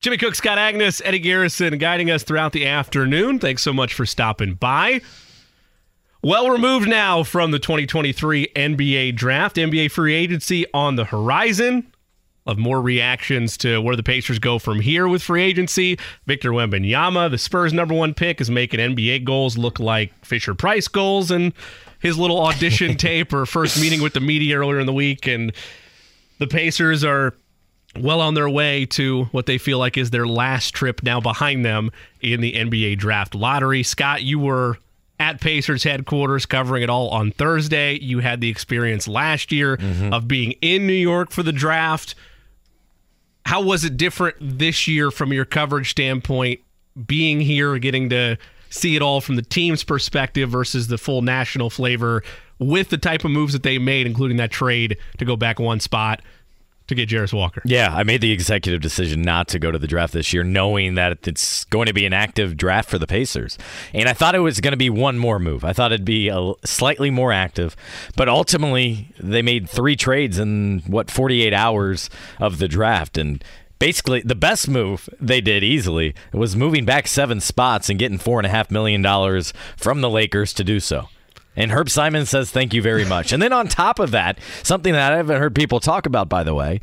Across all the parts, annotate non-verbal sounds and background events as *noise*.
Jimmy Cook, Scott Agness, Eddie Garrison guiding us throughout the afternoon. Thanks so much for stopping by. Well removed now from the 2023 NBA draft. NBA free agency on the horizon. Of more reactions to where the Pacers go from here with free agency. Victor Wembanyama, the Spurs' number one pick, is making NBA goals look like Fisher Price goals, and his little audition *laughs* tape or first meeting with the media earlier in the week. And the Pacers are well on their way to what they feel like is their last trip now behind them in the NBA draft lottery. Scott, you were at Pacers headquarters covering it all on Thursday. You had the experience last year Mm-hmm. of being in New York for the draft. How was it different this year from your coverage standpoint, being here, getting to see it all from the team's perspective versus the full national flavor with the type of moves that they made, including that trade to go back one spot to get Jarace Walker? Yeah, I made the executive decision not to go to the draft this year, knowing that it's going to be an active draft for the Pacers. And I thought it was going to be one more move. I thought it'd be a slightly more active, but ultimately they made three trades in what 48 hours of the draft and. Basically, the best move they did easily was moving back seven spots and getting four and a half million dollars from the Lakers to do so. And Herb Simon says thank you very much. And then on top of that, something that I haven't heard people talk about, by the way,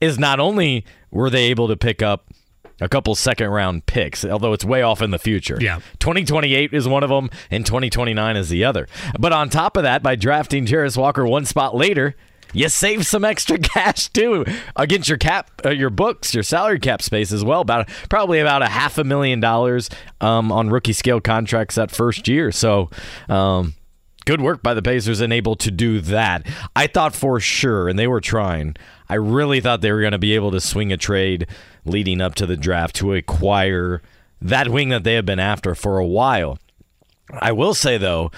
is not only were they able to pick up a couple second round picks, although it's way off in the future. Yeah. 2028 is one of them, and 2029 is the other. But on top of that, by drafting Jarace Walker one spot later, you save some extra *laughs* cash too against your cap, uh, your books, your salary cap space as well. About probably about a half a million dollars um, on rookie scale contracts that first year. So. Um, good work by the Pacers and able to do that. I thought for sure, and they were trying. I really thought they were going to be able to swing a trade leading up to the draft to acquire that wing that they have been after for a while. I will say though,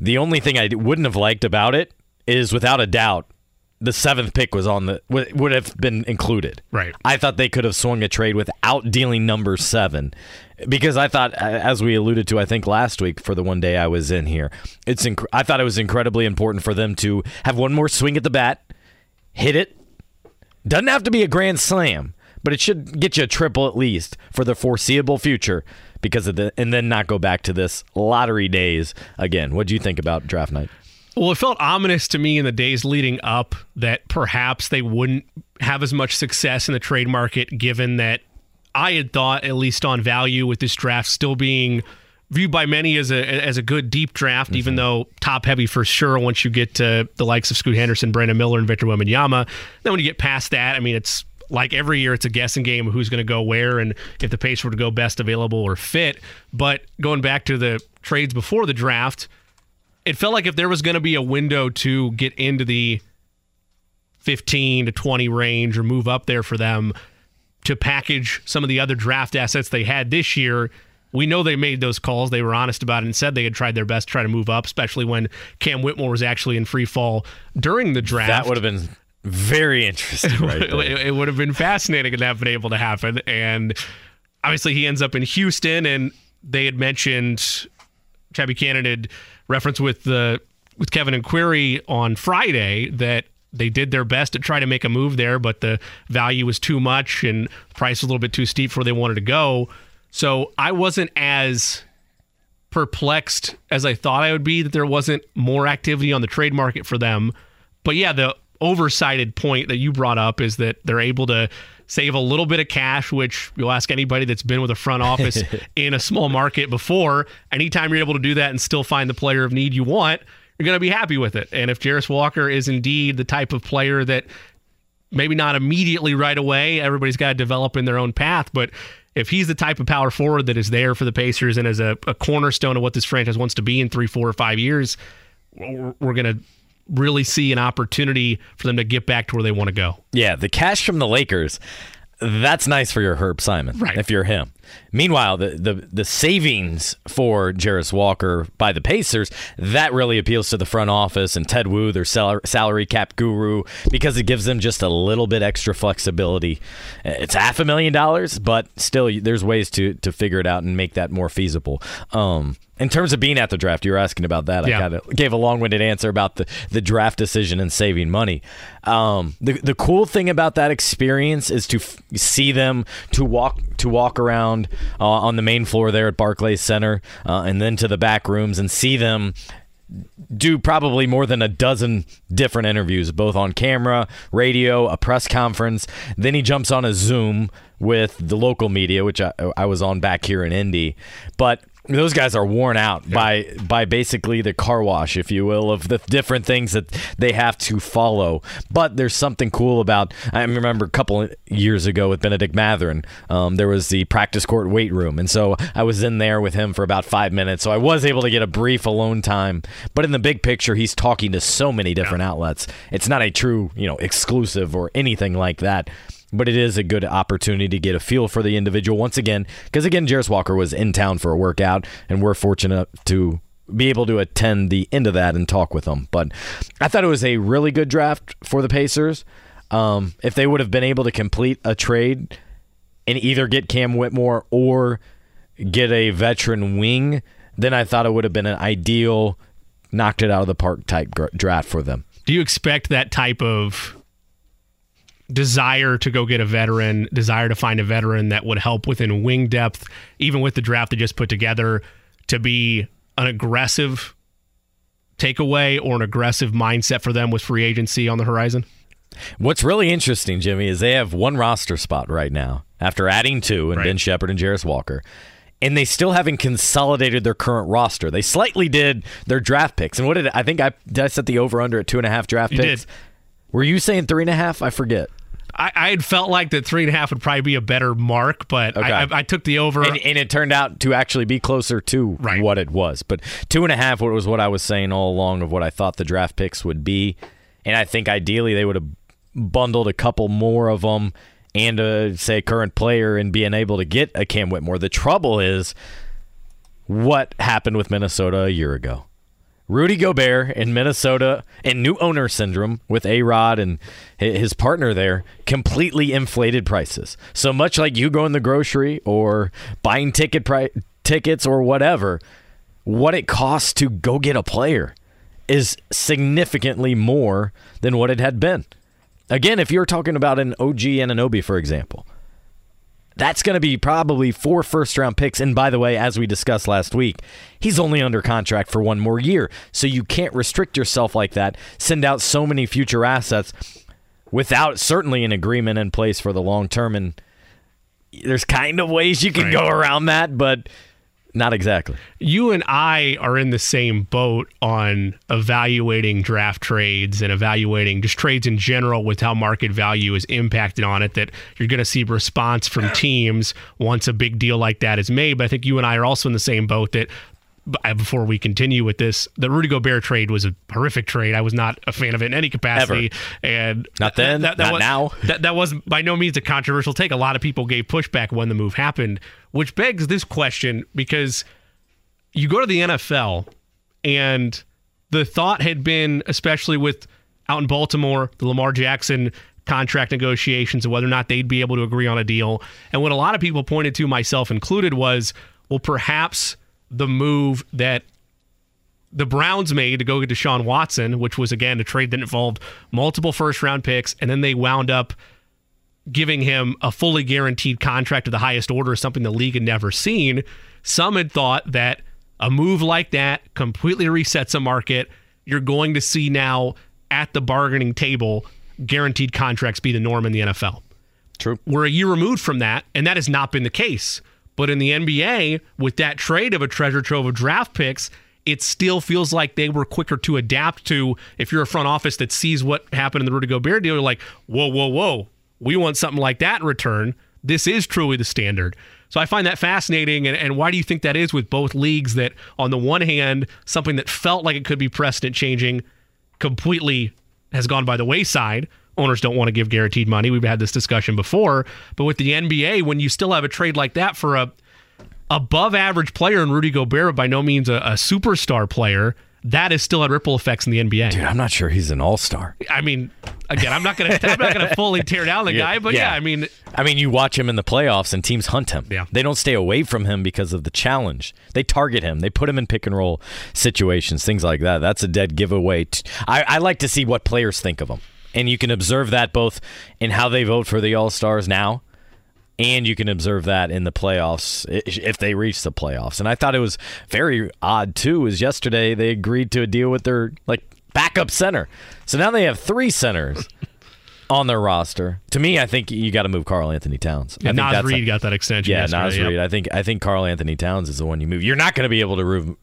the only thing I wouldn't have liked about it is without a doubt the seventh pick was on the would would have been included. Right. I thought they could have swung a trade without dealing number seven, because I thought, as we alluded to, I think last week for the one day I was in here, it's inc- I thought it was incredibly important for them to have one more swing at the bat, hit it. Doesn't have to be a grand slam, but it should get you a triple at least for the foreseeable future. Because of the, and then not go back to this lottery days again. What do you think about draft night? Well, it felt ominous to me in the days leading up that perhaps they wouldn't have as much success in the trade market, given that I had thought, at least on value, with this draft still being viewed by many as a as a good deep draft, even mm-hmm. though top heavy for sure. Once you get to the likes of Scoot Henderson, Brandon Miller, and Victor Wembanyama, then when you get past that, I mean, it's like every year, it's a guessing game of who's going to go where and if the pace were to go best available or fit. But going back to the trades before the draft it felt like if there was going to be a window to get into the 15 to 20 range or move up there for them to package some of the other draft assets they had this year, we know they made those calls. They were honest about it and said they had tried their best to try to move up, especially when Cam Whitmore was actually in free fall during the draft. That would have been very interesting. Right *laughs* it, it would have been fascinating to have been able to happen. And obviously, he ends up in Houston, and they had mentioned Chad Buchanan had referenced with the with Kevin and Query on Friday that they did their best to try to make a move there, but the value was too much and price was a little bit too steep for where they wanted to go. So I wasn't as perplexed as I thought I would be that there wasn't more activity on the trade market for them. But yeah, the oversighted point that you brought up is that they're able to save a little bit of cash, which you'll ask anybody that's been with a front office *laughs* in a small market before. Anytime you're able to do that and still find the player of need you want, you're going to be happy with it. And if Jarace Walker is indeed the type of player that maybe not immediately right away, everybody's got to develop in their own path, but if he's the type of power forward that is there for the Pacers and is a, a cornerstone of what this franchise wants to be in three, four, or five years, we're, we're going to really see an opportunity for them to get back to where they want to go. Yeah, the cash from the Lakers, that's nice for your Herb Simon, Right. if you're him. Meanwhile, the, the the savings for Jarace Walker by the Pacers that really appeals to the front office and Ted Wu, their sal- salary cap guru, because it gives them just a little bit extra flexibility. It's half a million dollars, but still, there's ways to to figure it out and make that more feasible. Um, in terms of being at the draft, you were asking about that. Yeah. I kind of gave a long-winded answer about the, the draft decision and saving money. Um, the the cool thing about that experience is to f- see them to walk to walk around uh, on the main floor there at Barclays Center, uh, and then to the back rooms and see them do probably more than a dozen different interviews, both on camera, radio, a press conference. Then he jumps on a Zoom with the local media, which I, I was on back here in Indy. But those guys are worn out by by basically the car wash, if you will, of the different things that they have to follow. But there's something cool about. I remember a couple years ago with Bennedict Mathurin, um, there was the practice court weight room, and so I was in there with him for about five minutes. So I was able to get a brief alone time. But in the big picture, he's talking to so many different outlets. It's not a true, you know, exclusive or anything like that but it is a good opportunity to get a feel for the individual once again. Because again, Jarace Walker was in town for a workout, and we're fortunate to be able to attend the end of that and talk with him. But I thought it was a really good draft for the Pacers. Um, if they would have been able to complete a trade and either get Cam Whitmore or get a veteran wing, then I thought it would have been an ideal, knocked it out of the park type draft for them. Do you expect that type of desire to go get a veteran, desire to find a veteran that would help within wing depth, even with the draft they just put together, to be an aggressive takeaway or an aggressive mindset for them with free agency on the horizon? What's really interesting, Jimmy, is they have one roster spot right now after adding two and Right. Ben Sheppard and Jarace Walker. And they still haven't consolidated their current roster. They slightly did their draft picks. And what did I think I did I set the over under at two and a half draft You picks? did. Were you saying three and a half? I forget. I, I had felt like that three and a half would probably be a better mark, but Okay. I, I, I took the over. And, and it turned out to actually be closer to Right. what it was. But two and a half was what I was saying all along of what I thought the draft picks would be. And I think ideally they would have bundled a couple more of them and uh, a, say, current player and being able to get a Cam Whitmore. The trouble is what happened with Minnesota a year ago. Rudy Gobert in Minnesota and new owner syndrome with A Rod and his partner there completely inflated prices. So much like you go in the grocery or buying ticket pri- tickets or whatever, what it costs to go get a player is significantly more than what it had been. Again, if you're talking about an OG and an Obi, for example, that's going to be probably four first round picks. And by the way, as we discussed last week, he's only under contract for one more year. So you can't restrict yourself like that, send out so many future assets without certainly an agreement in place for the long term. And there's kind of ways you can Right. go around that, but not exactly. you and I are in the same boat on evaluating draft trades and evaluating just trades in general with how market value is impacted on it. That you're going to see response from teams once a big deal like that is made. But I think you and I are also in the same boat that. Uh, Before we continue with this, the Rudy Gobert trade was a horrific trade. I was not a fan of it in any capacity, and Not then, not was, now. *laughs* That that was by no means a controversial take. A lot of people gave pushback when the move happened, which begs this question because you go to the NFL and the thought had been, especially with out in Baltimore, the Lamar Jackson contract negotiations and whether or not they'd be able to agree on a deal. And what a lot of people pointed to, myself included, was well, perhaps the move that the Browns made to go get Deshaun Watson, which was again a trade that involved multiple first round picks, and then they wound up giving him a fully guaranteed contract of the highest order, something the league had never seen. Some had thought that a move like that completely resets a market. You're going to see now at the bargaining table guaranteed contracts be the norm in the NFL. True. We're a year removed from that, and that has not been the case. But in the NBA, with that trade of a treasure trove of draft picks, it still feels like they were quicker to adapt to. If you're a front office that sees what happened in the Rudy Gobert deal, you're like, whoa, whoa, whoa, we want something like that in return. This is truly the standard. So I find that fascinating. And, and why do you think that is with both leagues? That on the one hand, something that felt like it could be precedent changing completely has gone by the wayside. Owners don't want to give guaranteed money. We've had this discussion before, but with the NBA, when you still have a trade like that for a above average player in Rudy Gobert, by no means a, a superstar player, that is still had ripple effects in the NBA. Dude, I'm not sure he's an all star. I mean, again, I'm not gonna I'm not gonna *laughs* fully tear down the guy, but yeah. yeah. I mean, I mean, you watch him in the playoffs and teams hunt him. Yeah. They don't stay away from him because of the challenge. They target him. They put him in pick and roll situations, things like that. That's a dead giveaway. I like to see what players think of him. And you can observe that both in how they vote for the All Stars now, and you can observe that in the playoffs if they reach the playoffs. And I thought it was very odd too. Is yesterday they agreed to a deal with their like backup center, so now they have three centers *laughs* on their roster. To me, I think you got to move Karl-Anthony Towns. I and think Naz that's a- Reid got that extension. yeah, Naz yep. Reid. I think I think Karl-Anthony Towns is the one you move. You're not going to be able to move,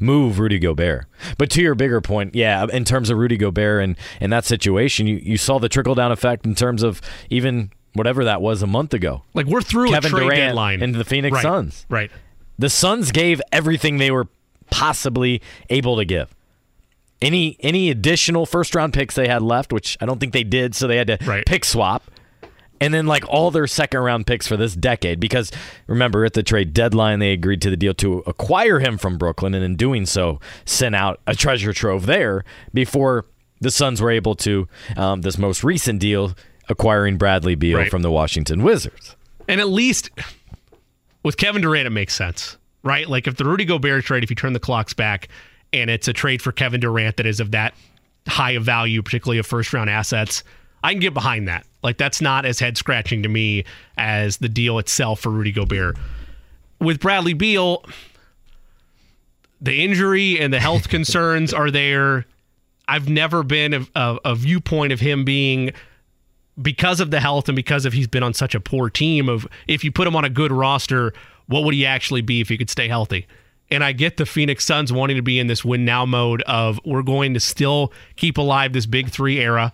move Rudy Gobert. But to your bigger point, yeah, in terms of Rudy Gobert and in that situation, you, you saw the trickle down effect in terms of even whatever that was a month ago. Like we're through Kevin a trade Durant deadline and the Phoenix right, Suns. Right. The Suns gave everything they were possibly able to give. Any any additional first round picks they had left, which I don't think they did, so they had to Right. pick swap. And then like all their second round picks for this decade because remember at the trade deadline they agreed to the deal to acquire him from Brooklyn and in doing so sent out a treasure trove there before the Suns were able to um, this most recent deal acquiring Bradley Beal Right. from the Washington Wizards. And at least with Kevin Durant, it makes sense, right? Like if the Rudy Gobert trade, if you turn the clocks back and it's a trade for Kevin Durant that is of that high of value, particularly of first round assets, I can get behind that. Like that's not as head scratching to me as the deal itself for Rudy Gobert. With Bradley Beal, the injury and the health *laughs* concerns are there. I've never been a, a, a viewpoint of him being because of the health and because of he's been on such a poor team of if you put him on a good roster, what would he actually be if he could stay healthy? And I get the Phoenix Suns wanting to be in this win now mode of we're going to still keep alive this big three era.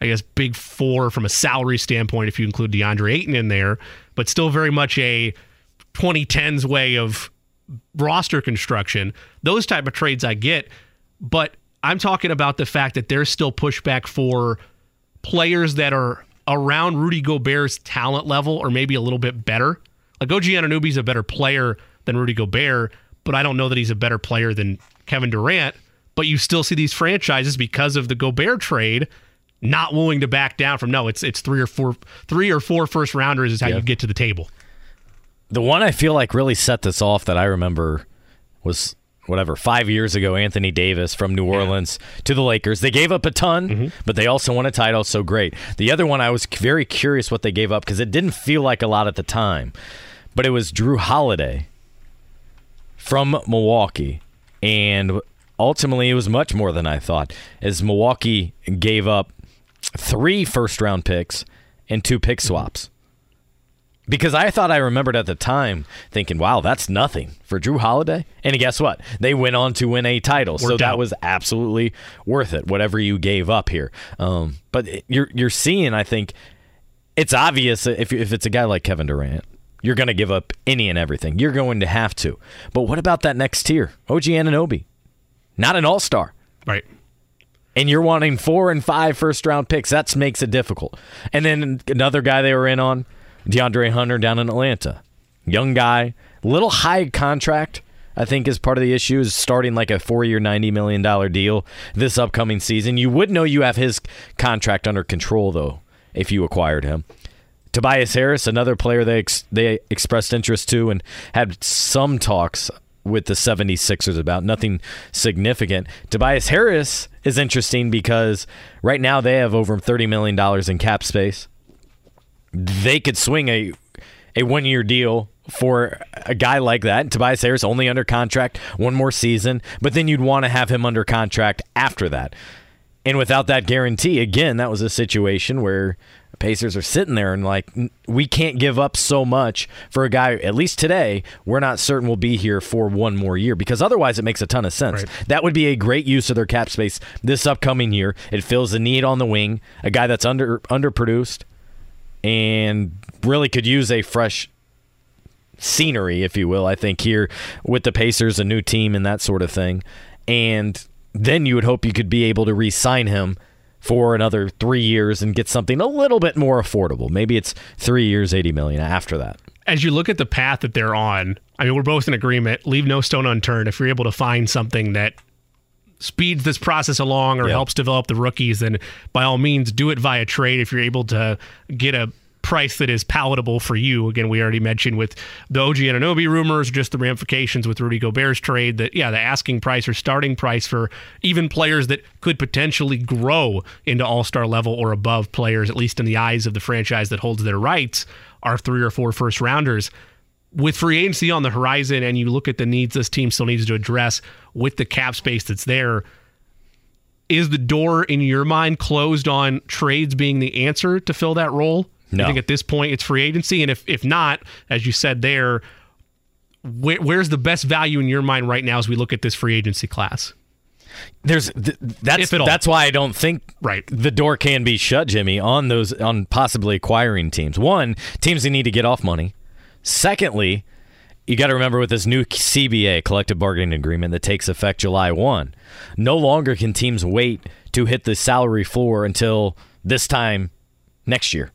I guess big four from a salary standpoint if you include DeAndre Ayton in there, but still very much a 2010s way of roster construction. Those type of trades I get, but I'm talking about the fact that there's still pushback for players that are around Rudy Gobert's talent level or maybe a little bit better. Like OG Anunoby's a better player than Rudy Gobert, but I don't know that he's a better player than Kevin Durant. But you still see these franchises because of the Gobert trade not willing to back down from no, it's it's three or four three or four first rounders is how you get to the table. The one I feel like really set this off that I remember was whatever five years ago. Anthony Davis from New Orleans to the Lakers. They gave up a ton, mm-hmm. but they also won a title. So great. The other one I was very curious what they gave up because it didn't feel like a lot at the time, but it was Jrue Holiday from Milwaukee, and ultimately it was much more than I thought. As Milwaukee gave up three first round picks and two pick swaps. Because I thought I remembered at the time thinking, wow, that's nothing for Jrue Holiday. And guess what? They went on to win a title. so that out. was absolutely worth it, whatever you gave up here. Um, but you're, you're seeing, I think, it's obvious if, if it's a guy like Kevin Durant, you're going to give up any and everything. You're going to have to. But what about that next tier? OG Anunoby, not an all star Right. and you're wanting four and five first round picks. That makes it difficult. And then another guy they were in on, DeAndre Hunter down in Atlanta. Young guy, little high contract. I think is part of the issue is starting like a four-year, ninety million dollar deal this upcoming season. You would know you have his contract under control though if you acquired him. Tobias Harris, another player they ex- they expressed interest to and had some talks with the 76ers about nothing significant. Tobias Harris is interesting because right now they have over 30 million dollars in cap space. They could swing a a one year deal for a guy like that. Tobias Harris only under contract one more season, but then you'd want to have him under contract after that. And without that guarantee, again, that was a situation where Pacers are sitting there and like, we can't give up so much for a guy, at least today, we're not certain we'll be here for one more year because otherwise it makes a ton of sense. Right. That would be a great use of their cap space this upcoming year. It fills the need on the wing, a guy that's under underproduced and really could use a fresh scenery, if you will, I think, here with the Pacers, a new team, and that sort of thing. And then you would hope you could be able to re sign him for another three years and get something a little bit more affordable. Maybe it's three years, eighty million after that. As you look at the path that they're on, I mean, we're both in agreement. Leave no stone unturned. If you're able to find something that speeds this process along or Yep. helps develop the rookies, then by all means do it via trade. If you're able to get a price that is palatable for you, again, we already mentioned with the OG Anunoby rumors, just the ramifications with Rudy Gobert's trade. That yeah, the asking price or starting price for even players that could potentially grow into All Star level or above players, at least in the eyes of the franchise that holds their rights, are three or four first rounders with free agency on the horizon and you look at the needs this team still needs to address with the cap space that's there, is the door in your mind closed on trades being the answer to fill that role? No. I think at this point it's free agency, and if if not, as you said there, where, where's the best value in your mind right now as we look at this free agency class? There's th- that's If at all. that's why I don't think Right. the door can be shut, Jimmy, on those on possibly acquiring teams. One, teams that need to get off money. Secondly, you got to remember with this new CBA collective bargaining agreement that takes effect July 1, no longer can teams wait to hit the salary floor until this time next year.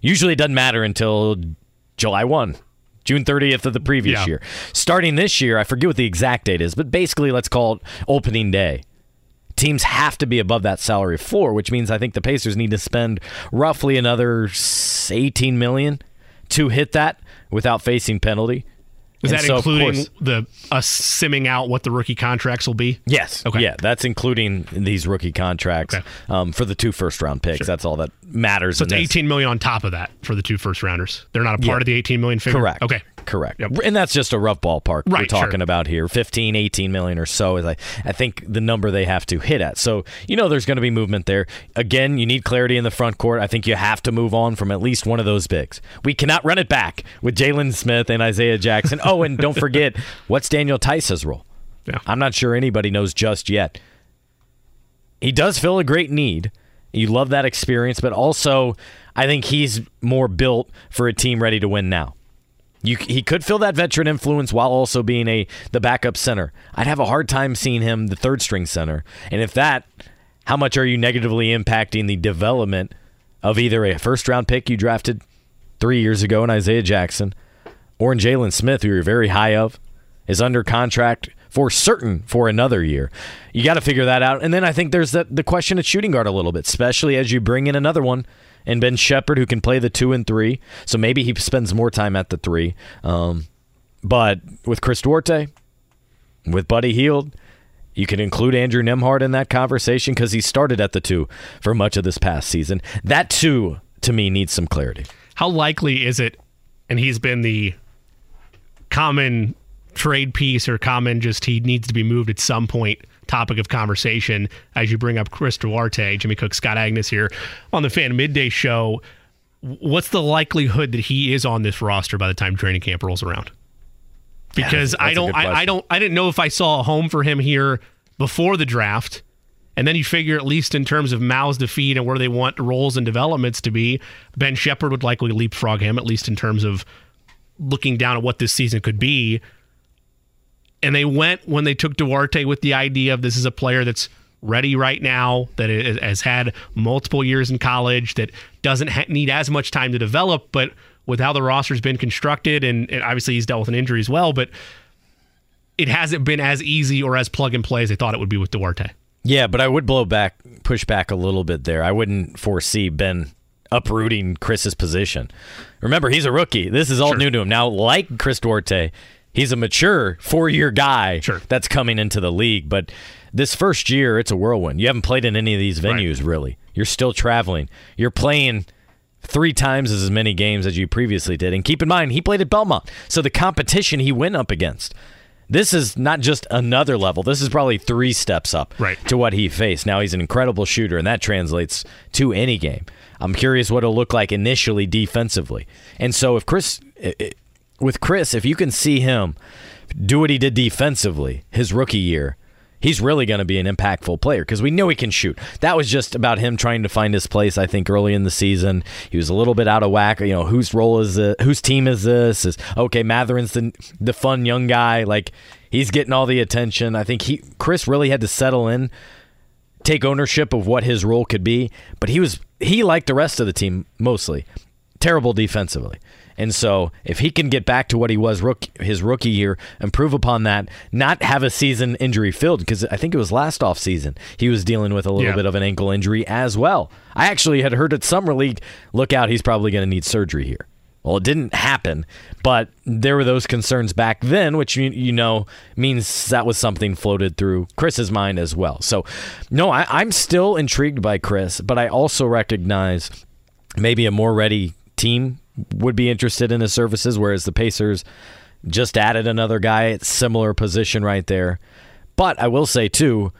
Usually it doesn't matter until July 1, June 30th of the previous Yeah. year. Starting this year, I forget what the exact date is, but basically let's call it opening day teams have to be above that salary floor, which means I think the Pacers need to spend roughly another 18 million to hit that without facing penalty. Is And that so, including the us simming out what the rookie contracts will be? Yes. Okay. Yeah, that's including these rookie contracts Okay. um, for the two first round picks. That's all that matters. So it's this. 18 million on top of that for the two first rounders. They're not a part Yeah. of the 18 million figure. Correct. Okay. Correct. Yep. And that's just a rough ballpark we're Right, sure. talking about here. 15, 18 million or so is I, I think the number they have to hit at. So, you know there's going to be movement there. Again, you need clarity in the front court. I think you have to move on from at least one of those bigs. We cannot run it back with Jalen Smith and Isaiah Jackson. oh, and don't forget, *laughs* what's Daniel Theis's role? Yeah. I'm not sure anybody knows just yet. He does fill a great need. You love that experience, but also I think he's more built for a team ready to win now. You, he could fill that veteran influence while also being a the backup center. I'd have a hard time seeing him the third string center. And if that, how much are you negatively impacting the development of either a first round pick you drafted three years ago in Isaiah Jackson or in Jalen Smith, who you're very high of, is under contract for certain for another year. You got to figure that out. And then I think there's the, the question at shooting guard a little bit, especially as you bring in another one and Ben Sheppard, who can play the two and three. So maybe he spends more time at the three. Um, but with Chris Duarte, with Buddy Hield, you can include Andrew Nembhard in that conversation because he started at the two for much of this past season. That two, to me, needs some clarity. How likely is it, and he's been the common trade piece or common just he needs to be moved at some point topic of conversation as you bring up Chris Duarte, Jimmy Cook, Scott Agness here on the Fan Midday Show. What's the likelihood that he is on this roster by the time training camp rolls around? Because that's I don't, I, I don't, I didn't know if I saw a home for him here before the draft. And then you figure, at least in terms of mouths to feed and where they want roles and developments to be, Ben Sheppard would likely leapfrog him, at least in terms of looking down at what this season could be. And they went when they took Duarte with the idea of this is a player that's ready right now, that has had multiple years in college, that doesn't ha- need as much time to develop, but with how the roster's been constructed, and, and obviously he's dealt with an injury as well, but it hasn't been as easy or as plug and play as they thought it would be with Duarte. Yeah, but I would blow back, push back a little bit there. I wouldn't foresee Ben uprooting Chris's position. Remember, he's a rookie. This is all new to him. Now, like Chris Duarte, he's a mature four year guy Sure. that's coming into the league. But this first year, it's a whirlwind. You haven't played in any of these venues, really. You're still traveling. You're playing three times as many games as you previously did. And keep in mind, he played at Belmont. So the competition he went up against. This is not just another level. This is probably three steps up Right. to what he faced. Now he's an incredible shooter, and that translates to any game. I'm curious what it'll look like initially defensively. And so if Chris, with Chris, if you can see him do what he did defensively his rookie year, he's really going to be an impactful player because we know he can shoot. That was just about him trying to find his place. I think early in the season, he was a little bit out of whack. You know, whose role is it? Whose team is this? Is okay? Mathurin's the the fun young guy. Like he's getting all the attention. I think he Chris really had to settle in take ownership of what his role could be, but he was he liked the rest of the team mostly. Terrible defensively. And so, if he can get back to what he was rook, his rookie year, improve upon that, not have a season injury filled, because I think it was last off season he was dealing with a little Yeah. bit of an ankle injury as well. I actually had heard at summer league, look out, he's probably going to need surgery here. Well, it didn't happen, but there were those concerns back then, which you, you know means that was something floated through Chris's mind as well. So, no, I, I'm still intrigued by Chris, but I also recognize maybe a more ready team would be interested in his services, whereas the Pacers just added another guy at similar position right there. But I will say too,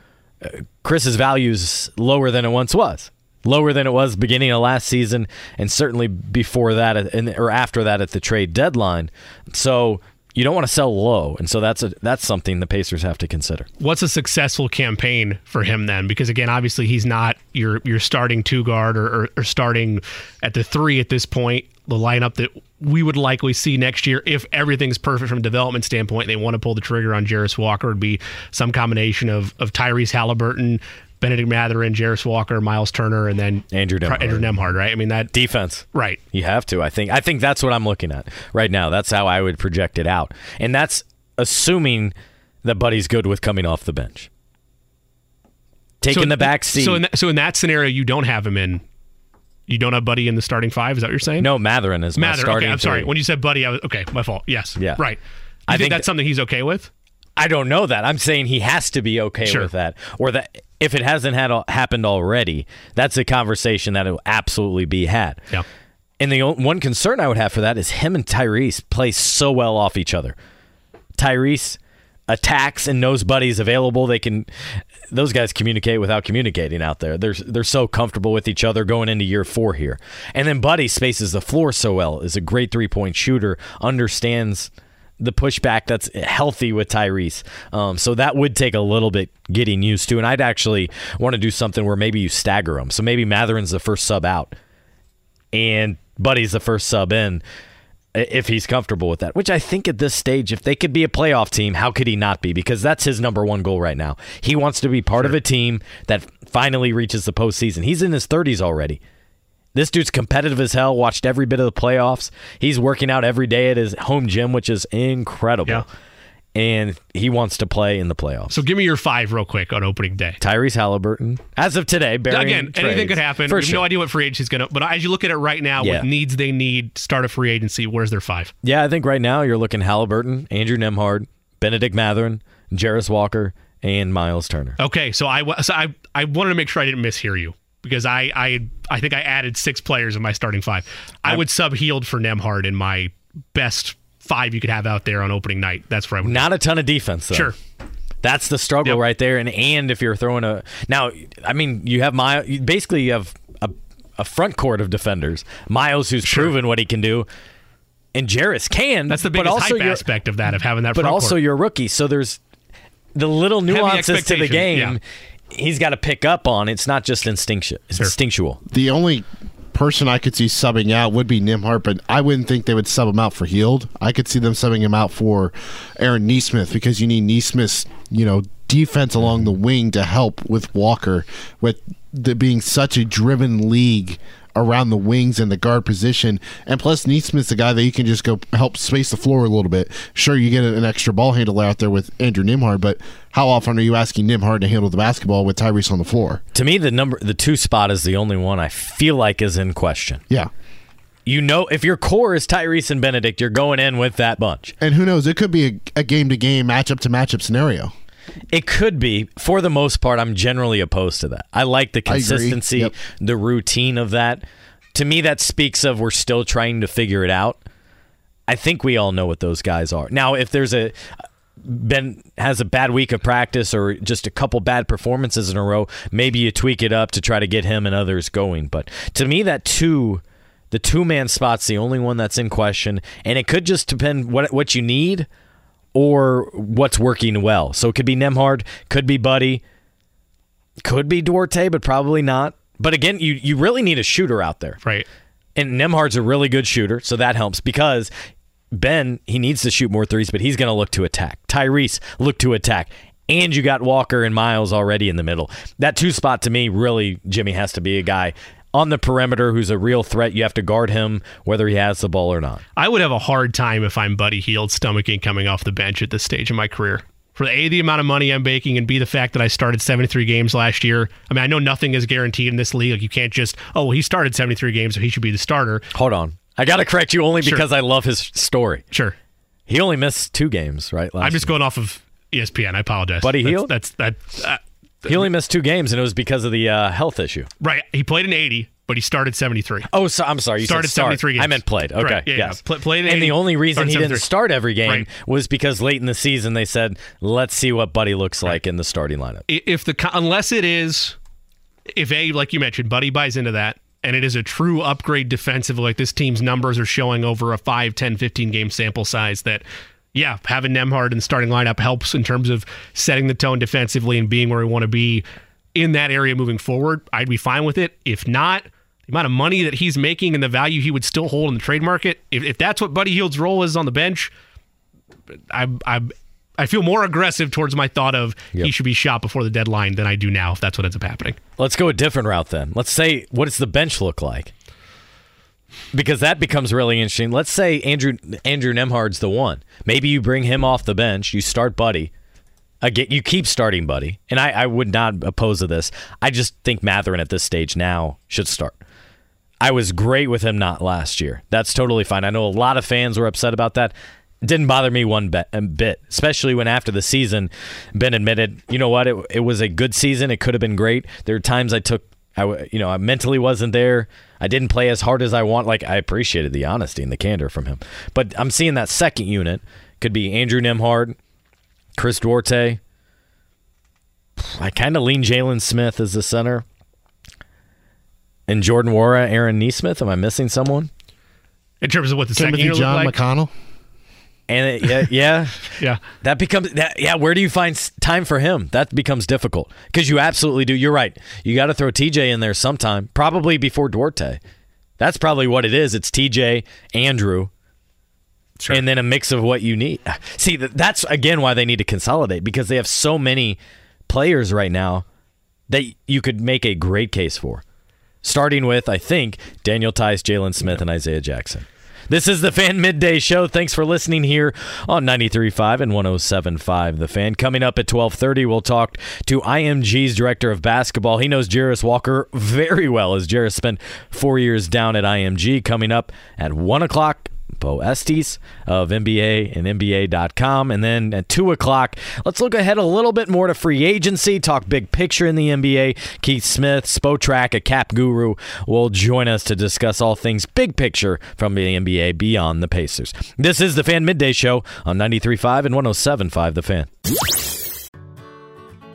uh, Chris's value is lower than it once was. Lower than it was beginning of last season, and certainly before that, and or after that at the trade deadline. So you don't want to sell low, and so that's a that's something the Pacers have to consider. What's a successful campaign for him then? Because again, obviously he's not your your starting two guard or, or, or starting at the three at this point. The lineup that we would likely see next year, if everything's perfect from a development standpoint, they want to pull the trigger on Jarace Walker would be some combination of of Tyrese Halliburton, Bennedict Mathurin, Jarace Walker, Miles Turner, and then Andrew Nembhard. Andrew Nembhard, right? I mean that Defense. right. You have to. I think. I think that's what I'm looking at right now. That's how I would project it out, and that's assuming that Buddy's good with coming off the bench, taking in- the back seat. So in that, so in that scenario, you don't have him in. You don't have Buddy in the starting five. Is that what you're saying? no, Mathurin is my Mather. starting. Okay, I'm sorry. three. When you said Buddy, I was okay. My fault. Yes. Yeah. Right. You I think, think that's that- something he's okay with? I don't know that. I'm saying he has to be okay Sure. with that, or that if it hasn't had happened already, that's a conversation that will absolutely be had. Yeah. And the one concern I would have for that is him and Tyrese play so well off each other. Tyrese attacks and knows Buddy's available. They can those guys communicate without communicating out there. They're they're so comfortable with each other going into year 4 here. And then Buddy spaces the floor so well. Is a great three-point shooter, understands the pushback that's healthy with Tyrese. Um, so that would take a little bit getting used to. And I'd actually want to do something where maybe you stagger them. So maybe Mathurin's the first sub out and Buddy's the first sub in if he's comfortable with that. Which I think at this stage, if they could be a playoff team, how could he not be? Because that's his number one goal right now. He wants to be part of a team that finally reaches the postseason. He's in his 30s already. This dude's competitive as hell. Watched every bit of the playoffs. He's working out every day at his home gym, which is incredible. Yeah. And he wants to play in the playoffs. So give me your five real quick on opening day. Tyrese Halliburton, as of today, Again, anything trades. could happen. For we have sure. no idea what free agency's going to. But as you look at it right now, Yeah. with needs they need, start a free agency. Where's their five? Yeah, I think right now you're looking Halliburton, Andrew Nembhard, Bennedict Mathurin, Jarace Walker, and Miles Turner. Okay, so I so I I wanted to make sure I didn't mishear you because I I I think I added six players in my starting five. I would sub Hield for Nembhard in my best five you could have out there on opening night. That's where I would. Not a ton of defense, though. Sure. That's the struggle Yep. right there. And and if you're throwing a now, I mean, you have Miles. Basically, you have a, a front court of defenders. Miles, who's proven what he can do, and Jarace can. That's the but biggest also hype you're- aspect of that of having that. But front also, court. you're a rookie, so there's the little nuances to the expectation, game. He's got to pick up on. It's not just instinctual. It's Sure. instinctual. The only person I could see subbing out would be Nembhard, but I wouldn't think they would sub him out for Hield. I could see them subbing him out for Aaron Nesmith because you need Nesmith's, you know, defense along the wing to help with Walker, with the being such a driven league around the wings and the guard position. And plus, Nesmith's a guy that you can just go help space the floor a little bit. Sure, you get an extra ball handler out there with Andrew Nembhard, but how often are you asking Nembhard to handle the basketball with Tyrese on the floor? To me, the number, the two spot is the only one I feel like is in question. Yeah. You know, if your core is Tyrese and Bennedict, you're going in with that bunch. And who knows? It could be a game to game, matchup to matchup scenario. It could be. For the most part, I'm generally opposed to that. I like the consistency, Yep. the routine of that. To me, that speaks of we're still trying to figure it out. I think we all know what those guys are. Now, if there's a Ben has a bad week of practice or just a couple bad performances in a row, maybe you tweak it up to try to get him and others going. But to me, that two, the two man spot's the only one that's in question, and it could just depend what what you need or what's working well. So it could be Nembhard, could be Buddy, could be Duarte, but probably not. But again, you you really need a shooter out there. right. And Nembhard's a really good shooter, so that helps because Ben, he needs to shoot more threes, but he's going to look to attack. Tyrese, look to attack. and you got Walker and Miles already in the middle. That two spot to me, really, Jimmy has to be a guy on the perimeter who's a real threat. You have to guard him whether he has the ball or not. I would have a hard time if I'm Buddy Hield stomaching coming off the bench at this stage of my career. For A, the amount of money I'm making, and B, the fact that I started 73 games last year. I mean, I know nothing is guaranteed in this league. Like, you can't just, oh, well, he started 73 games, so he should be the starter. Hold on. I got to correct you only Sure. because I love his story. Sure. He only missed two games, right? Last I'm just year. going off of ESPN. I apologize. Buddy that's, That's that. Uh, He only missed two games, and it was because of the uh, health issue. right. He played in 80, but he started 73. Oh, so, I'm sorry. You Started said start. 73 games. I meant played. Okay. Right, yeah, yes. yeah. Pla- played and the only reason he didn't start every game Right. was because late in the season they said, "Let's see what Buddy looks like in the starting lineup." If the unless it is, if a like you mentioned, Buddy buys into that, and it is a true upgrade defensively, like this team's numbers are showing over a 5, 10, 15 game sample size that. Yeah, having Nembhard in the starting lineup helps in terms of setting the tone defensively and being where we want to be in that area moving forward. I'd be fine with it. If not, the amount of money that he's making and the value he would still hold in the trade market, if, if that's what Buddy Hield's role is on the bench, I I I feel more aggressive towards my thought of he should be shot before the deadline than I do now. If that's what ends up happening. Let's go a different route then. Let's say, what does the bench look like? Because that becomes really interesting. Let's say Andrew Andrew Nembhard's the one. Maybe you bring him off the bench. You start Buddy. Again, you keep starting Buddy, and I, I would not oppose to this. I just think Mathurin at this stage now should start. I was great with him not last year. That's totally fine. I know a lot of fans were upset about that. Didn't bother me one bit, especially when after the season, Ben admitted, you know what, it, it was a good season. It could have been great. There are times I took, I you know, I mentally wasn't there. I didn't play as hard as I want. Like I appreciated the honesty and the candor from him. But I'm seeing that second unit could be Andrew Nembhard, Chris Duarte. I kind of lean Jalen Smith as the center. And Jordan Nwora, Aaron Nesmith. Am I missing someone? In terms of what the second Timothy year looked John like, McConnell. And it, yeah, *laughs* yeah, yeah, that becomes that. Yeah, where do you find time for him? That becomes difficult because you absolutely do. You're right. You got to throw TJ in there sometime, probably before Duarte. That's probably what it is. It's TJ, Andrew, Sure. and then a mix of what you need. *laughs* See, that's again why they need to consolidate because they have so many players right now that you could make a great case for. Starting with, I think, Daniel Theis, Jalen Smith, and Isaiah Jackson. This is the Fan Midday Show. Thanks for listening here on 93.5 and 107.5 The Fan. Coming up at 12.30, we'll talk to IMG's Director of Basketball. He knows Jarace Walker very well, as Jarace spent four years down at IMG. Coming up at 1 o'clock, Beau Estes of NBA and NBA.com. And then at 2 o'clock, let's look ahead a little bit more to free agency, talk big picture in the NBA. Keith Smith, Spotrac, a cap guru, will join us to discuss all things big picture from the NBA beyond the Pacers. This is the Fan Midday Show on 93.5 and 107.5 The Fan.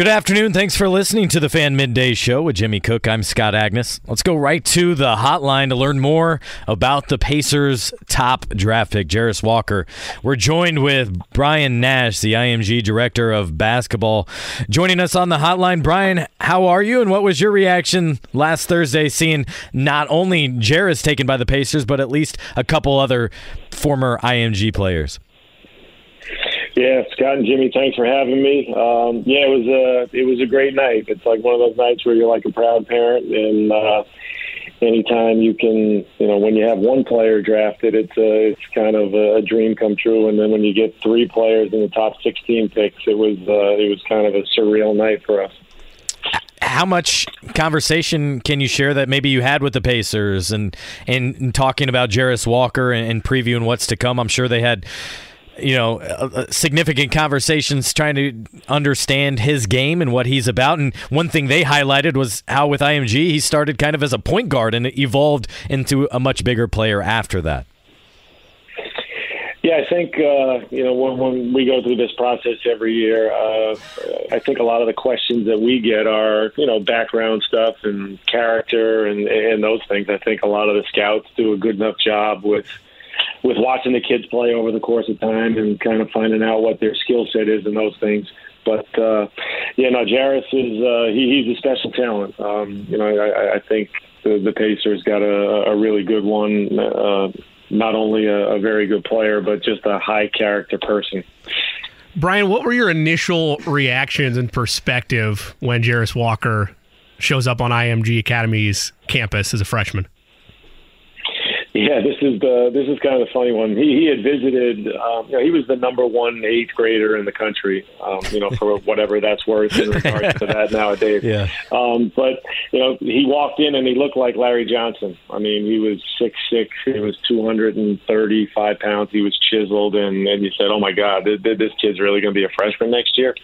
Good afternoon. Thanks for listening to the Fan Midday Show with Jimmy Cook. I'm Scott Agness. Let's go right to the hotline to learn more about the Pacers' top draft pick, Jarace Walker. We're joined with Brian Nash, the IMG Director of Basketball, joining us on the hotline. Brian, how are you, and what was your reaction last Thursday seeing not only Jarace taken by the Pacers, but at least a couple other former IMG players? Yeah, Scott and Jimmy, thanks for having me. Um, yeah, it was a it was a great night. It's like one of those nights where you're like a proud parent, and uh, anytime you can, you know, when you have one player drafted, it's a, it's kind of a dream come true. And then when you get three players in the top 16 picks, it was uh, it was kind of a surreal night for us. how much conversation can you share that maybe you had with the Pacers and and, and talking about Jarace Walker and, and previewing what's to come? I'm sure they had you know uh, uh, significant conversations trying to understand his game and what he's about. And one thing they highlighted was how with IMG he started kind of as a point guard and evolved into a much bigger player after that. Yeah, I think uh, you know when, when we go through this process every year, uh, I think a lot of the questions that we get are you know background stuff and character and and those things. I think a lot of the scouts do a good enough job with with watching the kids play over the course of time and kind of finding out what their skill set is and those things. But uh, yeah, no, Jarace is uh, he, he's a special talent. Um, you know, I, I think the, the Pacers got a, a really good one. Uh, not only a, a very good player, but just a high character person. Brian, what were your initial reactions and perspective when Jarace Walker shows up on IMG Academy's campus as a freshman? Yeah, this is the this is kind of the funny one. He he had visited. Um, you know, he was the number one eighth grader in the country. Um, you know, for *laughs* whatever that's worth in regards to that *laughs* nowadays. Yeah. Um, but you know, he walked in and he looked like Larry Johnson. I mean, he was six six. He was two hundred and thirty five pounds. He was chiseled, and and you said, "Oh my God, this, this kid's really going to be a freshman next year."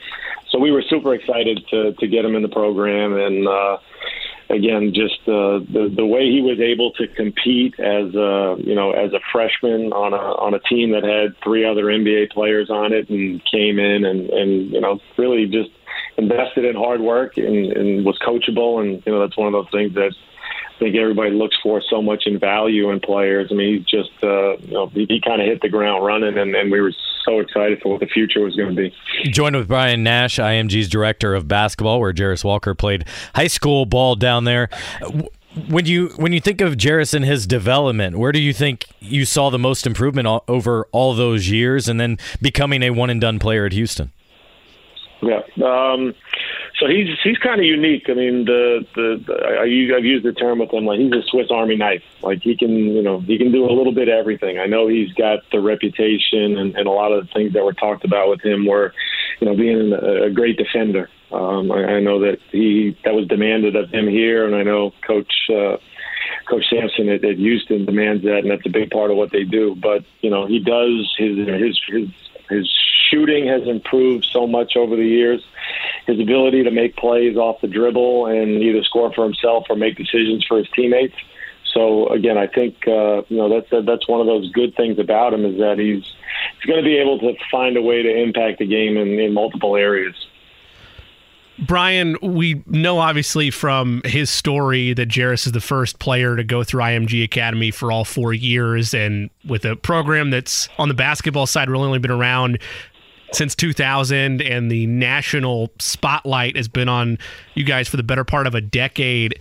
So we were super excited to to get him in the program and. uh again, just uh, the the way he was able to compete as a you know as a freshman on a on a team that had three other NBA players on it, and came in and and you know really just invested in hard work and, and was coachable, and you know that's one of those things that I think everybody looks for so much in value in players. I mean, he's just, uh, you know, he, he kind of hit the ground running, and, and we were so excited for what the future was going to be. Joined with Brian Nash, IMG's director of basketball, where Jarace Walker played high school ball down there. When you when you think of Jarace and his development, where do you think you saw the most improvement over all those years, and then becoming a one and done player at Houston? Yeah. Um, so he's he's kind of unique. I mean, the the, the I, I've used the term with him like he's a Swiss Army knife. Like he can you know he can do a little bit of everything. I know he's got the reputation and, and a lot of the things that were talked about with him were, you know, being a, a great defender. Um, I, I know that he that was demanded of him here, and I know Coach. Uh, Coach Sampson at, at Houston demands that, and that's a big part of what they do. But you know, he does his his his his shooting has improved so much over the years. His ability to make plays off the dribble and either score for himself or make decisions for his teammates. So again, I think uh, you know that's that's one of those good things about him is that he's he's going to be able to find a way to impact the game in, in multiple areas. Brian, we know obviously from his story that Jarace is the first player to go through IMG Academy for all four years, and with a program that's on the basketball side really only been around since 2000, and the national spotlight has been on you guys for the better part of a decade.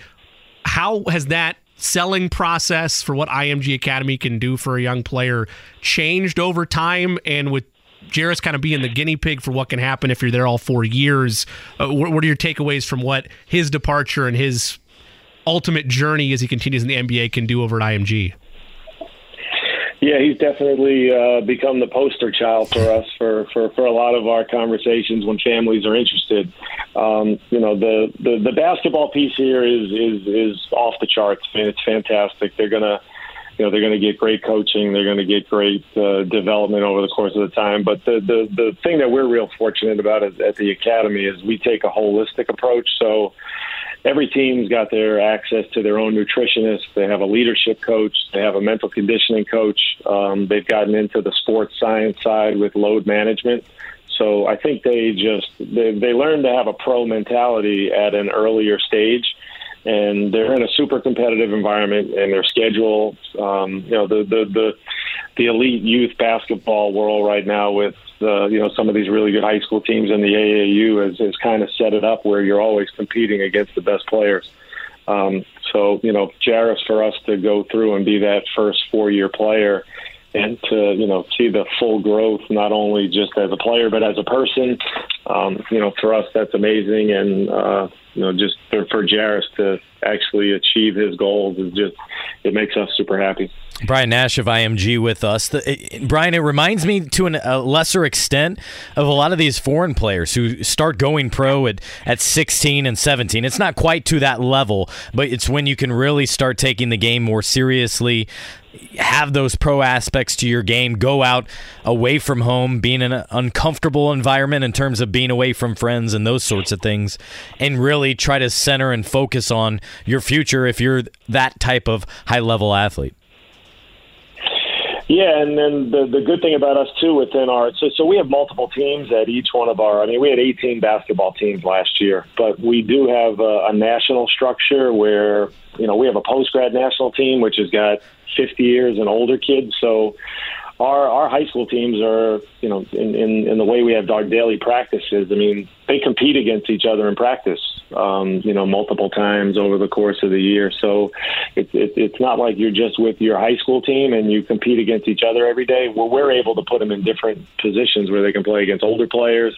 How has that selling process for what IMG Academy can do for a young player changed over time? And with Jarace kind of being the guinea pig for what can happen if you're there all four years, uh, what, what are your takeaways from what his departure and his ultimate journey as he continues in the NBA can do over at IMG? Yeah, he's definitely uh, become the poster child for us for, for, for a lot of our conversations when families are interested. Um, you know, the, the, the basketball piece here is, is, is off the charts. I mean, it's fantastic. They're going to, you know, they're going to get great coaching. They're going to get great uh, development over the course of the time. But the, the, the thing that we're real fortunate about at, at the academy is we take a holistic approach. So, every team's got their access to their own nutritionist. They have a leadership coach. They have a mental conditioning coach. Um, they've gotten into the sports science side with load management. So I think they just they they learn to have a pro mentality at an earlier stage, and they're in a super competitive environment. And their schedule, um, you know, the the the the elite youth basketball world right now with uh, you know some of these really good high school teams in the AAU has, has kind of set it up where you're always competing against the best players. Um, so you know, Jarace for us to go through and be that first four year player and to you know see the full growth not only just as a player but as a person um, you know for us that's amazing and uh, you know just for, for to actually achieve his goals is just it makes us super happy. Brian Nash of IMG with us. The, it, Brian, it reminds me to an, a lesser extent of a lot of these foreign players who start going pro at, at 16 and 17. It's not quite to that level, but it's when you can really start taking the game more seriously, have those pro aspects to your game, go out away from home, being in an uncomfortable environment in terms of being away from friends and those sorts of things, and really try to center and focus on your future if you're that type of high level athlete. Yeah, and then the the good thing about us too within our so so we have multiple teams at each one of our. I mean, we had 18 basketball teams last year, but we do have a, a national structure where you know we have a post grad national team which has got 50 years and older kids. So our our high school teams are, you know, in, in, in the way we have our daily practices. I mean, they compete against each other in practice, um, you know, multiple times over the course of the year. So it, it, it's not like you're just with your high school team and you compete against each other every day. Well, we're able to put them in different positions where they can play against older players,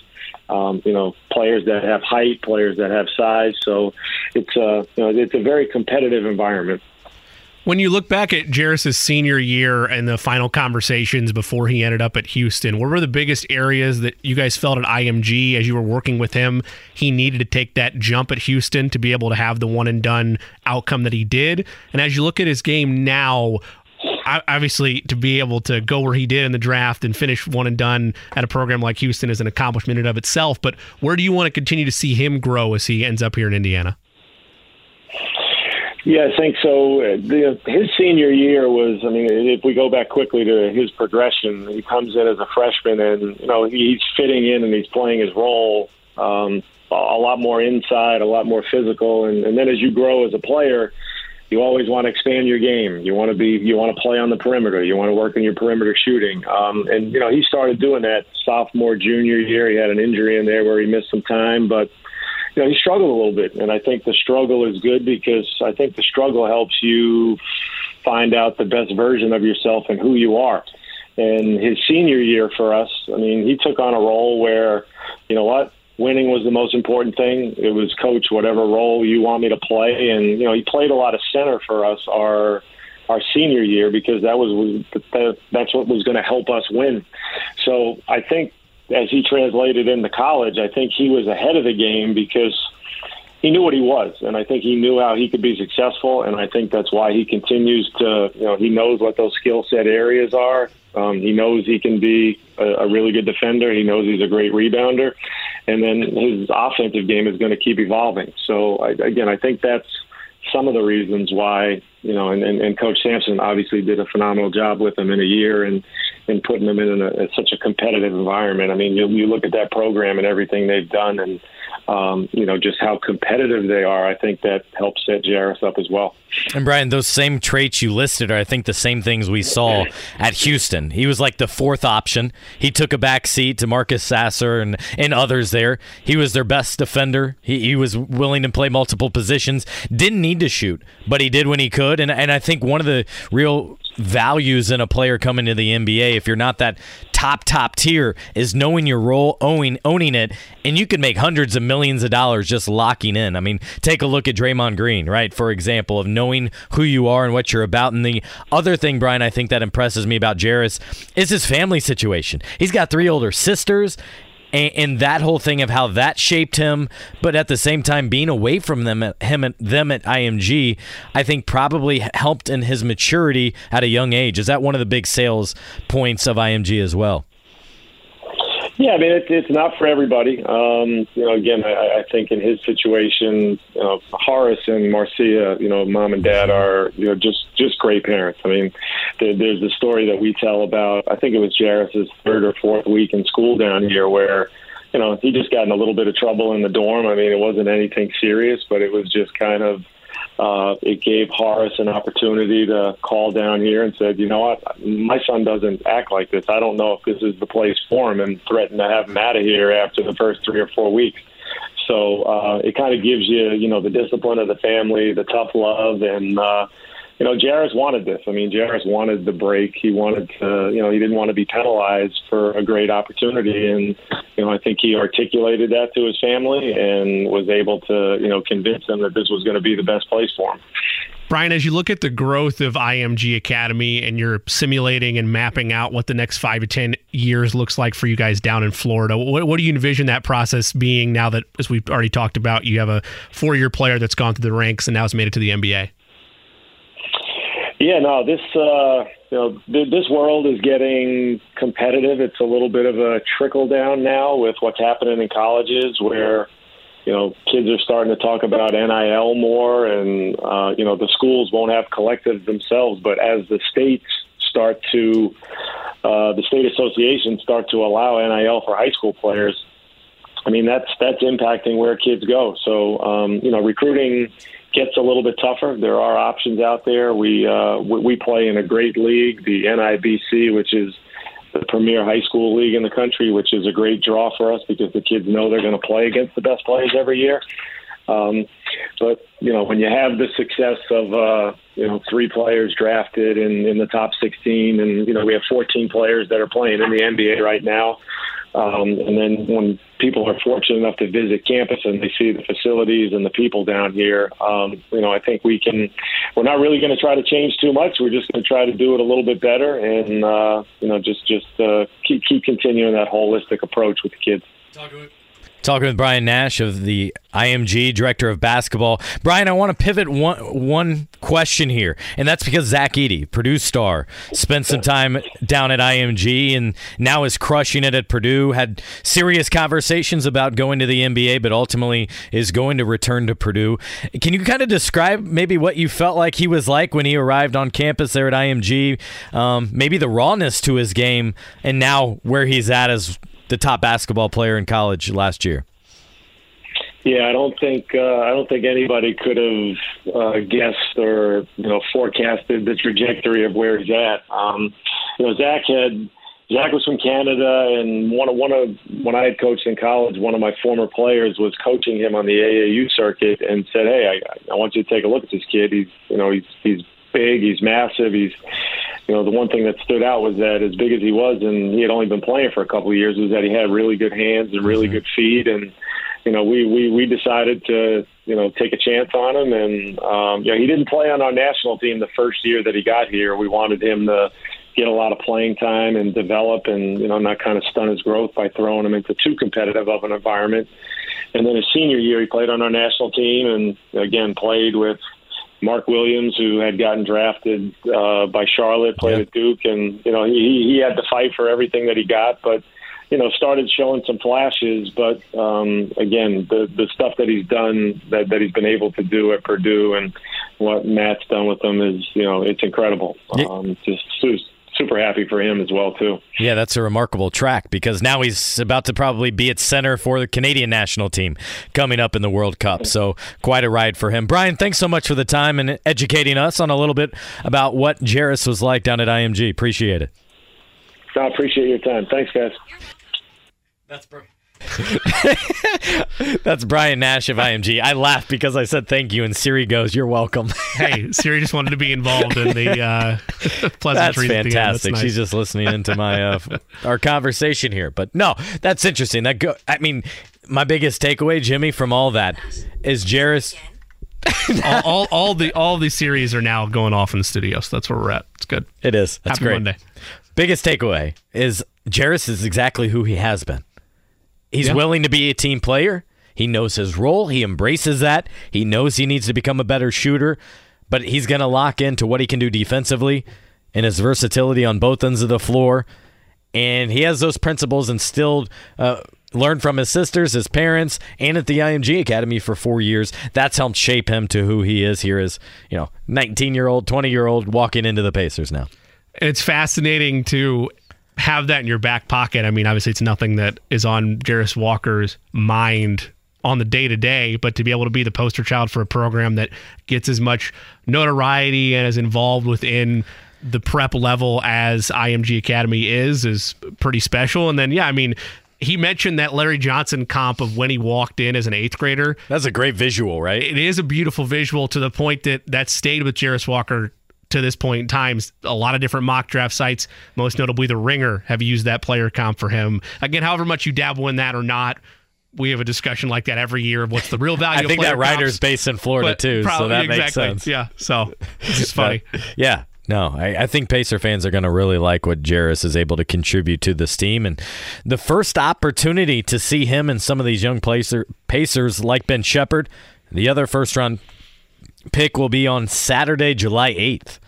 um, you know, players that have height, players that have size. So it's a, you know, it's a very competitive environment. When you look back at Jarace's senior year and the final conversations before he ended up at Houston, what were the biggest areas that you guys felt at IMG as you were working with him? He needed to take that jump at Houston to be able to have the one and done outcome that he did. And as you look at his game now, obviously to be able to go where he did in the draft and finish one and done at a program like Houston is an accomplishment in of itself. But where do you want to continue to see him grow as he ends up here in Indiana? Yeah, I think so. The, his senior year was, I mean, if we go back quickly to his progression, he comes in as a freshman and, you know, he's fitting in and he's playing his role um, a lot more inside, a lot more physical. And, and then as you grow as a player, you always want to expand your game. You want to be, you want to play on the perimeter. You want to work in your perimeter shooting. Um, and, you know, he started doing that sophomore, junior year. He had an injury in there where he missed some time, but you know, he struggled a little bit, and I think the struggle is good because I think the struggle helps you find out the best version of yourself and who you are. And his senior year for us, I mean, he took on a role where, you know what, winning was the most important thing. It was coach whatever role you want me to play, and you know, he played a lot of center for us our our senior year because that was that's what was going to help us win. So I think as he translated into college, I think he was ahead of the game because he knew what he was, and I think he knew how he could be successful, and I think that's why he continues to, you know, he knows what those skill set areas are. Um, he knows he can be a, a really good defender. He knows he's a great rebounder, and then his offensive game is going to keep evolving. So I, again, I think that's some of the reasons why you know, and, and, and Coach Sampson obviously did a phenomenal job with him in a year and and putting them in a, such a competitive environment. I mean, you, you look at that program and everything they've done, and um, you know just how competitive they are. I think that helps set Jarace up as well. And Brian, those same traits you listed are, I think, the same things we saw at Houston. He was like the fourth option. He took a back seat to Marcus Sasser and, and others there. He was their best defender. He, he was willing to play multiple positions. Didn't need to shoot, but he did when he could. And, and I think one of the real values in a player coming to the NBA if you're not that top top tier is knowing your role owning owning it and you can make hundreds of millions of dollars just locking in. I mean take a look at Draymond Green right? For example of knowing who you are and what you're about. And the other thing Brian I think that impresses me about Jarace is his family situation. He's got three older sisters and, and, that whole thing of how that shaped him, but at the same time being away from them, him at them at IMG, I think probably helped in his maturity at a young age. Is that one of the big sales points of IMG as well? Yeah, I mean it, it's not for everybody. Um, you know, again, I, I think in his situation, you know, Horace and Marcia, you know, mom and dad are you know just just great parents. I mean, there, there's the story that we tell about. I think it was Jarace's third or fourth week in school down here where you know, he just got in a little bit of trouble in the dorm. I mean, it wasn't anything serious, but it was just kind of uh, it gave Horace an opportunity to call down here and said, you know what, my son doesn't act like this. I don't know if this is the place for him, and threatened to have him out of here after the first three or four weeks. So uh, it kind of gives you, you know, the discipline of the family, the tough love, and uh, you know, Jarace wanted this. I mean, Jarace wanted the break. He wanted to, you know, he didn't want to be penalized for a great opportunity. And, you know, I think he articulated that to his family and was able to, you know, convince them that this was going to be the best place for him. Brian, as you look at the growth of IMG Academy and you're simulating and mapping out what the next five to 10 years looks like for you guys down in Florida, what, what do you envision that process being now that, as we've already talked about, you have a four year player that's gone through the ranks and now has made it to the NBA? Yeah, no, this uh, you know th- this world is getting competitive. It's a little bit of a trickle down now with what's happening in colleges, where you know kids are starting to talk about NIL more, and uh, you know the schools won't have collectives themselves, but as the states start to uh, the state associations start to allow NIL for high school players, I mean that's that's impacting where kids go. So um, you know recruiting gets a little bit tougher. There are options out there. We uh, we play in a great league, the NIBC, which is the premier high school league in the country, which is a great draw for us because the kids know they're going to play against the best players every year. Um, but you know, when you have the success of uh, you know three players drafted in in the top 16, and you know we have 14 players that are playing in the NBA right now. Um, and then when people are fortunate enough to visit campus and they see the facilities and the people down here, um, you know, I think we can. We're not really going to try to change too much. We're just going to try to do it a little bit better, and uh, you know, just just uh, keep keep continuing that holistic approach with the kids. Talking with Brian Nash of the IMG director of basketball. Brian, I want to pivot one one question here, and that's because Zach Edey, Purdue star, spent some time down at IMG and now is crushing it at Purdue. Had serious conversations about going to the NBA, but ultimately is going to return to Purdue. Can you kind of describe maybe what you felt like he was like when he arrived on campus there at IMG? Um, maybe the rawness to his game, and now where he's at as the top basketball player in college last year. Yeah, I don't think uh, I don't think anybody could have uh, guessed or you know forecasted the trajectory of where he's at. Um, you know, Zach had Zach was from Canada, and one of one of when I had coached in college, one of my former players was coaching him on the AAU circuit, and said, "Hey, I, I want you to take a look at this kid. He's you know he's he's big, he's massive, he's you know, the one thing that stood out was that as big as he was, and he had only been playing for a couple of years, was that he had really good hands and really mm-hmm. good feet. And you know, we we we decided to you know take a chance on him, and um, you know, he didn't play on our national team the first year that he got here. We wanted him to get a lot of playing time and develop, and you know, not kind of stun his growth by throwing him into too competitive of an environment. And then his senior year, he played on our national team, and again played with Mark Williams, who had gotten drafted uh, by Charlotte, played yeah. at Duke, and you know he he had to fight for everything that he got, but you know started showing some flashes. But um, again, the the stuff that he's done that that he's been able to do at Purdue and what Matt's done with them is you know it's incredible. Um, just super happy for him as well too. Yeah, that's a remarkable track because now he's about to probably be at center for the Canadian national team coming up in the World Cup. So quite a ride for him. Brian, thanks so much for the time and educating us on a little bit about what Jarace was like down at IMG. Appreciate it. I appreciate your time. Thanks, guys. That's perfect. *laughs* That's Brian Nash of IMG. I laughed because I said thank you, and Siri goes, "You're welcome." *laughs* hey, Siri just wanted to be involved in the uh, *laughs* pleasantries. That's fantastic. That's nice. She's just listening into my uh, our conversation here. But no, that's interesting. That go. I mean, my biggest takeaway, Jimmy, from all that is Jarace. all, all, all the all the series are now going off in the studio, so that's where we're at. It's good. It is. That's Happy great. Monday. Biggest takeaway is Jarace is exactly who he has been. He's yeah. willing to be a team player. He knows his role. He embraces that. He knows he needs to become a better shooter, but he's going to lock into what he can do defensively and his versatility on both ends of the floor. And he has those principles instilled, uh, learned from his sisters, his parents, and at the IMG Academy for four years. That's helped shape him to who he is here as, you know, 19 year old, 20 year old walking into the Pacers now. It's fascinating to have that in your back pocket. I mean, obviously, it's nothing that is on Jarace Walker's mind on the day to day, but to be able to be the poster child for a program that gets as much notoriety and is involved within the prep level as IMG Academy is is pretty special. And then, yeah, I mean, he mentioned that Larry Johnson comp of when he walked in as an eighth grader. That's a great visual, right? It is a beautiful visual to the point that that stayed with Jarace Walker to this point in time. A lot of different mock draft sites, most notably the Ringer, have used that player comp for him. Again, however much you dabble in that or not, we have a discussion like that every year of what's the real *laughs* value. I think that writer's based in Florida but too, probably, so that exactly. makes sense. Yeah, so it's *laughs* funny. yeah, no, I, I, think Pacer fans are going to really like what Jarace is able to contribute to this team. And the first opportunity to see him and some of these young Pacer, Pacers like Ben Sheppard, the other first round pick will be on Saturday, July 8th.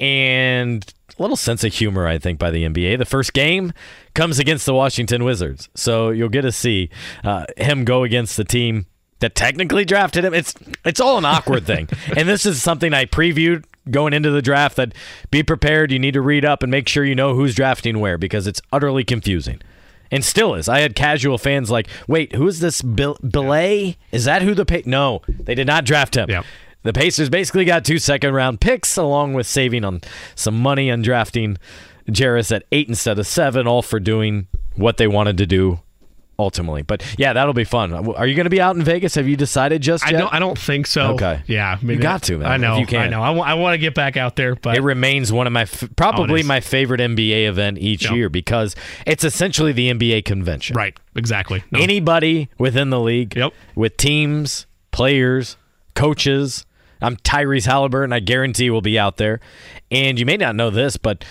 And a little sense of humor, I think, by the NBA. The first game comes against the Washington Wizards. So you'll get to see uh, him go against the team that technically drafted him. It's it's all an awkward thing. *laughs* And this is something I previewed going into the draft that be prepared. You need to read up and make sure you know who's drafting where because it's utterly confusing. And still is. I had casual fans like, wait, who is this Bill Belay? Is that who the pay? No, they did not draft him. Yeah. The Pacers basically got two second round picks along with saving on some money on drafting Jarace at eight instead of seven, all for doing what they wanted to do ultimately. But yeah, that'll be fun. Are you going to be out in Vegas? Have you decided just I yet? don't. I don't think so. Okay. Yeah. I mean, You got to, man, I know. you can. I know. I want to get back out there, but it remains one of my f- probably is. my favorite NBA event each Yep. year because it's essentially the NBA convention. right. Exactly. No. Anybody within the league, Yep. with teams, players, coaches. I'm Tyrese Halliburton. I guarantee will be out there. And you may not know this, but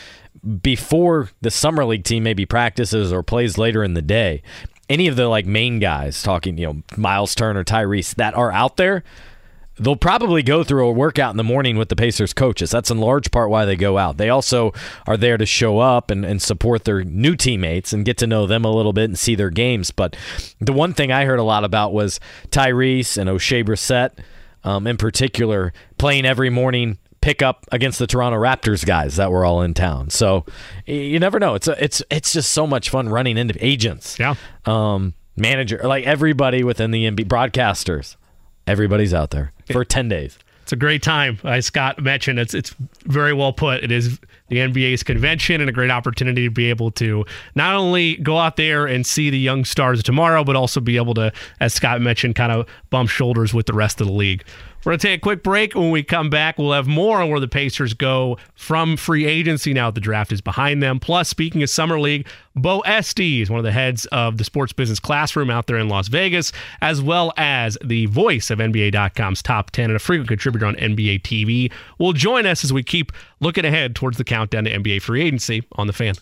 before the summer league team maybe practices or plays later in the day, any of the like main guys talking, you know, Miles Turner, Tyrese that are out there, they'll probably go through a workout in the morning with the Pacers coaches. That's in large part why they go out. They also are there to show up and, and support their new teammates and get to know them a little bit and see their games. But the one thing I heard a lot about was Tyrese and Oshae Brissett, um, in particular, playing every morning pickup against the Toronto Raptors guys that were all in town. So you never know. It's a, it's it's just so much fun running into agents Yeah. um, manager, like everybody within the NBA, broadcasters, everybody's out there for 10 days. It's a great time. As Scott mentioned, it's it's very well put. It is the NBA's convention and a great opportunity to be able to not only go out there and see the young stars tomorrow, but also be able to, as Scott mentioned, kind of bump shoulders with the rest of the league. We're going to take a quick break. When we come back, we'll have more on where the Pacers go from free agency now that the draft is behind them. Plus, speaking of Summer League, Beau Estes, one of the heads of the sports business classroom out there in Las Vegas, as well as the voice of NBA.com's top 10 and a frequent contributor on NBA TV, will join us as we keep looking ahead towards the countdown to NBA free agency on the fan.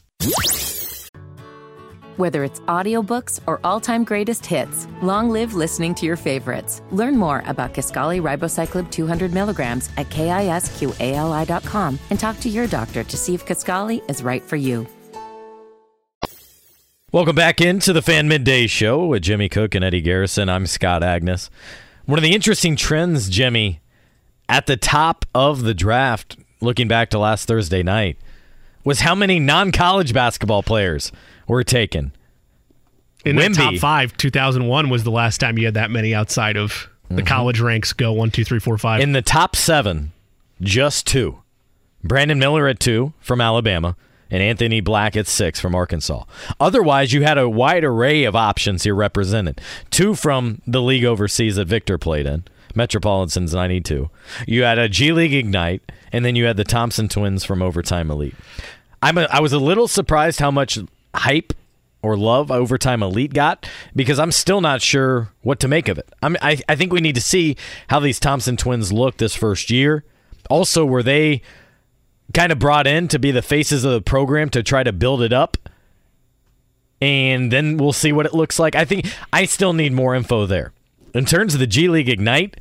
Whether it's audiobooks or all-time greatest hits, long live listening to your favorites. Learn more about Kisqali Ribociclib 200 milligrams at kisqali.com and talk to your doctor to see if Kisqali is right for you. Welcome back into the Fan Midday Show with Jimmy Cook and Eddie Garrison. I'm Scott Agness. One of the interesting trends, Jimmy, at the top of the draft, looking back to last Thursday night, was how many non college basketball players were taken. In the top five, 2001 was the last time you had that many outside of the mm-hmm. college ranks go one, two, three, four, five. In the top seven, just two. Brandon Miller at two from Alabama, and Anthony Black at six from Arkansas. Otherwise, you had a wide array of options here represented. Two from the league overseas that Victor played in, Metropolitans 92. You had a G League Ignite, and then you had the Thompson twins from Overtime Elite. I'm a, I was a little surprised how much hype or love Overtime Elite got because I'm still not sure what to make of it. I'm, I, I think we need to see how these Thompson twins look this first year. Also, were they kind of brought in to be the faces of the program to try to build it up? And then we'll see what it looks like. I think I still need more info there. In terms of the G League Ignite,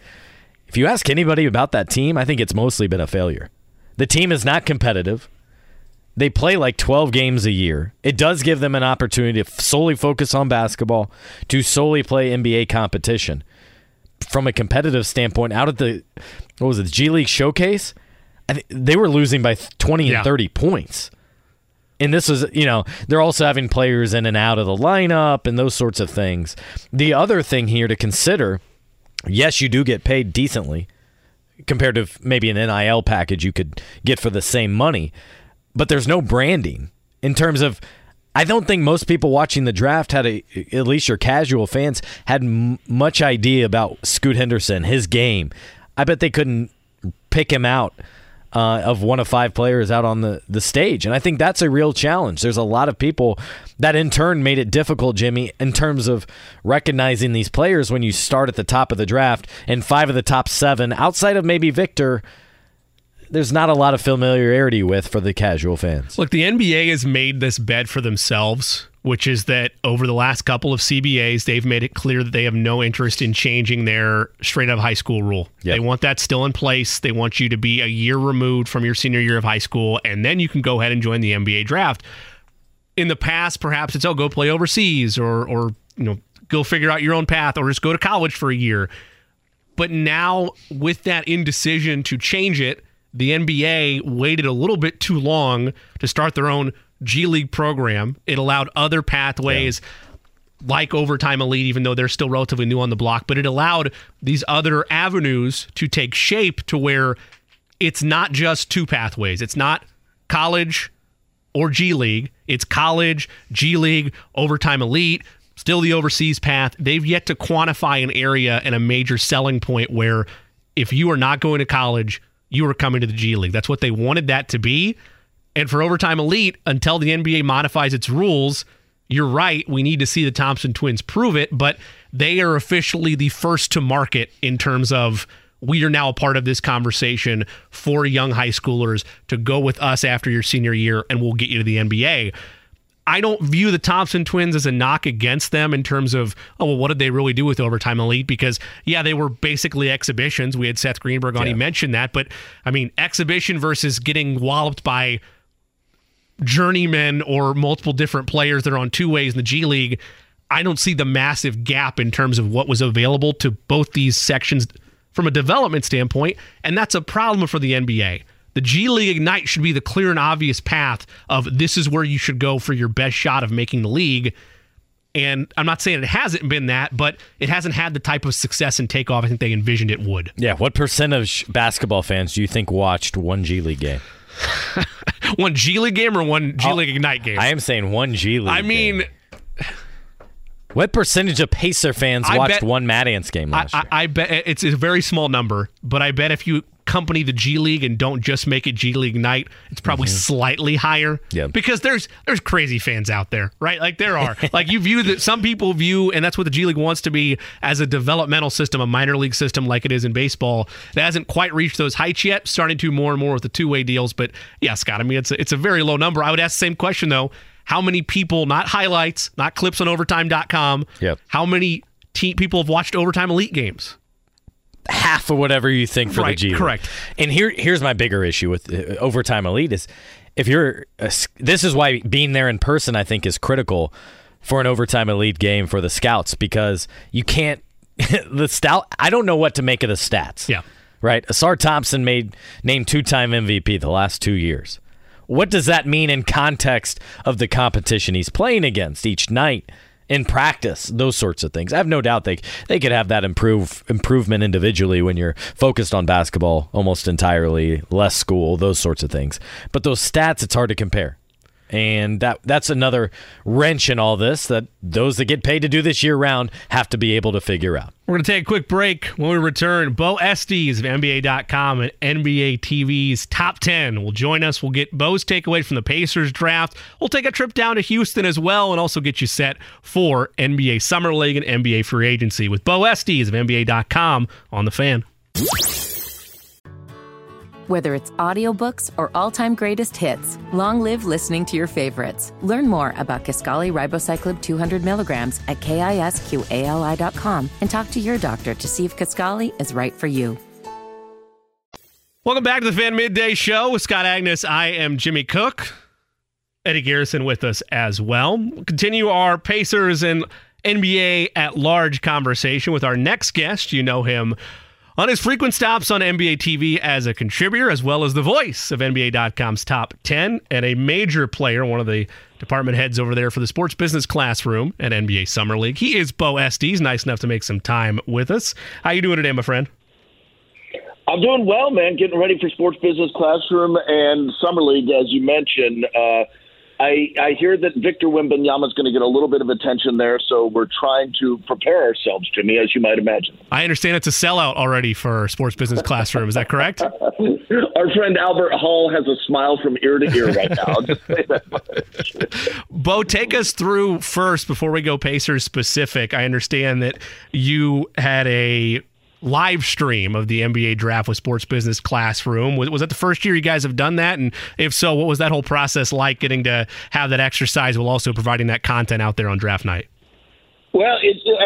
if you ask anybody about that team, I think it's mostly been a failure. The team is not competitive. They play like 12 games a year. It does give them an opportunity to solely focus on basketball, to solely play NBA competition. From a competitive standpoint, out at the what was it, the G League Showcase, I think they were losing by 20 Yeah. and 30 points. And this is, you know, they're also having players in and out of the lineup and those sorts of things. The other thing here to consider, yes, you do get paid decently compared to maybe an NIL package you could get for the same money, but there's no branding in terms of. I don't think most people watching the draft had a, at least your casual fans had m- much idea about Scoot Henderson, his game. I bet they couldn't pick him out uh, of one of five players out on the, the stage. And I think that's a real challenge. There's a lot of people that in turn made it difficult, Jimmy, in terms of recognizing these players when you start at the top of the draft and five of the top seven, outside of maybe Victor, there's not a lot of familiarity with for the casual fans. Look, the NBA has made this bed for themselves, which is that over the last couple of CBAs, they've made it clear that they have no interest in changing their straight of high school rule. Yep. They want that still in place. They want you to be a year removed from your senior year of high school, and then you can go ahead and join the NBA draft. In the past, perhaps it's oh, go play overseas or or you know, go figure out your own path or just go to college for a year. But now, with that indecision to change it, the NBA waited a little bit too long to start their own G League program. It allowed other pathways like Overtime Elite, even though they're still relatively new on the block, but it allowed these other avenues to take shape to where it's not just two pathways. It's not college, or G League. It's college, G League, overtime elite, still the overseas path. They've yet to quantify an area and a major selling point where if you are not going to college, you were coming to the G League. That's what they wanted that to be. And for overtime elite, until the NBA modifies its rules, you're right. We need to see the Thompson twins prove it, but they are officially the first to market in terms of we are now a part of this conversation for young high schoolers to go with us after your senior year and we'll get you to the NBA. I don't view the Thompson twins as a knock against them in terms of, oh, well, what did they really do with Overtime Elite? Because, yeah, they were basically exhibitions. We had Seth Greenberg on, yeah. he mentioned that. But, I mean, exhibition versus getting walloped by journeymen or multiple different players that are on two ways in the G League. I don't see the massive gap in terms of what was available to both these sections from a development standpoint. And that's a problem for the NBA. The G League Ignite should be the clear and obvious path of this is where you should go for your best shot of making the league. And I'm not saying it hasn't been that, but it hasn't had the type of success and takeoff I think they envisioned it would. Yeah. What percentage basketball fans do you think watched one G League game? *laughs* one G League game or one G League Ignite game? I am saying one G League. I mean, game. what percentage of Pacer fans I watched bet, one Mad Ants game last I, year? I, I bet it's a very small number, but I bet if you company the G League and don't just make it G League night, it's probably mm-hmm. slightly higher. Yeah. Because there's there's crazy fans out there, right? Like there are. *laughs* like you view that some people view, and that's what the G League wants to be as a developmental system, a minor league system like it is in baseball. That hasn't quite reached those heights yet. Starting to more and more with the two way deals. But yeah, Scott, I mean it's a, it's a very low number. I would ask the same question though. How many people, not highlights, not clips on overtime.com, yep. how many te- people have watched overtime elite games? Half of whatever you think for right, the G League. Correct. And here, here's my bigger issue with uh, overtime elite is if you're a, this is why being there in person I think is critical for an overtime elite game for the scouts because you can't *laughs* the stout I don't know what to make of the stats. Yeah. Right? Ausar Thompson made named two-time MVP the last 2 years. What does that mean in context of the competition he's playing against each night? In practice, those sorts of things. I have no doubt they they could have that improve improvement individually when you're focused on basketball almost entirely, less school, those sorts of things. But those stats, it's hard to compare. And that that's another wrench in all this that those that get paid to do this year round have to be able to figure out. We're going to take a quick break. When we return, Beau Estes of NBA.com and NBA TV's Top 10 will join us. We'll get Beau's takeaway from the Pacers draft. We'll take a trip down to Houston as well and also get you set for NBA Summer League and NBA Free Agency with Beau Estes of NBA.com on the fan. Whether it's audiobooks or all-time greatest hits, long live listening to your favorites. Learn more about Kisqali Ribociclib 200 milligrams at kisqali.com and talk to your doctor to see if Kisqali is right for you. Welcome back to the Fan Midday Show with Scott Agness. I am Jimmy Cook. Eddie Garrison with us as well. We'll continue our Pacers and NBA at large conversation with our next guest. You know him on his frequent stops on NBA TV as a contributor, as well as the voice of NBA.com's top 10 and a major player, one of the department heads over there for the sports business classroom at NBA Summer League. He is Beau Estes, nice enough to make some time with us. How you doing today, my friend? I'm doing well, man. Getting ready for sports business classroom and summer league, as you mentioned. Uh, I, I hear that Victor Wembanyama is going to get a little bit of attention there, so we're trying to prepare ourselves, Jimmy, as you might imagine. I understand it's a sellout already for Sports Business Classroom. Is that correct? *laughs* Our friend Albert Hall has a smile from ear to ear right now. I'll just say that. Beau, take us through first before we go Pacers specific. I understand that you had a live stream of the NBA draft with Sports Business Classroom. Was, was that the first year you guys have done that? And if so, what was that whole process like getting to have that exercise while also providing that content out there on draft night? Well,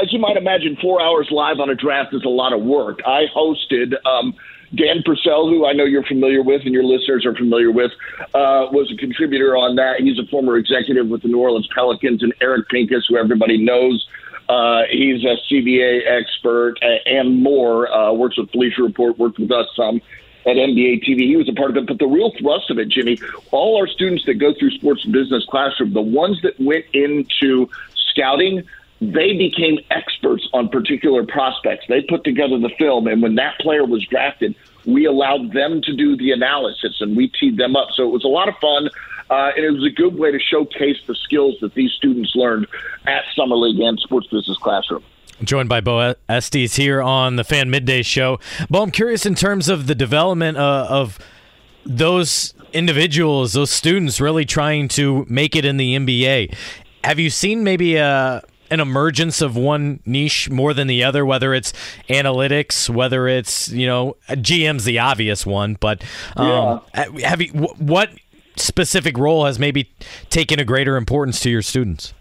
as you might imagine, four hours live on a draft is a lot of work. I hosted. Um, Dan Purcell, who I know you're familiar with and your listeners are familiar with, uh, was a contributor on that. He's a former executive with the New Orleans Pelicans, and Eric Pincus, who everybody knows uh, he's a CBA expert and more. Uh, works with Bleacher Report, worked with us some at NBA TV. He was a part of it. But the real thrust of it, Jimmy, all our students that go through sports business classroom, the ones that went into scouting, they became experts on particular prospects. They put together the film, and when that player was drafted, we allowed them to do the analysis and we teed them up. So it was a lot of fun. Uh, and it was a good way to showcase the skills that these students learned at Summer League and Sports Business Classroom. Joined by Beau Estes here on the Fan Midday Show. Beau, I'm curious in terms of the development uh, of those individuals, those students really trying to make it in the NBA. Have you seen maybe a uh, an emergence of one niche more than the other, whether it's analytics, whether it's you know GM's the obvious one, but um, yeah. have you what specific role has maybe taken a greater importance to your students?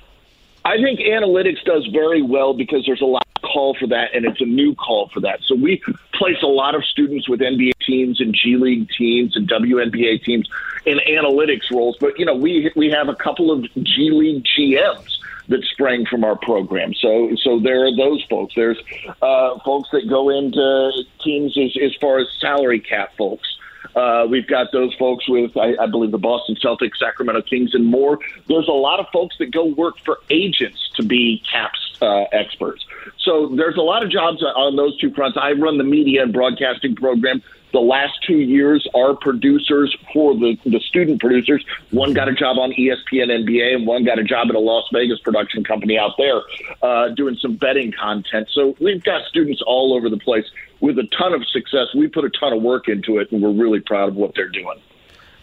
I think analytics does very well because there's a lot of call for that, and it's a new call for that. So we place a lot of students with NBA teams and G League teams and WNBA teams in analytics roles. But you know, we we have a couple of G League GMs that sprang from our program. So so there are those folks. There's uh, folks that go into teams as, as far as salary cap folks. Uh, we've got those folks with, I, I, believe, the Boston Celtics, Sacramento Kings, and more. There's a lot of folks that go work for agents to be caps uh, experts. So there's a lot of jobs on those two fronts. I run the media and broadcasting program the last two years, our producers for the, the student producers, one got a job on ESPN NBA and one got a job at a Las Vegas production company out there uh, doing some betting content. So we've got students all over the place with a ton of success. We put a ton of work into it, and we're really proud of what they're doing.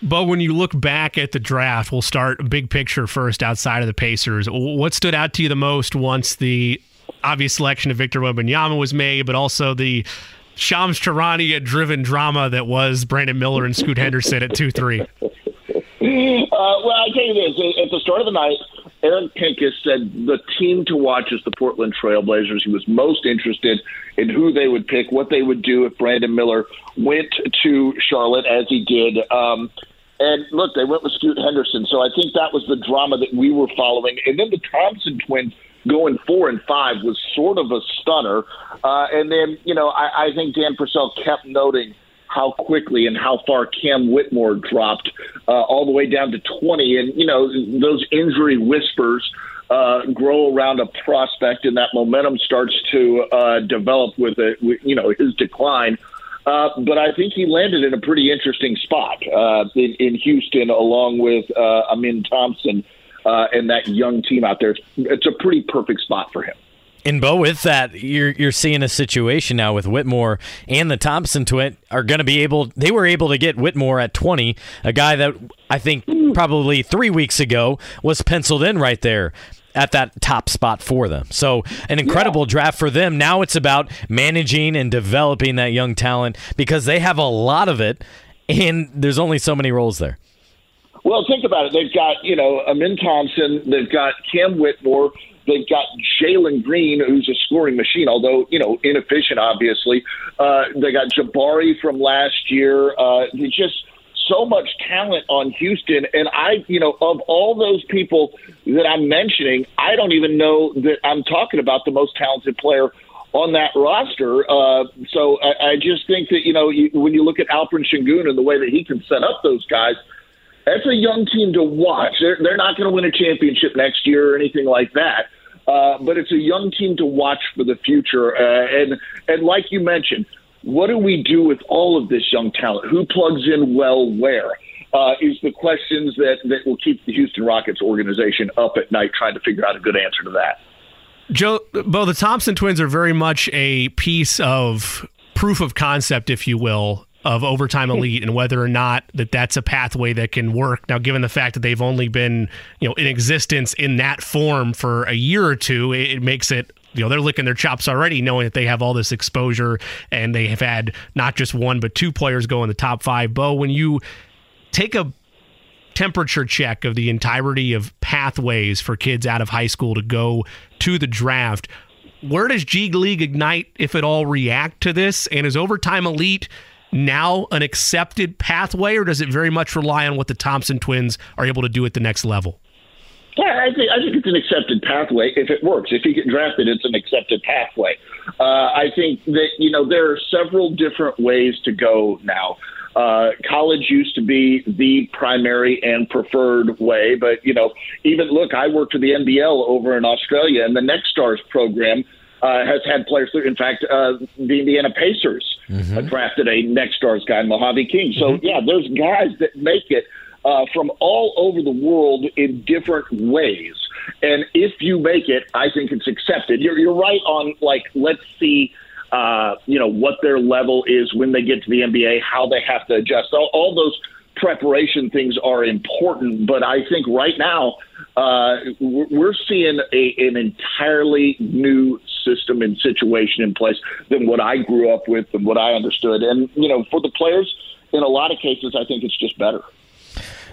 But when you look back at the draft, we'll start big picture first outside of the Pacers. What stood out to you the most once the obvious selection of Victor Wembanyama was made, but also the Shams Charania driven drama that was Brandon Miller and Scoot Henderson at 2 3? *laughs* Uh, well, I'll tell you this. At the start of the night, Eric Pincus said the team to watch is the Portland Trailblazers. He was most interested in who they would pick, what they would do if Brandon Miller went to Charlotte as he did. Um, and look, they went with Scoot Henderson. So I think that was the drama that we were following. And then the Thompson twins going four and five was sort of a stunner. Uh, and then, you know, I, I think Dan Purcell kept noting how quickly and how far Cam Whitmore dropped uh, all the way down to 20. And, you know, those injury whispers uh, grow around a prospect and that momentum starts to uh, develop with it, you know, his decline. Uh, but I think he landed in a pretty interesting spot uh, in, in Houston, along with uh, Amen Thompson uh, and that young team out there. It's, it's a pretty perfect spot for him. And Beau, with that, you're you're seeing a situation now with Whitmore and the Thompson twin are going to be able. They were able to get Whitmore at 20, a guy that I think probably three weeks ago was penciled in right there at that top spot for them. So an incredible yeah. draft for them. Now it's about managing and developing that young talent because they have a lot of it, and there's only so many roles there. Well, think about it. They've got you know Amen Thompson. They've got Cam Whitmore. They've got Jalen Green, who's a scoring machine, although you know inefficient, obviously. Uh, they got Jabari from last year. Uh, just so much talent on Houston, and I, you know, of all those people that I'm mentioning, I don't even know that I'm talking about the most talented player on that roster. Uh, so I, I just think that you know you, when you look at Alperen Sengun and the way that he can set up those guys that's a young team to watch. They're, they're not going to win a championship next year or anything like that. Uh, but it's a young team to watch for the future. Uh, and and like you mentioned, what do we do with all of this young talent? Who plugs in well where? Uh, is the questions that, that will keep the Houston Rockets organization up at night trying to figure out a good answer to that. Joe, Beau, the Thompson twins are very much a piece of proof of concept, if you will, of overtime elite and whether or not that that's a pathway that can work. Now, given the fact that they've only been, you know, in existence in that form for a year or two, it, it makes it you know they're licking their chops already knowing that they have all this exposure and they have had not just one but two players go in the top five. Beau when you take a temperature check of the entirety of pathways for kids out of high school to go to the draft where does g league ignite if at all react to this? And is overtime elite now an accepted pathway, or does it very much rely on what the Thompson twins are able to do at the next level? Yeah, I think I think it's an accepted pathway if it works. If you get drafted, it's an accepted pathway. Uh, I think that you know there are several different ways to go now. Uh, college used to be the primary and preferred way, but you know, even look, I worked for the NBL over in Australia, and the Next Stars program uh, has had players. In fact, uh, the Indiana Pacers mm-hmm. drafted a next stars guy, Mojave King. So mm-hmm. yeah, there's guys that make it. uh, from all over the world in different ways. And if you make it, I think it's accepted. You're, you're right on, like, let's see. Uh, you know what their level is when they get to the NBA, how they have to adjust. All, all those preparation things are important, but I think right now uh, we're seeing a, an entirely new system and situation in place than what I grew up with and what I understood. And you know, for the players, in a lot of cases, I think it's just better.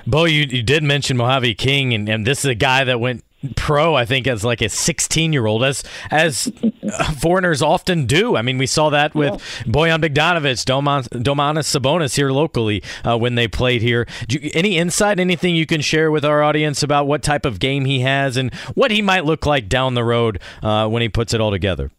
Beau, you, you did mention Mojave King, and, and this is a guy that went pro i think as like a 16 year old as as foreigners often do i mean we saw that with yeah. bojan bogdanovic Doman, domantas sabonis here locally uh, when they played here you, any insight anything you can share with our audience about what type of game he has and what he might look like down the road uh, when he puts it all together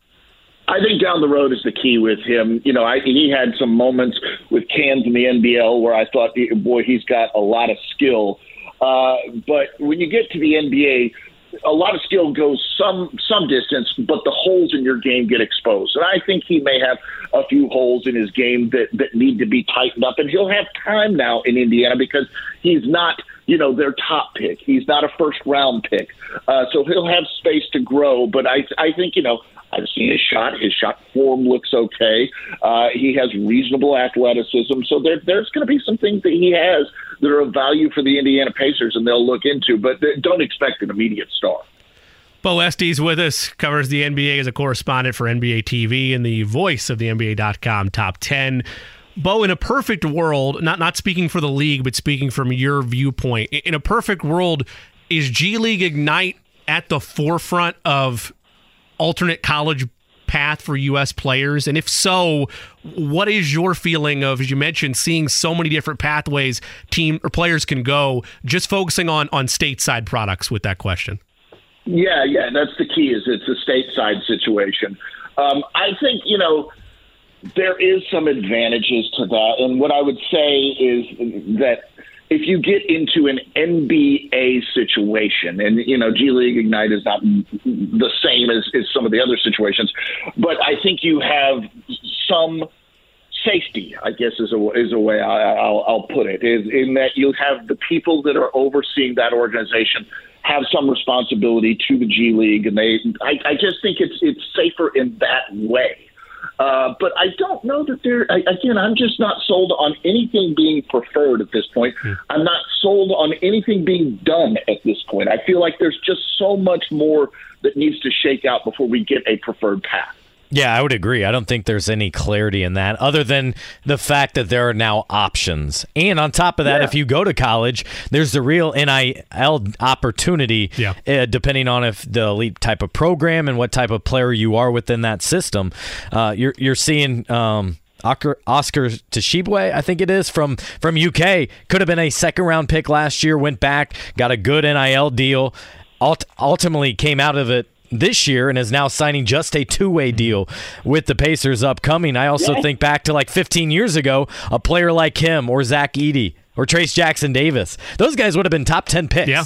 I think down the road is the key with him. You know, I, he had some moments with Cairns in the NBL where I thought, boy, he's got a lot of skill. Uh, but when you get to the NBA, a lot of skill goes some some distance, but the holes in your game get exposed. And I think he may have a few holes in his game that that need to be tightened up. And he'll have time now in Indiana because he's not you know their top pick. He's not a first round pick, uh, so he'll have space to grow. But I I think you know I've seen his shot. His shot form looks okay. Uh, he has reasonable athleticism. So there, there's going to be some things that he has that are of value for the Indiana Pacers, and they'll look into. But don't expect an immediate star. Beau Estes with us, covers the NBA as a correspondent for NBA TV and the voice of the NBA.com top 10. Beau, in a perfect world, not not speaking for the league, but speaking from your viewpoint, in a perfect world, is G League Ignite at the forefront of alternate college path for U.S. players? And if so, what is your feeling of, as you mentioned, seeing so many different pathways team or players can go? Just focusing on on stateside products with that question. Yeah, yeah, that's the key. Is it's a stateside situation. Um, I think you know there is some advantages to that, and what I would say is that if you get into an NBA situation, and you know, G League Ignite is not the same as, as some of the other situations, but I think you have some safety. I guess is a is a way I, will I'll put it is in that you have the people that are overseeing that organization have some responsibility to the G League, and they I, I just think it's it's safer in that way. Uh, but I don't know that there. Again, I'm just not sold on anything being preferred at this point. Mm. I'm not sold on anything being done at this point. I feel like there's just so much more that needs to shake out before we get a preferred path. Yeah, I would agree. I don't think there's any clarity in that other than the fact that there are now options. And on top of that, yeah. if you go to college, there's the real NIL opportunity, yeah. uh, depending on if the elite type of program and what type of player you are within that system. Uh, you're, you're seeing. Um, Oscar, Oscar Tshiebwe, I think it is from from UK, could have been a second round pick last year. Went back, got a good NIL deal. Ult- ultimately, came out of it this year and is now signing just a two way mm-hmm. deal with the Pacers upcoming. I also think back to like 15 years ago, a player like him or Zach Edey or Trayce Jackson Davis. Those guys would have been top 10 picks. Yeah.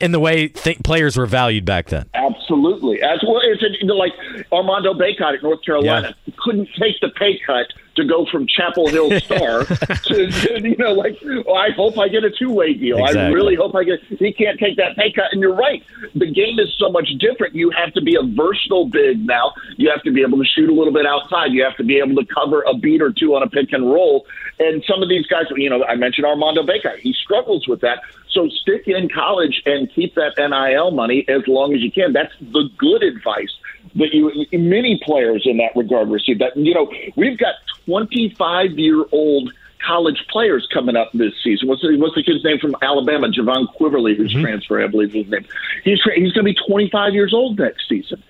In the way th- players were valued back then, absolutely. As well, it's like Armando Bacot at North Carolina yeah. couldn't take the pay cut to go from Chapel Hill *laughs* Star to, to, you know, like, oh, I hope I get a two way deal. Exactly. I really hope I get. He can't take that pay cut. And you're right. The game is so much different. You have to be a versatile big now. You have to be able to shoot a little bit outside. You have to be able to cover a beat or two on a pick and roll. And some of these guys, you know, I mentioned Armando Bacot. He struggles with that. So stick in college and keep that NIL money as long as you can. That's the good advice that you many players in that regard receive. That you know, we've got 25 year old college players coming up this season. What's the, what's the kid's name from Alabama? Jahvon Quinerly, who's mm-hmm. transfer, I believe his name. He's he's going to be 25 years old next season.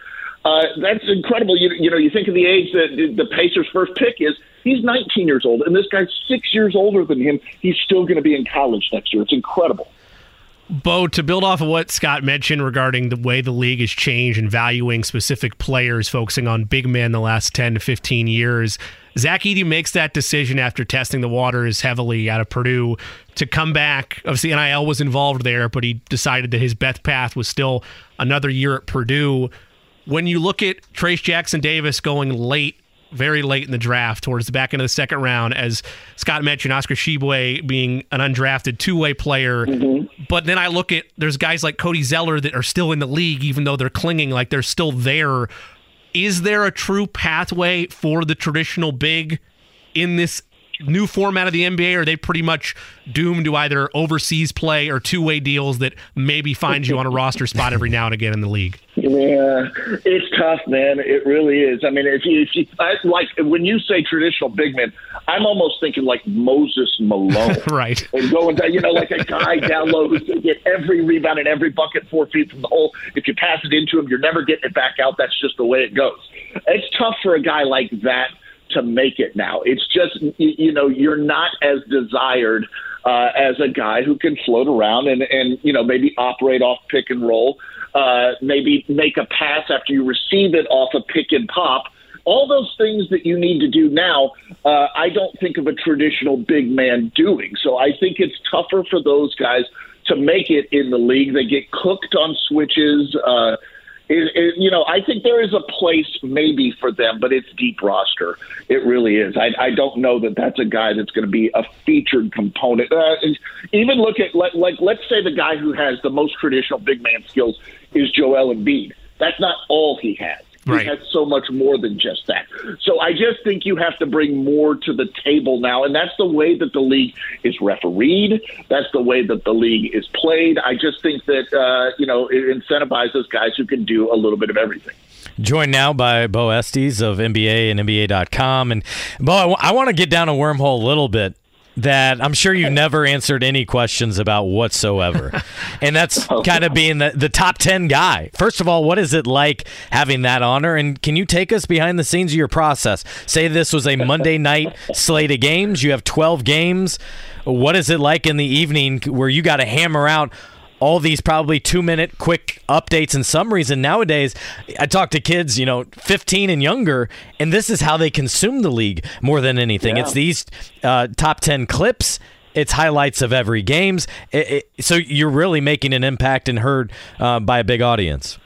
Uh, that's incredible. You, you know, you think of the age that the Pacers' first pick is. He's 19 years old, and this guy's six years older than him. He's still going to be in college next year. It's incredible. Beau, to build off of what Scott mentioned regarding the way the league has changed and valuing specific players, focusing on big men the last 10 to 15 years, Zach Edey makes that decision after testing the waters heavily out of Purdue to come back. Obviously, NIL was involved there, but he decided that his best path was still another year at Purdue. When you look at Trayce Jackson Davis going late very late in the draft, towards the back end of the second round, as Scott mentioned, Oscar Tshiebwe being an undrafted two way player. Mm-hmm. But then I look at there's guys like Cody Zeller that are still in the league, even though they're clinging like they're still there. Is there a true pathway for the traditional big in this new format of the NBA? Or are they pretty much doomed to either overseas play or two way deals that maybe find you on a roster spot every now and again in the league? Yeah, it's tough, man. It really is. I mean, if you, if you I, like when you say traditional big men, I'm almost thinking like Moses Malone, *laughs* right? And going down, you know, like a guy down low who's going to get every rebound and every bucket four feet from the hole. If you pass it into him, you're never getting it back out. That's just the way it goes. It's tough for a guy like that to make it now. It's just you know you're not as desired uh, as a guy who can float around and and you know maybe operate off pick and roll, uh, maybe make a pass after you receive it off a pick and pop. All those things that you need to do now, uh, I don't think of a traditional big man doing. So I think it's tougher for those guys to make it in the league. They get cooked on switches. Uh, it, it, you know, I think there is a place maybe for them, but it's deep roster. It really is. I, I don't know that that's a guy that's going to be a featured component. Uh, even look at like, like let's say the guy who has the most traditional big man skills is Joel Embiid. That's not all he has. Right. He has so much more than just that. So I just think you have to bring more to the table now, and that's the way that the league is refereed. That's the way that the league is played. I just think that uh, you know it incentivizes guys who can do a little bit of everything. Joined now by Beau Estes of NBA and NBA.com. And Beau, I, w- I want to get down a wormhole a little bit that I'm sure you never answered any questions about whatsoever. *laughs* and that's oh, kind of being the, the top 10 guy. First of all, what is it like having that honor? And can you take us behind the scenes of your process? Say this was a Monday night slate of games, you have 12 games. What is it like in the evening where you got to hammer out all these probably two minute quick updates and summaries. And nowadays, I talk to kids, you know, 15 and younger, and this is how they consume the league more than anything. Yeah. It's these uh, top 10 clips. It's highlights of every games. It, it, so you're really making an impact and heard uh, by a big audience.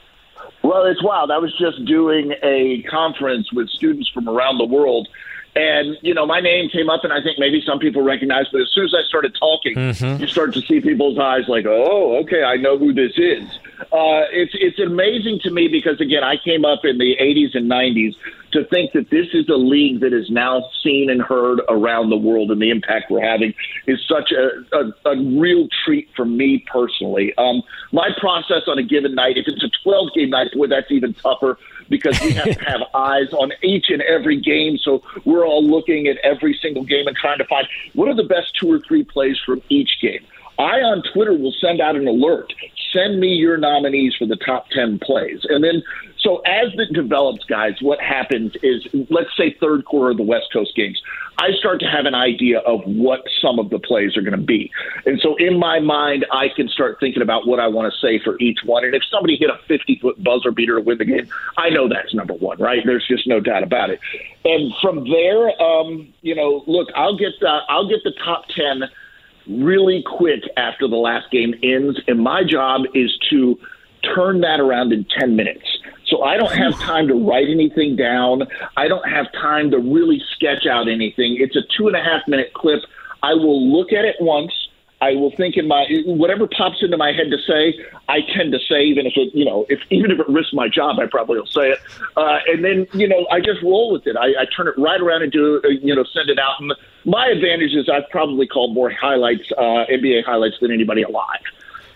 Well, it's wild. I was just doing a conference with students from around the world and, you know, my name came up, and I think maybe some people recognized, but as soon as I started talking, mm-hmm. you start to see people's eyes like, oh, okay, I know who this is. Uh, it's, it's amazing to me because, again, I came up in the 80s and 90s to think that this is a league that is now seen and heard around the world, and the impact we're having is such a, a, a real treat for me personally. Um, my process on a given night, if it's a 12 game night, boy, that's even tougher because we have to have *laughs* eyes on each and every game. So we're all looking at every single game and trying to find what are the best two or three plays from each game. I on Twitter will send out an alert. Send me your nominees for the top 10 plays. And then, so as it develops, guys, what happens is, let's say third quarter of the West Coast games, I start to have an idea of what some of the plays are going to be. And so in my mind, I can start thinking about what I want to say for each one. And if somebody hit a 50 foot buzzer beater to win the game, I know that's number one, right? There's just no doubt about it. And from there, um, you know, look, I'll get the, I'll get the top 10 really quick after the last game ends. And my job is to turn that around in 10 minutes. So I don't have time to write anything down. I don't have time to really sketch out anything. It's a two and a half minute clip. I will look at it once. I will think in my whatever pops into my head to say. I tend to say, even if it, you know, if even if it risks my job, I probably will say it. Uh, and then, you know, I just roll with it. I, I turn it right around and do, uh, you know, send it out. And my advantage is I've probably called more highlights, uh, NBA highlights than anybody alive.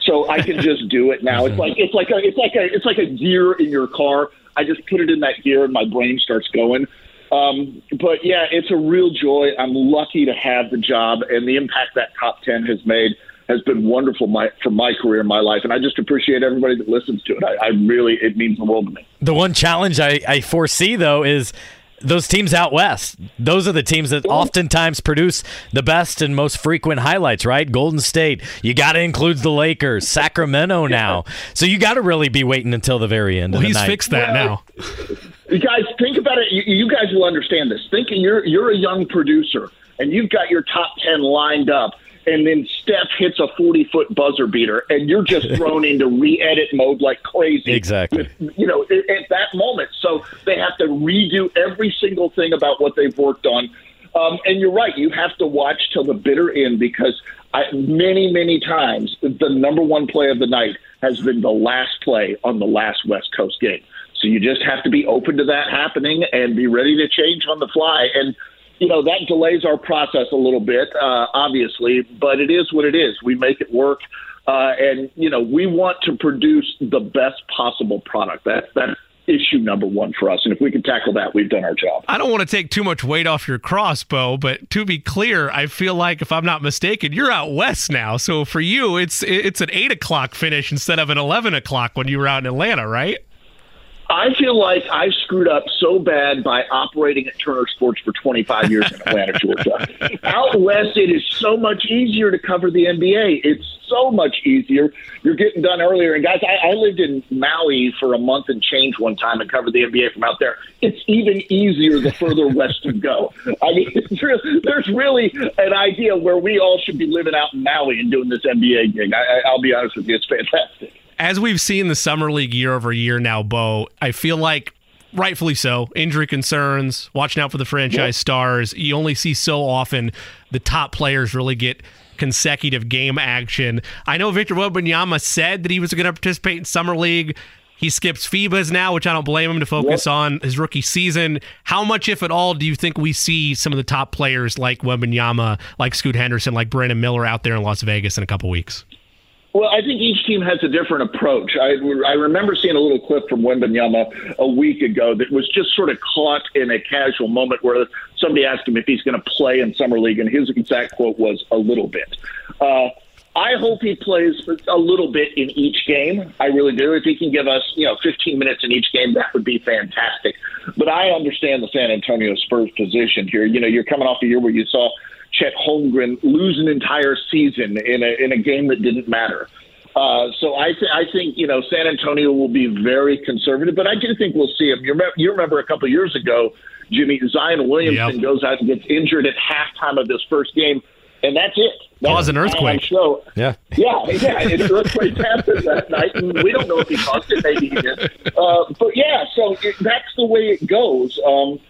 So I can *laughs* just do it now. It's like it's like a it's like a it's like a gear in your car. I just put it in that gear and my brain starts going. Um, but yeah, it's a real joy. I'm lucky to have the job and the impact that top ten has made has been wonderful my, for my career and my life. And I just appreciate everybody that listens to it. I, I really, it means the world to me. The one challenge I, I foresee, though, is those teams out west. Those are the teams that oftentimes produce the best and most frequent highlights, right? Golden State. You got to include the Lakers, Sacramento now. So you got to really be waiting until the very end. Well, he's night. fixed that well, now. You guys, think about it. You, you guys will understand this. Thinking you're you're a young producer and you've got your top ten lined up and then Steph hits a 40 foot buzzer beater, and you're just *laughs* thrown into re edit mode like crazy. Exactly. With, you know, at, at that moment. So they have to redo every single thing about what they've worked on. Um, and you're right, you have to watch till the bitter end because I, many, many times the number one play of the night has been the last play on the last West Coast game. So you just have to be open to that happening and be ready to change on the fly. And you know that delays our process a little bit, uh, obviously, but it is what it is. We make it work, uh, and you know we want to produce the best possible product. That that's issue number one for us. And if we can tackle that, we've done our job. I don't want to take too much weight off your crossbow, but to be clear, I feel like if I'm not mistaken, you're out west now. So for you, it's it's an eight o'clock finish instead of an eleven o'clock when you were out in Atlanta, right? I feel like I screwed up so bad by operating at Turner Sports for 25 years in Atlanta, *laughs* Georgia. Out west, it is so much easier to cover the NBA. It's so much easier. You're getting done earlier. And guys, I, I lived in Maui for a month and change one time and covered the NBA from out there. It's even easier the further *laughs* west you go. I mean, really, there's really an idea where we all should be living out in Maui and doing this NBA gig. I, I'll be honest with you, it's fantastic as we've seen the summer league year over year now, Beau, I feel like rightfully so. Injury concerns, watching out for the franchise yep. stars. You only see so often the top players really get consecutive game action. I know Victor Wembanyama said that he was going to participate in summer league. He skips FIBAs now, which I don't blame him to focus yep. on his rookie season. How much, if at all, do you think we see some of the top players like Wembanyama, like Scoot Henderson, like Brandon Miller out there in Las Vegas in a couple weeks? Well, I think each team has a different approach. I, I remember seeing a little clip from Wembanyama a week ago that was just sort of caught in a casual moment where somebody asked him if he's going to play in summer league, and his exact quote was "a little bit." Uh, I hope he plays a little bit in each game. I really do. If he can give us, you know, 15 minutes in each game, that would be fantastic. But I understand the San Antonio Spurs position here. You know, you're coming off a year where you saw Chet Holmgren lose an entire season in a in a game that didn't matter. Uh, so I th- I think you know San Antonio will be very conservative, but I do think we'll see him. You remember, you remember a couple of years ago, Jimmy Zion Williamson yep. goes out and gets injured at halftime of this first game, and that's it. That's Cause an earthquake. So yeah, yeah, yeah. It's earthquake happened that night, and we don't know if he caused it. Maybe he did. Uh, but yeah, so it, that's the way it goes. Um,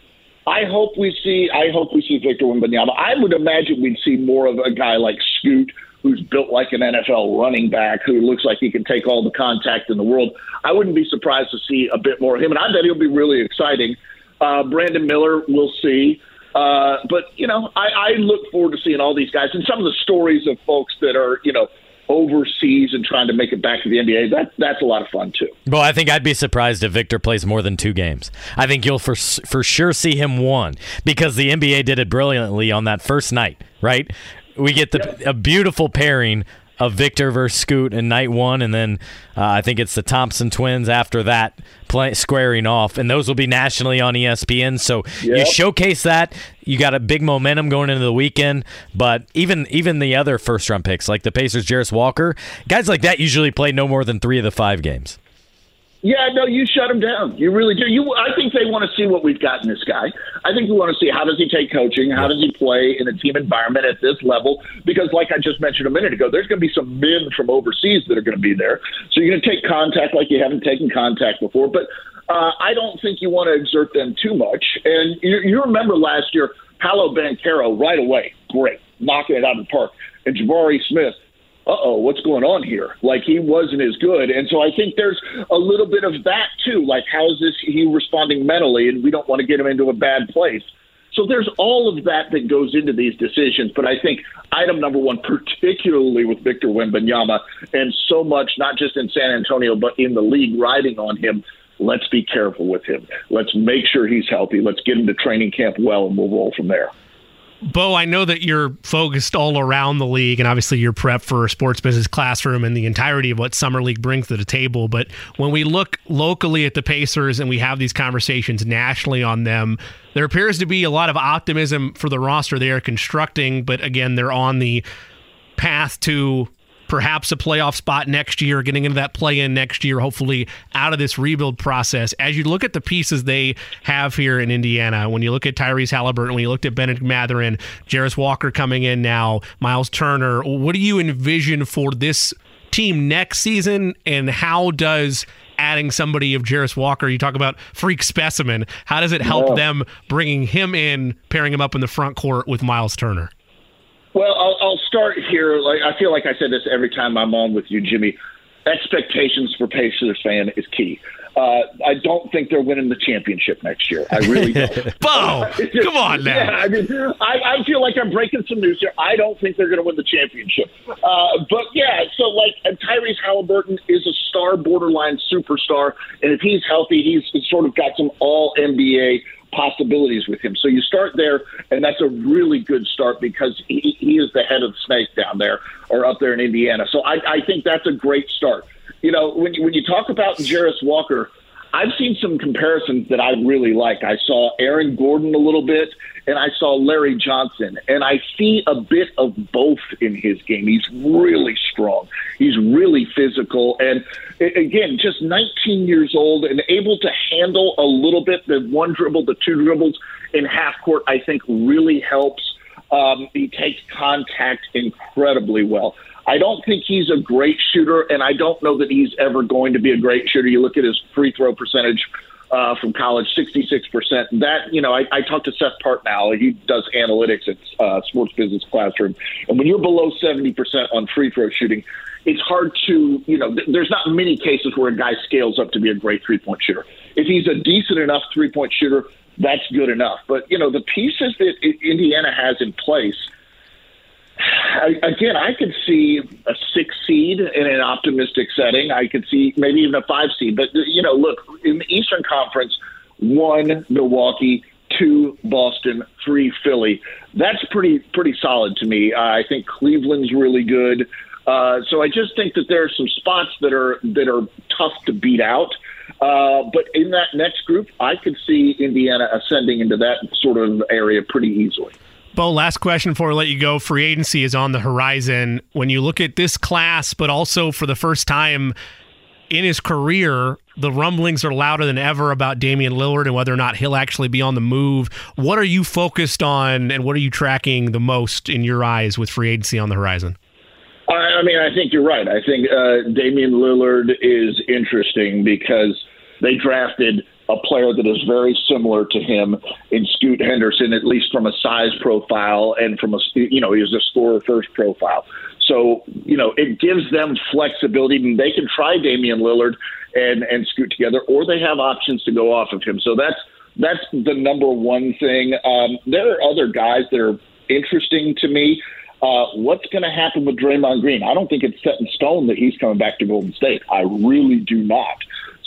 I hope we see. I hope we see Victor Wembanyama. I would imagine we'd see more of a guy like Scoot, who's built like an NFL running back, who looks like he can take all the contact in the world. I wouldn't be surprised to see a bit more of him, and I bet he'll be really exciting. Uh, Brandon Miller, we'll see. Uh, but you know, I, I look forward to seeing all these guys and some of the stories of folks that are you know overseas and trying to make it back to the NBA, that that's a lot of fun too. Well, I think I'd be surprised if Victor plays more than two games. I think you'll for for sure see him one because the NBA did it brilliantly on that first night, right? We get the yep. a beautiful pairing of Victor versus Scoot in night one, and then uh, I think it's the Thompson twins after that play, squaring off, and those will be nationally on ESPN. So yep. you showcase that. You got a big momentum going into the weekend, but even even the other first round picks like the Pacers, Jarace Walker, guys like that usually play no more than three of the five games. Yeah, no, you shut him down. You really do. You, I think they want to see what we've got in this guy. I think we want to see how does he take coaching, how does he play in a team environment at this level. Because, like I just mentioned a minute ago, there's going to be some men from overseas that are going to be there. So you're going to take contact like you haven't taken contact before. But uh, I don't think you want to exert them too much. And you, you remember last year, Paolo Banchero right away, great, knocking it out of the park. And Jabari Smith, uh oh, what's going on here? Like he wasn't as good. And so I think there's a little bit of that too. Like, how is this he responding mentally? And we don't want to get him into a bad place. So there's all of that that goes into these decisions. But I think item number one, particularly with Victor Wembanyama, and so much, not just in San Antonio, but in the league riding on him, let's be careful with him. Let's make sure he's healthy. Let's get him to training camp well, and we'll roll from there. Beau, I know that you're focused all around the league, and obviously you're prep for a sports business classroom and the entirety of what Summer League brings to the table. But when we look locally at the Pacers and we have these conversations nationally on them, there appears to be a lot of optimism for the roster they are constructing. But again, they're on the path to perhaps a playoff spot next year, getting into that play in next year, hopefully out of this rebuild process. As you look at the pieces they have here in Indiana, when you look at Tyrese Halliburton, when you looked at Bennedict Mathurin, Jarace Walker coming in now, Miles Turner, what do you envision for this team next season, and how does adding somebody of Jarace Walker, you talk about freak specimen, how does it help Yeah. them bringing him in, pairing him up in the front court with Miles Turner? Well, I'll, I'll start here. Like I feel like I said this every time I'm on with you, Jimmy. Expectations for Pacers fan is key. Uh, I don't think they're winning the championship next year. I really *laughs* don't. Beau, come on *laughs* now. Yeah, I mean, I, I feel like I'm breaking some news here. I don't think they're going to win the championship. Uh, but yeah, so like uh, Tyrese Halliburton is a star, borderline superstar, and if he's healthy, he's, he's sort of got some All NBA possibilities with him. So you start there, and that's a really good start because he, he is the head of the snake down there or up there in Indiana. So I, I think that's a great start. You know, when you, when you talk about Jarace Walker. I've seen some comparisons that I really like. I saw Aaron Gordon a little bit, and I saw Larry Johnson, and I see a bit of both in his game. He's really strong. He's really physical, and again, just 19 years old and able to handle a little bit the one dribble, the two dribbles in half court. I think really helps. Um, he takes contact incredibly well. I don't think he's a great shooter, and I don't know that he's ever going to be a great shooter. You look at his free throw percentage uh, from college, 66%. That, you know, I, I talked to Seth Partnow. He does analytics at uh, Sports Business Classroom. And when you're below 70% on free throw shooting, it's hard to, you know, th- there's not many cases where a guy scales up to be a great three point shooter. If he's a decent enough three point shooter, that's good enough. But, you know, the pieces that Indiana has in place, I, again, I could see a six seed in an optimistic setting. I could see maybe even a five seed. But you know, look in the Eastern Conference, one Milwaukee, two Boston, three Philly. That's pretty pretty solid to me. Uh, I think Cleveland's really good. Uh, so I just think that there are some spots that are that are tough to beat out. Uh, but in that next group, I could see Indiana ascending into that sort of area pretty easily. Beau, last question before I let you go. Free agency is on the horizon. When you look at this class, but also for the first time in his career, the rumblings are louder than ever about Damian Lillard and whether or not he'll actually be on the move. What are you focused on and what are you tracking the most in your eyes with free agency on the horizon? I mean, I think you're right. I think uh, Damian Lillard is interesting because they drafted a player that is very similar to him in Scoot Henderson, at least from a size profile and from a you know he's a scorer first profile. So you know it gives them flexibility. Mean, they can try Damian Lillard and and Scoot together, or they have options to go off of him. So that's that's the number one thing. Um, there are other guys that are interesting to me. Uh, what's going to happen with Draymond Green? I don't think it's set in stone that he's coming back to Golden State. I really do not.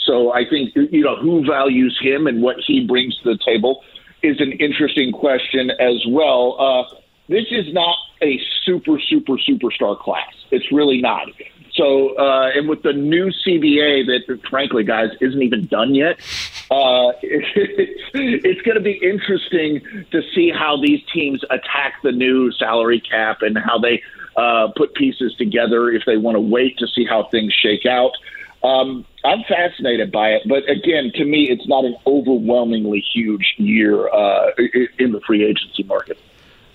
So I think you know who values him and what he brings to the table is an interesting question as well. Uh, this is not a super super superstar class. It's really not. So uh, and with the new CBA that frankly, guys, isn't even done yet. Uh, *laughs* it's it's going to be interesting to see how these teams attack the new salary cap and how they uh, put pieces together if they want to wait to see how things shake out. Um, I'm fascinated by it, but again, to me, it's not an overwhelmingly huge year uh, in the free agency market.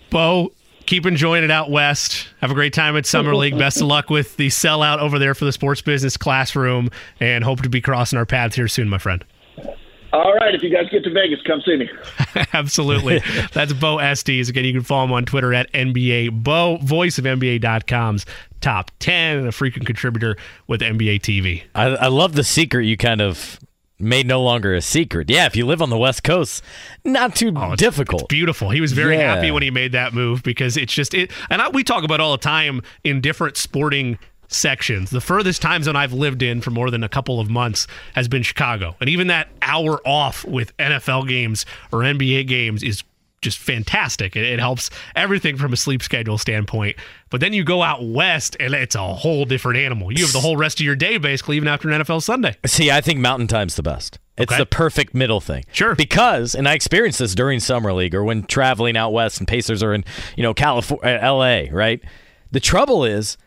Beau, keep enjoying it out west. Have a great time at Summer League. Best of luck with the sellout over there for the sports business classroom, and hope to be crossing our paths here soon, my friend. All right, if you guys get to Vegas, come see me. *laughs* Absolutely. That's Beau Estes. Again, you can follow him on Twitter at NBA Beau, voice of NBA.com's top 10, and a frequent contributor with NBA TV. I, I love the secret you kind of made no longer a secret. Yeah, if you live on the West Coast, not too Oh, it's- difficult. It's beautiful. He was very Yeah. happy when he made that move because it's just it. And I, we talk about all the time in different sporting sections. The furthest time zone I've lived in for more than a couple of months has been Chicago, and even that hour off with NFL games or NBA games is just fantastic. It, it helps everything from a sleep schedule standpoint. But then you go out west, and it's a whole different animal. You have the whole rest of your day basically, even after an NFL Sunday. See, I think Mountain Time's the best. It's Okay. the perfect middle thing. Sure. Because, and I experienced this during summer league or when traveling out west and Pacers are in, you know, California, uh, LA, right? The trouble is,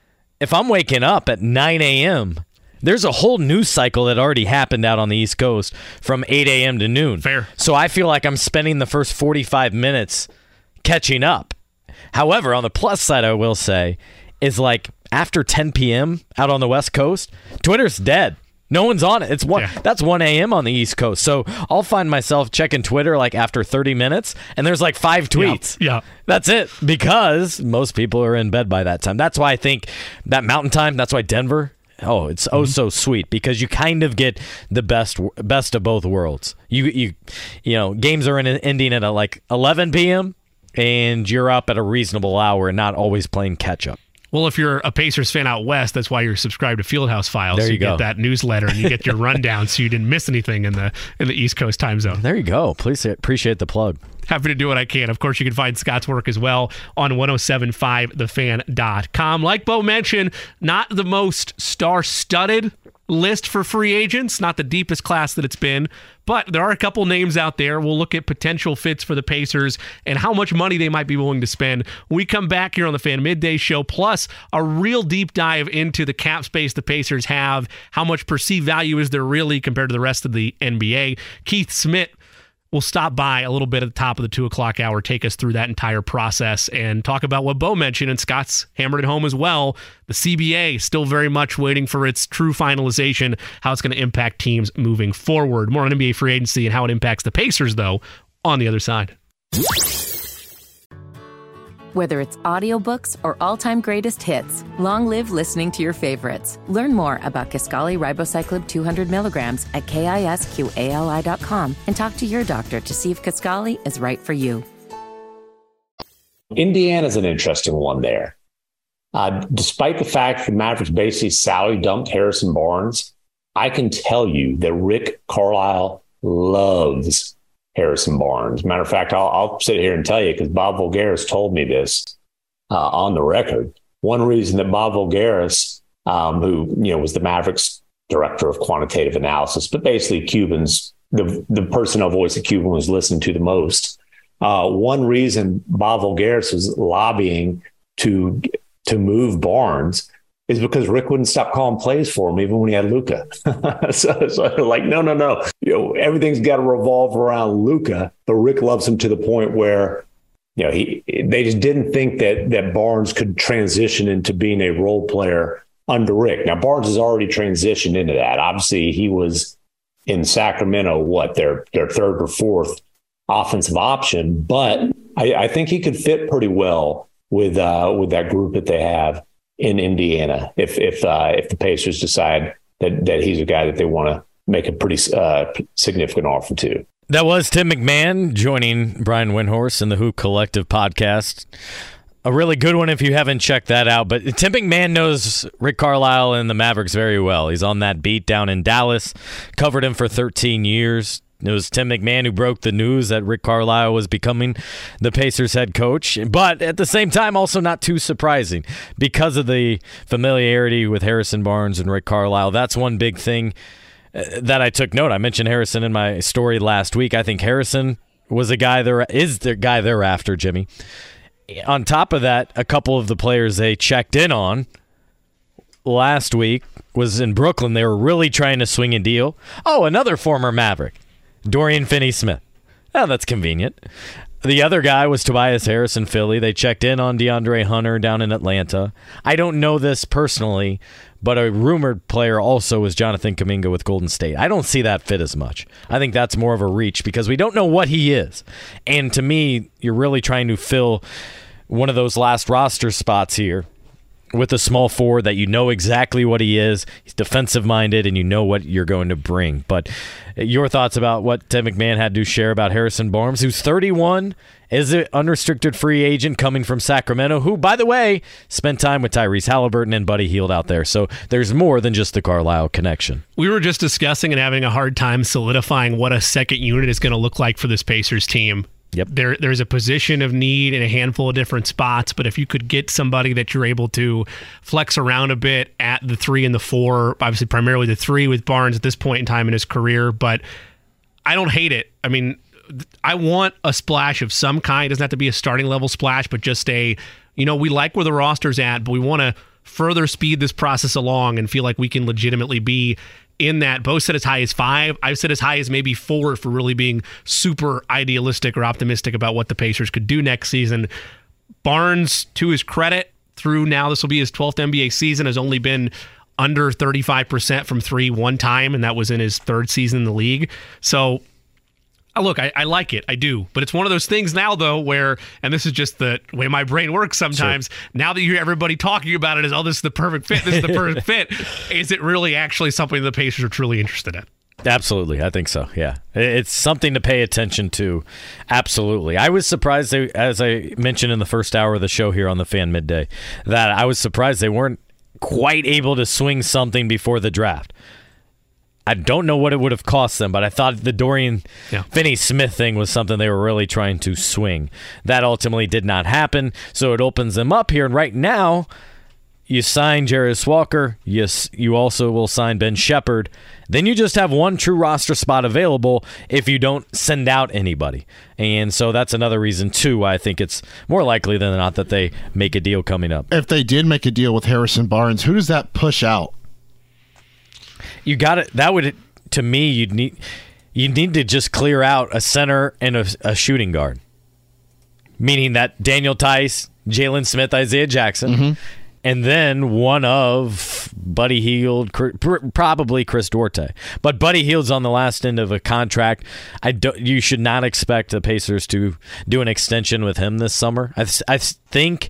if I'm waking up at 9 a.m., there's a whole news cycle that already happened out on the East Coast from 8 a.m. to noon. Fair. So I feel like I'm spending the first 45 minutes catching up. However, on the plus side, I will say, is like after 10 p.m. out on the West Coast, Twitter's dead. No one's on it. It's one. Yeah. That's 1 a.m. on the East Coast. So I'll find myself checking Twitter like after 30 minutes, and there's like five tweets. yeah. That's it. Because most people are in bed by that time. That's why I think that Mountain Time. That's why Denver. Oh, it's oh mm-hmm. so sweet because you kind of get the best best of both worlds. You you you know games are in, ending at a, like 11 p.m. and you're up at a reasonable hour and not always playing catch up. Well, if you're a Pacers fan out west, that's why you're subscribed to Fieldhouse Files. There So you get that newsletter and you get your *laughs* rundown, so you didn't miss anything in the in the East Coast time zone. There you go. Please appreciate the plug. Happy to do what I can. Of course, you can find Scott's work as well on 1075thefan.com. Like Beau mentioned, not the most star studded list for free agents, not the deepest class that it's been, but there are a couple names out there. We'll look at potential fits for the Pacers and how much money they might be willing to spend. We come back here on the Fan Midday Show, plus a real deep dive into the cap space the Pacers have. How much perceived value is there really compared to the rest of the NBA? Keith Smith We'll stop by a little bit at the top of the two o'clock hour, take us through that entire process, and talk about what Beau mentioned. And Scott's hammered it home as well. The CBA still very much waiting for its true finalization, how it's going to impact teams moving forward. More on NBA free agency and how it impacts the Pacers, though, on the other side. Whether it's audiobooks or all-time greatest hits, long live listening to your favorites. Learn more about Kisqali Ribociclib 200 milligrams at kisqali.com and talk to your doctor to see if Kisqali is right for you. Indiana's an interesting one there. Uh, despite the fact the Mavericks basically salary dumped Harrison Barnes, I can tell you that Rick Carlisle loves Harrison Barnes. Matter of fact, I'll, I'll sit here and tell you because Bob Voulgaris told me this uh, on the record. One reason that Bob Voulgaris, um, who you know was the Mavericks director of quantitative analysis, but basically Cuban's, the the personnel voice that Cuban was listening to the most. Uh, one reason Bob Voulgaris was lobbying to to move Barnes is because Rick wouldn't stop calling plays for him even when he had Luka. *laughs* so, so like, no, no, no. You know, everything's got to revolve around Luka, but Rick loves him to the point where, you know, he they just didn't think that that Barnes could transition into being a role player under Rick. Now Barnes has already transitioned into that. Obviously, he was in Sacramento, what their their third or fourth offensive option, but I, I think he could fit pretty well with uh, with that group that they have in Indiana. If if uh, if the Pacers decide that that he's a guy that they want to make a pretty uh, significant offer to. That was Tim McMahon joining Brian Windhorst in the Hoop Collective podcast. A really good one if you haven't checked that out. But Tim McMahon knows Rick Carlisle and the Mavericks very well. He's on that beat down in Dallas, covered him for 13 years. It was Tim McMahon who broke the news that Rick Carlisle was becoming the Pacers head coach. But at the same time, also not too surprising because of the familiarity with Harrison Barnes and Rick Carlisle. That's one big thing uh, that I took note. I mentioned Harrison in my story last week. I think Harrison was a guy there is the guy they're after, Jimmy. On top of that, a couple of the players they checked in on last week was in Brooklyn. They were really trying to swing a deal. Oh, another former Maverick, Dorian Finney-Smith. Oh, that's convenient. The other guy was Tobias Harris in Philly. They checked in on DeAndre Hunter down in Atlanta. I don't know this personally, but a rumored player also was Jonathan Kuminga with Golden State. I don't see that fit as much. I think that's more of a reach because we don't know what he is. And to me, you're really trying to fill one of those last roster spots here with a small forward that you know exactly what he is. He's defensive minded and you know what you're going to bring. But uh, your thoughts about what Ted McMahon had to share about Harrison Barnes, who's 31, is an unrestricted free agent coming from Sacramento, who, by the way, spent time with Tyrese Halliburton and Buddy Hield out there. So there's more than just the Carlisle connection. We were just discussing and having a hard time solidifying what a second unit is going to look like for this Pacers team. Yep. There, there's a position of need in a handful of different spots, but if you could get somebody that you're able to flex around a bit at the three and the four, obviously primarily the three with Barnes at this point in time in his career, but I don't hate it. I mean, I want a splash of some kind. It doesn't have to be a starting level splash, but just a, you know, we like where the roster's at, but we want to further speed this process along and feel like we can legitimately be in that. Beau said as high as five. I've said as high as maybe four for really being super idealistic or optimistic about what the Pacers could do next season. Barnes, to his credit, through now this will be his 12th NBA season, has only been under 35% from three one time, and that was in his third season in the league. So look, I, I, like it. I do. But it's one of those things now, though, where, and this is just the way my brain works sometimes. Sure. Now that you hear everybody talking about it as, oh, this is the perfect fit, this is the perfect *laughs* fit, is it really actually something the Pacers are truly interested in? Absolutely. I think so. Yeah. It's something to pay attention to. Absolutely. I was surprised, they, as I mentioned in the first hour of the show here on the fan midday, that I was surprised they weren't quite able to swing something before the draft. I don't know what it would have cost them, but I thought the Dorian yeah. Finney Smith thing was something they were really trying to swing. That ultimately did not happen, so it opens them up here. And right now, you sign Jarace Walker. Yes, you also will sign Ben Sheppard. Then you just have one true roster spot available if you don't send out anybody. And so that's another reason too why I think it's more likely than not that they make a deal coming up. If they did make a deal with Harrison Barnes, who does that push out? You got it. That would to me you'd need you need to just clear out a center and a, a shooting guard, meaning that Daniel Theis, Jalen Smith, Isaiah Jackson. Mm-hmm and then one of Buddy Hield, probably Chris Duarte. But Buddy Hield's on the last end of a contract. I don't, you should not expect the Pacers to do an extension with him this summer. I, I think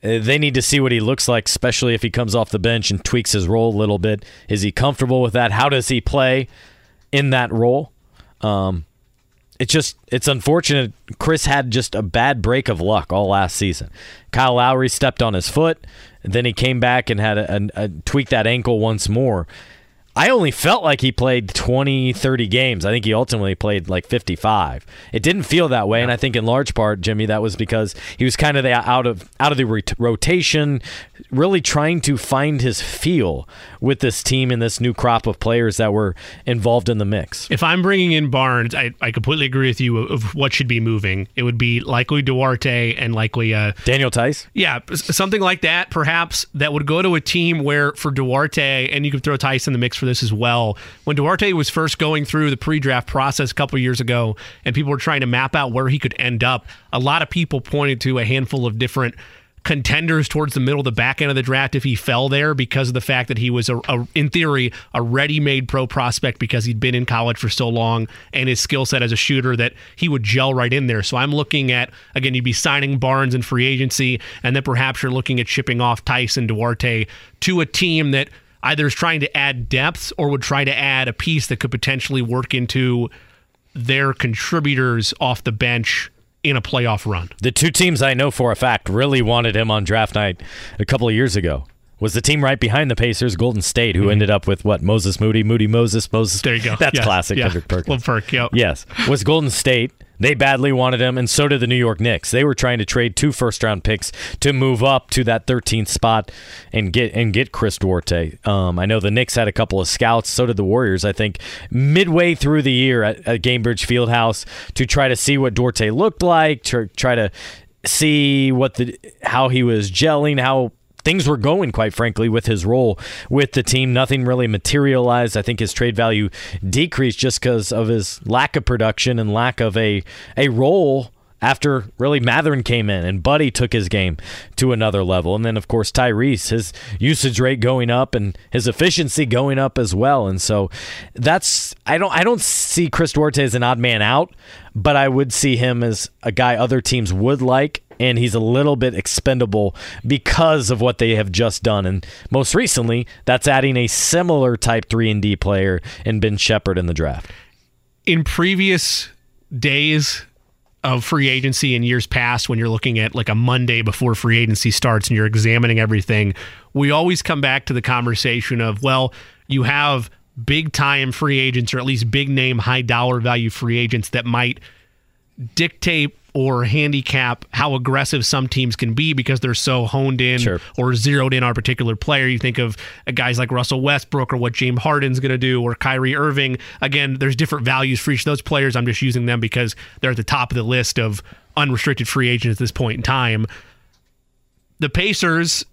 they need to see what he looks like, especially if he comes off the bench and tweaks his role a little bit. Is he comfortable with that? How does he play in that role? Um, it's just it's unfortunate. Chris had just a bad break of luck all last season. Kyle Lowry stepped on his foot, then he came back and had a, a, a tweaked that ankle once more. I only felt like he played 20, 30 games. I think he ultimately played like 55. It didn't feel that way, and I think in large part, Jimmy, that was because he was kind of the out of out of the rotation, really trying to find his feel with this team and this new crop of players that were involved in the mix. If I'm bringing in Barnes, I, I completely agree with you of what should be moving. It would be likely Duarte and likely uh, Daniel Theis. Yeah, something like that, perhaps that would go to a team where for Duarte, and you could throw Theis in the mix for this as well. When Duarte was first going through the pre-draft process a couple years ago, and people were trying to map out where he could end up, a lot of people pointed to a handful of different contenders towards the middle, the back end of the draft if he fell there because of the fact that he was, a, a in theory, a ready-made pro prospect because he'd been in college for so long and his skill set as a shooter that he would gel right in there. So I'm looking at again, you'd be signing Barnes in free agency, and then perhaps you're looking at shipping off Tyson Duarte to a team that either is trying to add depth or would try to add a piece that could potentially work into their contributors off the bench in a playoff run. The two teams I know for a fact really wanted him on draft night a couple of years ago was the team right behind the Pacers, Golden State, who mm-hmm. ended up with what Moses Moody, Moody Moses, Moses. There you go. That's yes. classic yeah. Kendrick Perkins. Perk, yep. Yes, was Golden State. They badly wanted him, and so did the New York Knicks. They were trying to trade two first round picks to move up to that 13th spot and get and get Chris Duarte. Um, I know the Knicks had a couple of scouts, so did the Warriors. I think midway through the year at, at Gainbridge Fieldhouse to try to see what Duarte looked like, to try to see what the how he was gelling, how things were going, quite frankly, with his role with the team. Nothing really materialized. I think his trade value decreased just because of his lack of production and lack of a, a role after really Mathurin came in and Buddy took his game to another level. And then, of course, Tyrese, his usage rate going up and his efficiency going up as well. And so that's I don't I don't see Chris Duarte as an odd man out, but I would see him as a guy other teams would like and he's a little bit expendable because of what they have just done. And most recently, that's adding a similar type 3 and D player in Ben Sheppard in the draft. In previous days of free agency in years past when you're looking at like a Monday before free agency starts and you're examining everything, we always come back to the conversation of, well, you have big time free agents or at least big name high dollar value free agents that might dictate or handicap how aggressive some teams can be because they're so honed in sure. or zeroed in on a particular player. You think of guys like Russell Westbrook or what James Harden's going to do or Kyrie Irving. Again, there's different values for each of those players. I'm just using them because they're at the top of the list of unrestricted free agents at this point in time. The Pacers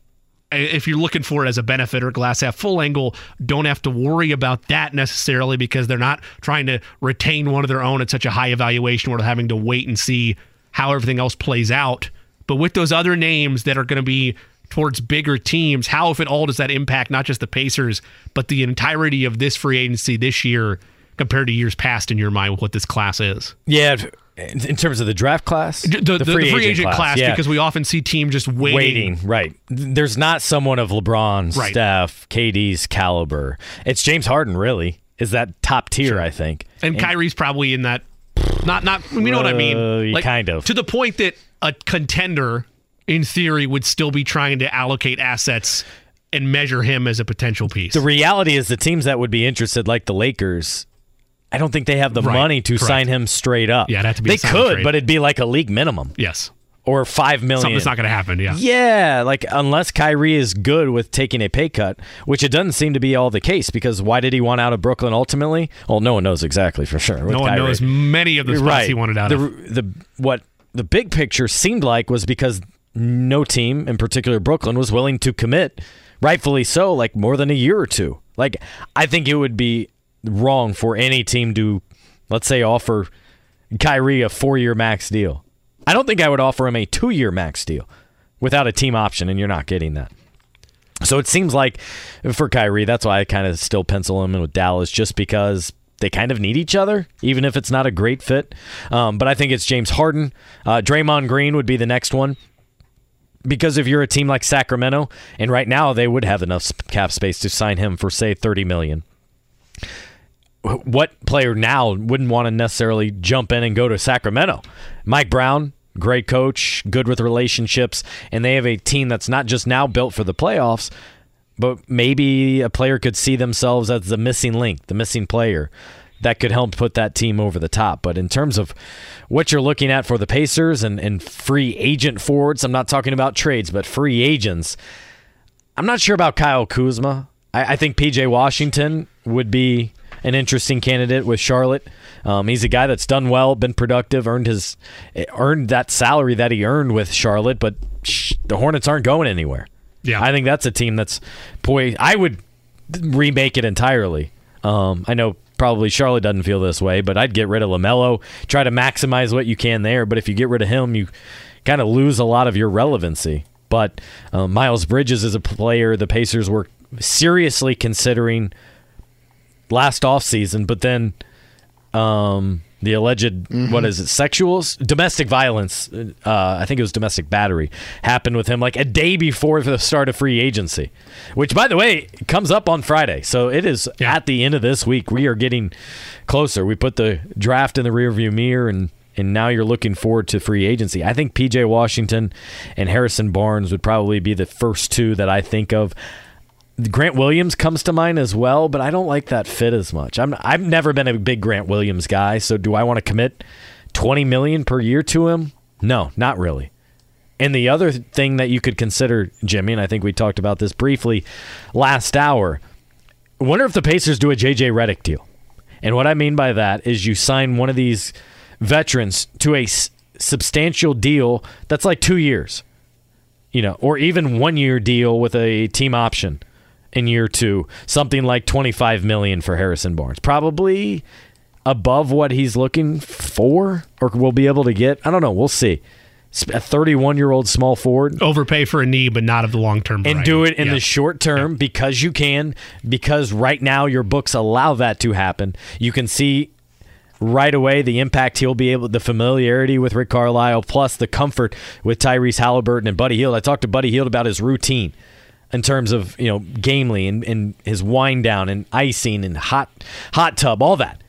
if you're looking for it as a benefit or glass half full angle, don't have to worry about that necessarily because they're not trying to retain one of their own at such a high evaluation where they're having to wait and see how everything else plays out. But with those other names that are going to be towards bigger teams, how, if at all, does that impact not just the Pacers, but the entirety of this free agency this year compared to years past in your mind with what this class is? Yeah, in terms of the draft class, The, the, the free, agent, class, yeah. because we often see teams just waiting. waiting, right? There's not someone of LeBron's, Right. Steph, KD's caliber. It's James Harden, really, is that top tier, I think. And Kyrie's probably in that. Not, not. You know what I Uh, mean? kind of. To the point that a contender, in theory, would still be trying to allocate assets and measure him as a potential piece. The reality is the teams that would be interested, like the Lakers, I don't think they have the Right, money to correct. sign him straight up. Yeah, it'd have to be they could, trade. but it'd be like a league minimum yes, or five million. Something's not going to happen. Yeah. Yeah, like unless Kyrie is good with taking a pay cut, which it doesn't seem to be all the case. Because why did he want out of Brooklyn ultimately? Well, no one knows exactly for sure. No one Kyrie. knows many of the spots he wanted out the, of. The what the big picture seemed like was because no team, in particular Brooklyn, was willing to commit, rightfully so, like more than a year or two. Like I think it would be wrong for any team to, let's say, offer Kyrie a four-year max deal. I don't think I would offer him a two-year max deal without a team option, and you're not getting that. So it seems like for Kyrie, that's why I kind of still pencil him in with Dallas, just because they kind of need each other, even if it's not a great fit. Um, but I think it's James Harden. Uh, Draymond Green would be the next one. Because if you're a team like Sacramento, and right now they would have enough cap space to sign him for say 30 million. Wh- What player now wouldn't want to necessarily jump in and go to Sacramento? Mike Brown, great coach, good with relationships, and they have a team that's not just now built for the playoffs, but maybe a player could see themselves as the missing link, the missing player that could help put that team over the top. But in terms of what you're looking at for the Pacers and, and free agent forwards, I'm not talking about trades, but free agents. I'm not sure about Kyle Kuzma. I, I think PJ Washington would be an interesting candidate with Charlotte. Um, he's a guy that's done well, been productive, earned his earned that salary that he earned with Charlotte, but sh- the Hornets aren't going anywhere. Yeah. I think that's a team that's boy. I would remake it entirely. Um, I know probably Charlotte doesn't feel this way, but I'd get rid of LaMelo, try to maximize what you can there. But if you get rid of him, you kind of lose a lot of your relevancy. But um, Miles Bridges is a player the Pacers were seriously considering last offseason, but then um, the alleged what is it sexuals domestic violence uh, i think it was domestic battery happened with him like a day before the start of free agency which by the way comes up on friday so it is Yeah. at the end of this week we are getting closer we put the draft in the rearview mirror and and now you're looking forward to free agency. I think PJ Washington and Harrison Barnes would probably be the first two that I think of. Grant Williams comes to mind as well, but I don't like that fit as much. I'm I've never been a big Grant Williams guy, so do I want to commit 20 million per year to him? No, not really. And the other thing that you could consider, Jimmy, and I think we talked about this briefly last hour. Wonder if the Pacers do a JJ Redick deal. And what I mean by that is you sign one of these veterans to a s- substantial deal that's like 2 years. You know, or even 1 year deal with a team option in year 2, something like 25 million for Harrison Barnes. Probably above what he's looking for or will be able to get. I don't know, we'll see. A 31-year-old small forward Overpay for a knee, but not of the long term. and do it in the short term because you can because right now your books allow that to happen you can see right away the impact he'll be able the familiarity with Rick Carlisle plus the comfort with Tyrese Halliburton and Buddy Hield I talked to Buddy Hield about his routine in terms of you know gamely and, and his wind down and icing and hot hot tub all that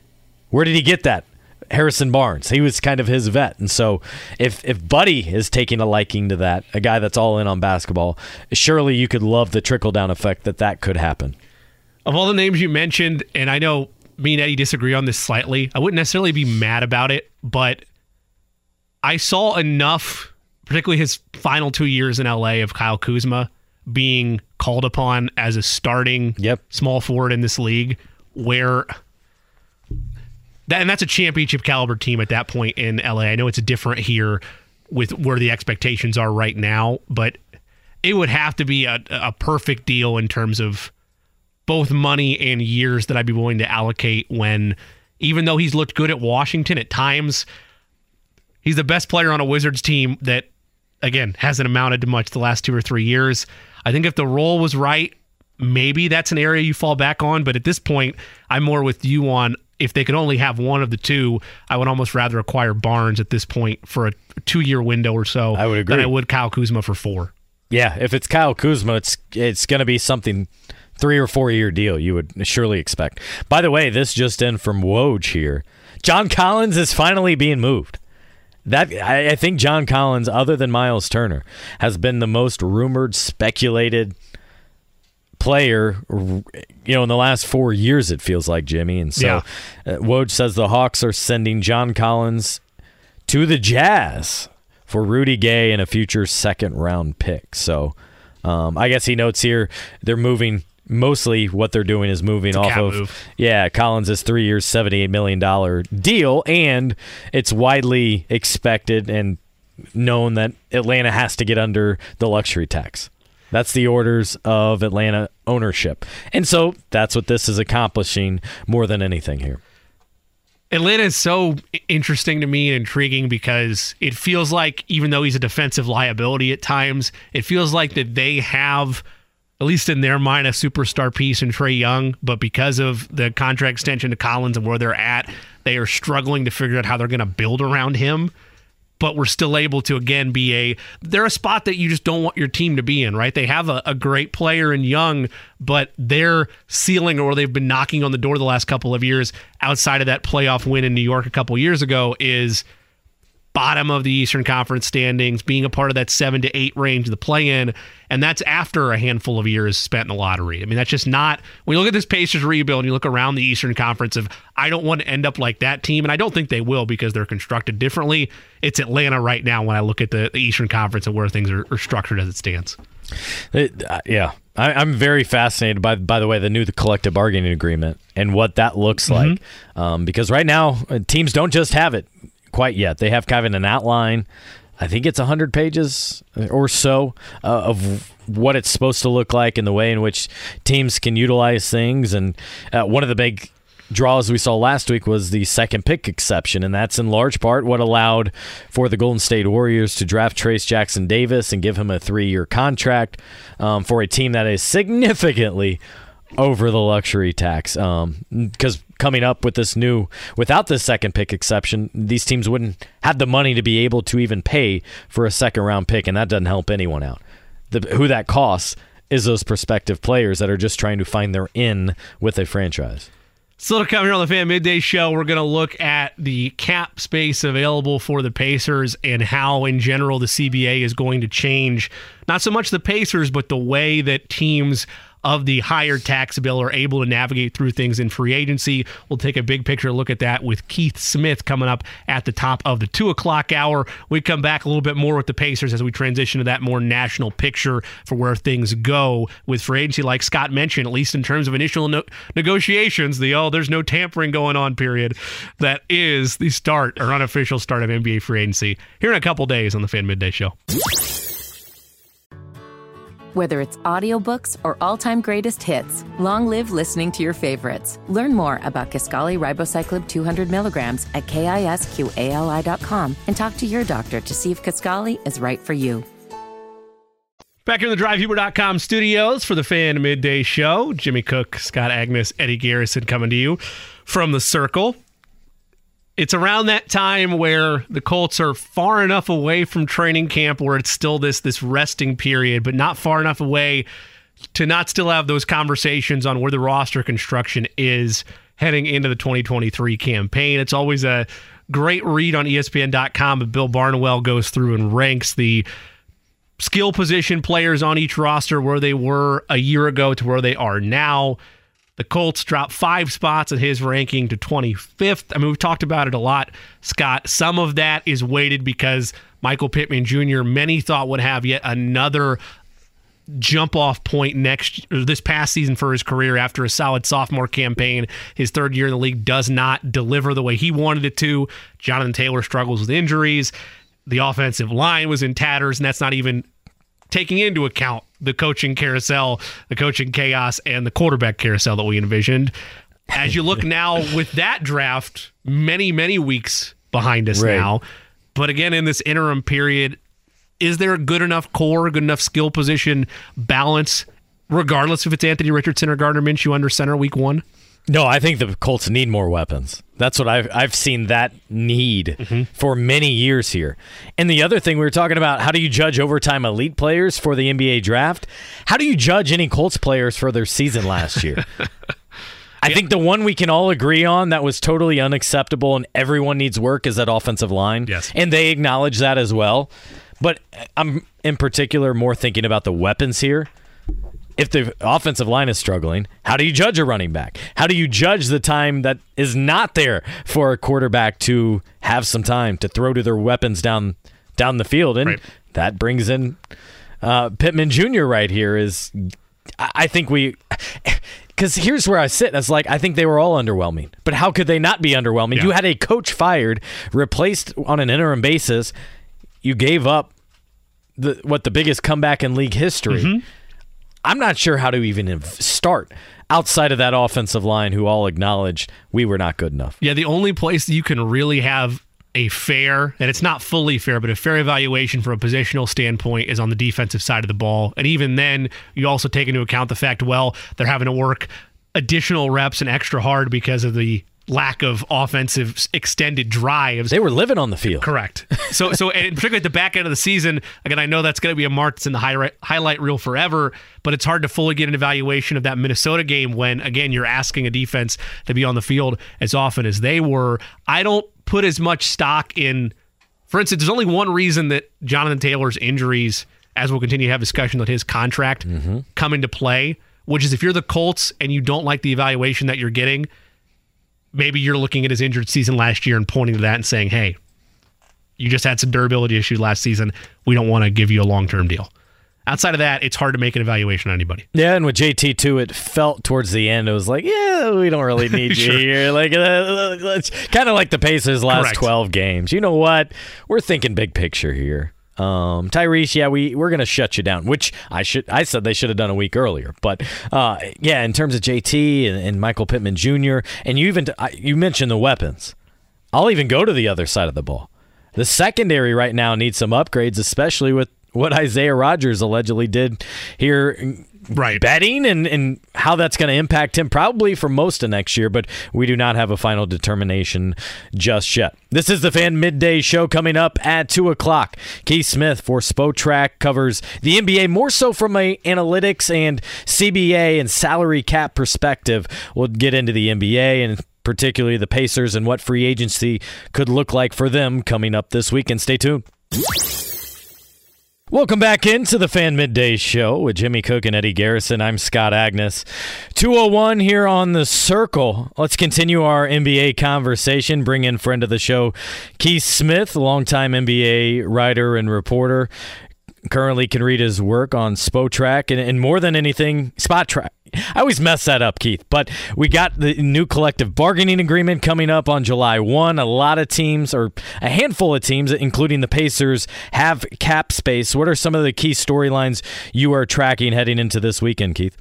where did he get that Harrison Barnes. He was kind of his vet. And so if if Buddy is taking a liking to that, a guy that's all in on basketball, surely you could love the trickle down effect that that could happen. Of all the names you mentioned, and I know me and Eddie disagree on this slightly, I wouldn't necessarily be mad about it, but I saw enough, particularly his final two years in LA of Kyle Kuzma being called upon as a starting Yep. small forward in this league, where that and that's a championship caliber team at that point in LA. I know it's different here with where the expectations are right now, but it would have to be a, a perfect deal in terms of both money and years that I'd be willing to allocate when, even though he's looked good at Washington at times, he's the best player on a Wizards team that, again, hasn't amounted to much the last two or three years. I think if the role was right, maybe that's an area you fall back on. But at this point, I'm more with you on if they could only have one of the two, I would almost rather acquire Barnes at this point for a two year window or so I would agree. than I would Kyle Kuzma for four. Yeah, if it's Kyle Kuzma, it's it's going to be something three or four year deal. You would surely expect. By the way, this just in from Woj here. John Collins is finally being moved. That I, I think John Collins, other than Miles Turner, has been the most rumored, speculated player. You know, in the last four years, it feels like Jimmy. And so, Yeah. uh, Woj says the Hawks are sending John Collins to the Jazz for Rudy Gay and a future second round pick. So um, I guess he notes here they're moving. Mostly, what they're doing is moving off of move. yeah Collins is three years, seventy eight million dollar deal, and it's widely expected and known that Atlanta has to get under the luxury tax. That's the orders of Atlanta ownership, and so that's what this is accomplishing more than anything here. Atlanta is so interesting to me and intriguing because it feels like even though he's a defensive liability at times, it feels like that they have at least in their mind a superstar piece in Trae Young, but because of the contract extension to Collins and where they're at, they are struggling to figure out how they're going to build around him. But we're still able to again be a they're a spot that you just don't want your team to be in, right? They have a, a great player in Young, but their ceiling or they've been knocking on the door the last couple of years outside of that playoff win in New York a couple years ago is bottom of the Eastern Conference standings, being a part of that seven to eight range of the play in. And that's after a handful of years spent in the lottery. I mean, that's just not, when you look at this Pacers rebuild and you look around the Eastern Conference of, I don't want to end up like that team. And I don't think they will because they're constructed differently. It's Atlanta right now when I look at the, the Eastern Conference and where things are, are structured as it stands. It, uh, yeah, I, I'm very fascinated by by the way the new the collective bargaining agreement and what that looks like. Um, because right now uh, teams don't just have it quite yet; they have kind of an outline. I think it's 100 pages or so uh, of what it's supposed to look like and the way in which teams can utilize things. And uh, one of the big draws we saw last week was the second pick exception, and that's in large part what allowed for the Golden State Warriors to draft Trayce Jackson Davis and give him a three year contract um, for a team that is significantly over the luxury tax. Um, because coming up with this new, without this second pick exception, these teams wouldn't have the money to be able to even pay for a second round pick, and that doesn't help anyone out. The, who that costs is those prospective players that are just trying to find their in with a franchise. Still to come here on the Fan Midday Show, we're going to look at the cap space available for the Pacers and how, in general, the CBA is going to change not so much the Pacers, but the way that teams of the higher tax bill are able to navigate through things in free agency. We'll take a big picture look at that with Keith Smith coming up at the top of the two o'clock hour. We come back a little bit more with the Pacers as we transition to that more national picture for where things go with free agency, like Scott mentioned, at least in terms of initial no- negotiations, the oh, there's no tampering going on period. That is the start or unofficial start of NBA free agency here in a couple days on the Fan Midday Show. Whether it's audiobooks or all-time greatest hits, long live listening to your favorites. Learn more about Kisqali Ribociclib 200 milligrams at kisqali.com and talk to your doctor to see if Kisqali is right for you. Back in the DriveHuber.com studios for the Fan Midday Show. Jimmy Cook, Scott Agness, Eddie Garrison coming to you from the Circle. It's around that time where the Colts are far enough away from training camp where it's still this this resting period, but not far enough away to not still have those conversations on where the roster construction is heading into the 2023 campaign. It's always a great read on ESPN.com. But Bill Barnwell goes through and ranks the skill position players on each roster where they were a year ago to where they are now. The Colts dropped five spots in his ranking to 25th. I mean, we've talked about it a lot, Scott. Some of that is weighted because Michael Pittman Jr., many thought would have yet another jump off point next this past season for his career after a solid sophomore campaign. His third year in the league does not deliver the way he wanted it to. Jonathan Taylor struggles with injuries. The offensive line was in tatters, and that's not even taking into account the coaching carousel, the coaching chaos, and the quarterback carousel that we envisioned. As you look *laughs* now with that draft, many, many weeks behind us Right. now. But again, in this interim period, is there a good enough core, good enough skill position balance, regardless if it's Anthony Richardson or Gardner Minshew under center week one? No, I think the Colts need more weapons. That's what I've I've seen that need mm-hmm. for many years here. And the other thing we were talking about, how do you judge overtime elite players for the NBA draft? How do you judge any Colts players for their season last year? *laughs* I think the one we can all agree on that was totally unacceptable and everyone needs work is that offensive line. Yes. And they acknowledge that as well. But I'm in particular more thinking about the weapons here if the offensive line is struggling, how do you judge a running back? How do you judge the time that is not there for a quarterback to have some time to throw to their weapons down down the field? And Right. that brings in uh, Pittman Jr. right here. Is I think we. *laughs* Because here's where I sit. It's like I think they were all underwhelming, but how could they not be underwhelming? Yeah. You had a coach fired, replaced on an interim basis. You gave up the what the biggest comeback in league history. Mm-hmm. I'm not sure how to even start outside of that offensive line who all acknowledged we were not good enough. Yeah, the only place that you can really have a fair, and it's not fully fair, but a fair evaluation from a positional standpoint is on the defensive side of the ball. And even then, you also take into account the fact, well, they're having to work additional reps and extra hard because of the lack of offensive extended drives. They were living on the field. Correct. So, so and particularly at the back end of the season, again, I know that's going to be a mark that's in the highlight highlight reel forever, but it's hard to fully get an evaluation of that Minnesota game when, again, you're asking a defense to be on the field as often as they were. I don't put as much stock in, for instance, there's only one reason that Jonathan Taylor's injuries, as we'll continue to have discussion with his contract, mm-hmm. come into play, which is if you're the Colts and you don't like the evaluation that you're getting, maybe you're looking at his injured season last year and pointing to that and saying, hey, you just had some durability issues last season. We don't want to give you a long term deal. Outside of that, it's hard to make an evaluation on anybody. Yeah, and with JT too, it felt towards the end. It was like, yeah, we don't really *laughs* need you here. Like, uh, it's kind of like the Pacers' last Correct. twelve games. You know what? We're thinking big picture here. Um, Tyrese, yeah, we we're gonna shut you down. Which I should I said they should have done a week earlier. But uh, yeah, in terms of JT and, and Michael Pittman Jr. and you even you mentioned the weapons. I'll even go to the other side of the ball. The secondary right now needs some upgrades, especially with what Isaiah Rogers allegedly did here Right. betting and, and how that's going to impact him probably for most of next year, but we do not have a final determination just yet. This is the fan midday show coming up at 2 o'clock. Keith Smith for Spotrac covers the NBA more so from a analytics and CBA and salary cap perspective. We'll get into the NBA and particularly the Pacers and what free agency could look like for them coming up this weekend. Stay tuned. Welcome back into the Fan Midday Show with Jimmy Cook and Eddie Garrison. I'm Scott Agness. 201 here on the circle. Let's continue our NBA conversation. Bring in friend of the show, Keith Smith, longtime NBA writer and reporter. Currently can read his work on Spotrac and, and more than anything, Spot Track. I always mess that up, Keith. But we got the new collective bargaining agreement coming up on July 1. A lot of teams, or a handful of teams, including the Pacers, have cap space. What are some of the key storylines you are tracking heading into this weekend, Keith?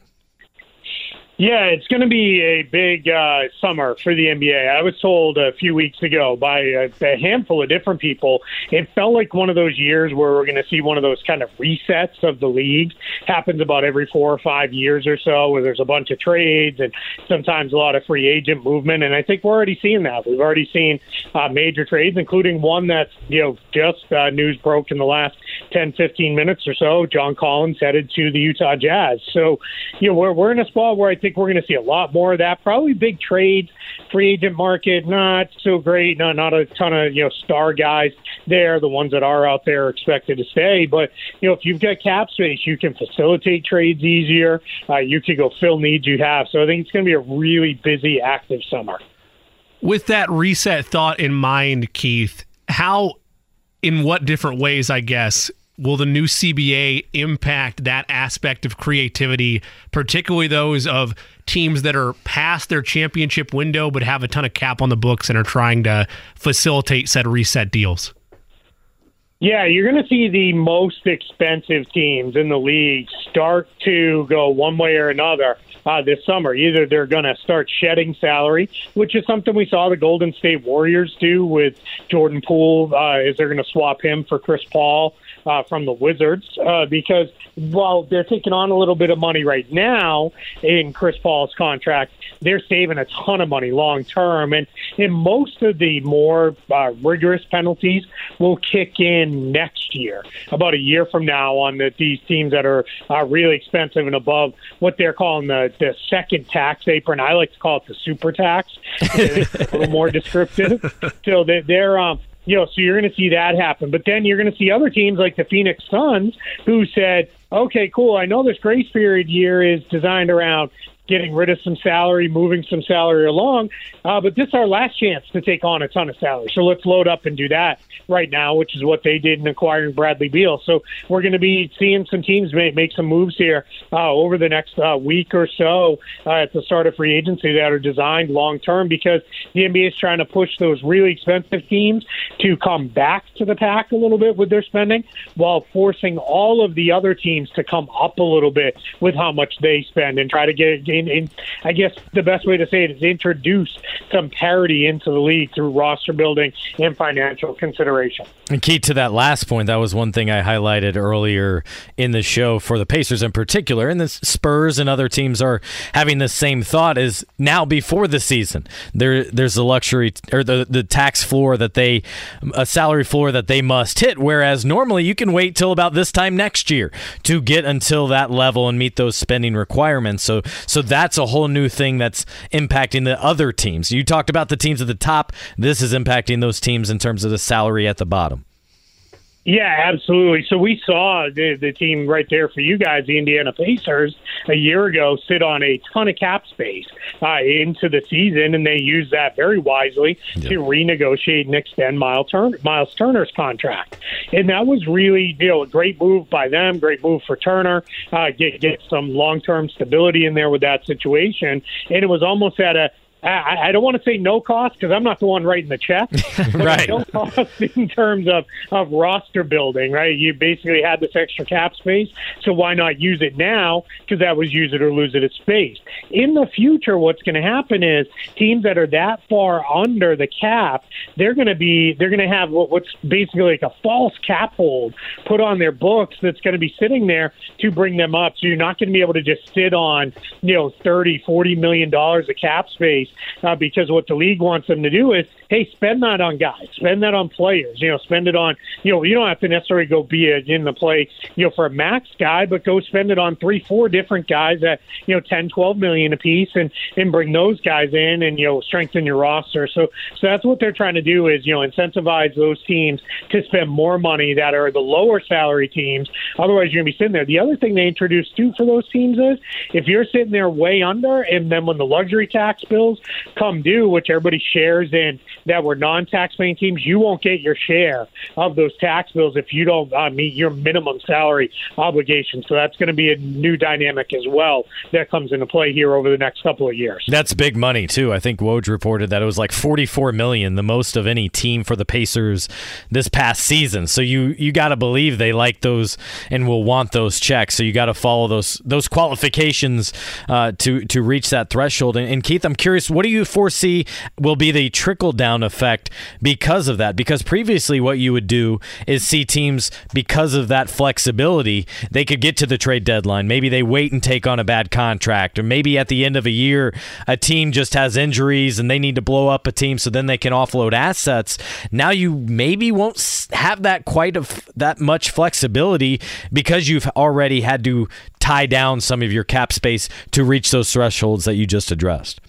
Yeah, it's going to be a big uh, summer for the NBA. I was told a few weeks ago by a, a handful of different people. It felt like one of those years where we're going to see one of those kind of resets of the league. Happens about every four or five years or so, where there's a bunch of trades and sometimes a lot of free agent movement. And I think we're already seeing that. We've already seen uh, major trades, including one that's you know just uh, news broke in the last 10, 15 minutes or so. John Collins headed to the Utah Jazz. So, you know, we're we're in a spot where I think we're going to see a lot more of that. Probably big trades, free agent market not so great. Not not a ton of you know star guys there. The ones that are out there are expected to stay. But you know, if you've got cap space, you can facilitate trades easier. Uh, you can go fill needs you have. So I think it's going to be a really busy, active summer. With that reset thought in mind, Keith, how, in what different ways, I guess, will the new CBA impact that aspect of creativity, particularly those of teams that are past their championship window but have a ton of cap on the books and are trying to facilitate said reset deals? Yeah, you're going to see the most expensive teams in the league start to go one way or another uh, this summer. Either they're going to start shedding salary, which is something we saw the Golden State Warriors do with Jordan Poole, uh, is they're going to swap him for Chris Paul uh, from the Wizards uh, because while they're taking on a little bit of money right now in Chris Paul's contract, they're saving a ton of money long term. And, and most of the more uh, rigorous penalties will kick in next year, about a year from now, on the, these teams that are uh, really expensive and above what they're calling the, the second tax apron. I like to call it the super tax. *laughs* A little more descriptive. So they're, they're um, you know, so you're going to see that happen. But then you're going to see other teams like the Phoenix Suns who said, okay, cool, I know this grace period year is designed around getting rid of some salary, moving some salary along. Uh, but this is our last chance to take on a ton of salary. So let's load up and do that right now, which is what they did in acquiring Bradley Beal. So we're going to be seeing some teams make, make some moves here uh, over the next uh, week or so uh, at the start of free agency that are designed long term because the NBA is trying to push those really expensive teams to come back to the pack a little bit with their spending while forcing all of the other teams to come up a little bit with how much they spend and try to get, get in, in, I guess the best way to say it is introduce some parity into the league through roster building and financial consideration. And key to that last point, that was one thing I highlighted earlier in the show for the Pacers in particular, and the Spurs and other teams are having the same thought. Is now before the season, there there's the luxury or the the tax floor that they a salary floor that they must hit, whereas normally you can wait till about this time next year to get until that level and meet those spending requirements. So so that's a whole new thing that's impacting the other teams. You talked about the teams at the top. This is impacting those teams in terms of the salary at the bottom. Yeah, absolutely. So we saw the, the team right there for you guys, the Indiana Pacers, a year ago sit on a ton of cap space uh, into the season, and they used that very wisely yeah. to renegotiate and extend Miles, Turner, Miles Turner's contract. And that was really, you know, a great move by them, great move for Turner, uh, get get some long term stability in there with that situation. And it was almost at a I, I don't want to say no cost because I'm not the one writing the check. *laughs* right. No cost in terms of, of roster building, right? You basically had this extra cap space, so why not use it now? Because that was use it or lose it at space. In the future, what's going to happen is teams that are that far under the cap, they're going to be they're going to have what, what's basically like a false cap hold put on their books that's going to be sitting there to bring them up. So you're not going to be able to just sit on you know 30, 40 million dollars of cap space uh, because what the league wants them to do is, hey, spend that on guys, spend that on players. You know, spend it on, you know, you don't have to necessarily go be a, in the play, you know, for a max guy, but go spend it on three, four different guys at, you know, ten, twelve million a piece, and and bring those guys in, and you know, strengthen your roster. So, so that's what they're trying to do is, you know, incentivize those teams to spend more money that are the lower salary teams. Otherwise, you're gonna be sitting there. The other thing they introduced too for those teams is if you're sitting there way under, and then when the luxury tax bills come due, which everybody shares in that were non-tax paying teams, you won't get your share of those tax bills if you don't uh, meet your minimum salary obligation. So that's going to be a new dynamic as well that comes into play here over the next couple of years. That's big money too. I think Woj reported that it was like 44 million, the most of any team for the Pacers this past season. So you you got to believe they like those and will want those checks. So you got to follow those those qualifications uh, to to reach that threshold. And, and Keith, I'm curious what do you foresee will be the trickle down effect because of that? Because previously, what you would do is see teams, because of that flexibility, they could get to the trade deadline. Maybe they wait and take on a bad contract, or maybe at the end of a year, a team just has injuries and they need to blow up a team so then they can offload assets. Now you maybe won't have that quite of that much flexibility because you've already had to tie down some of your cap space to reach those thresholds that you just addressed.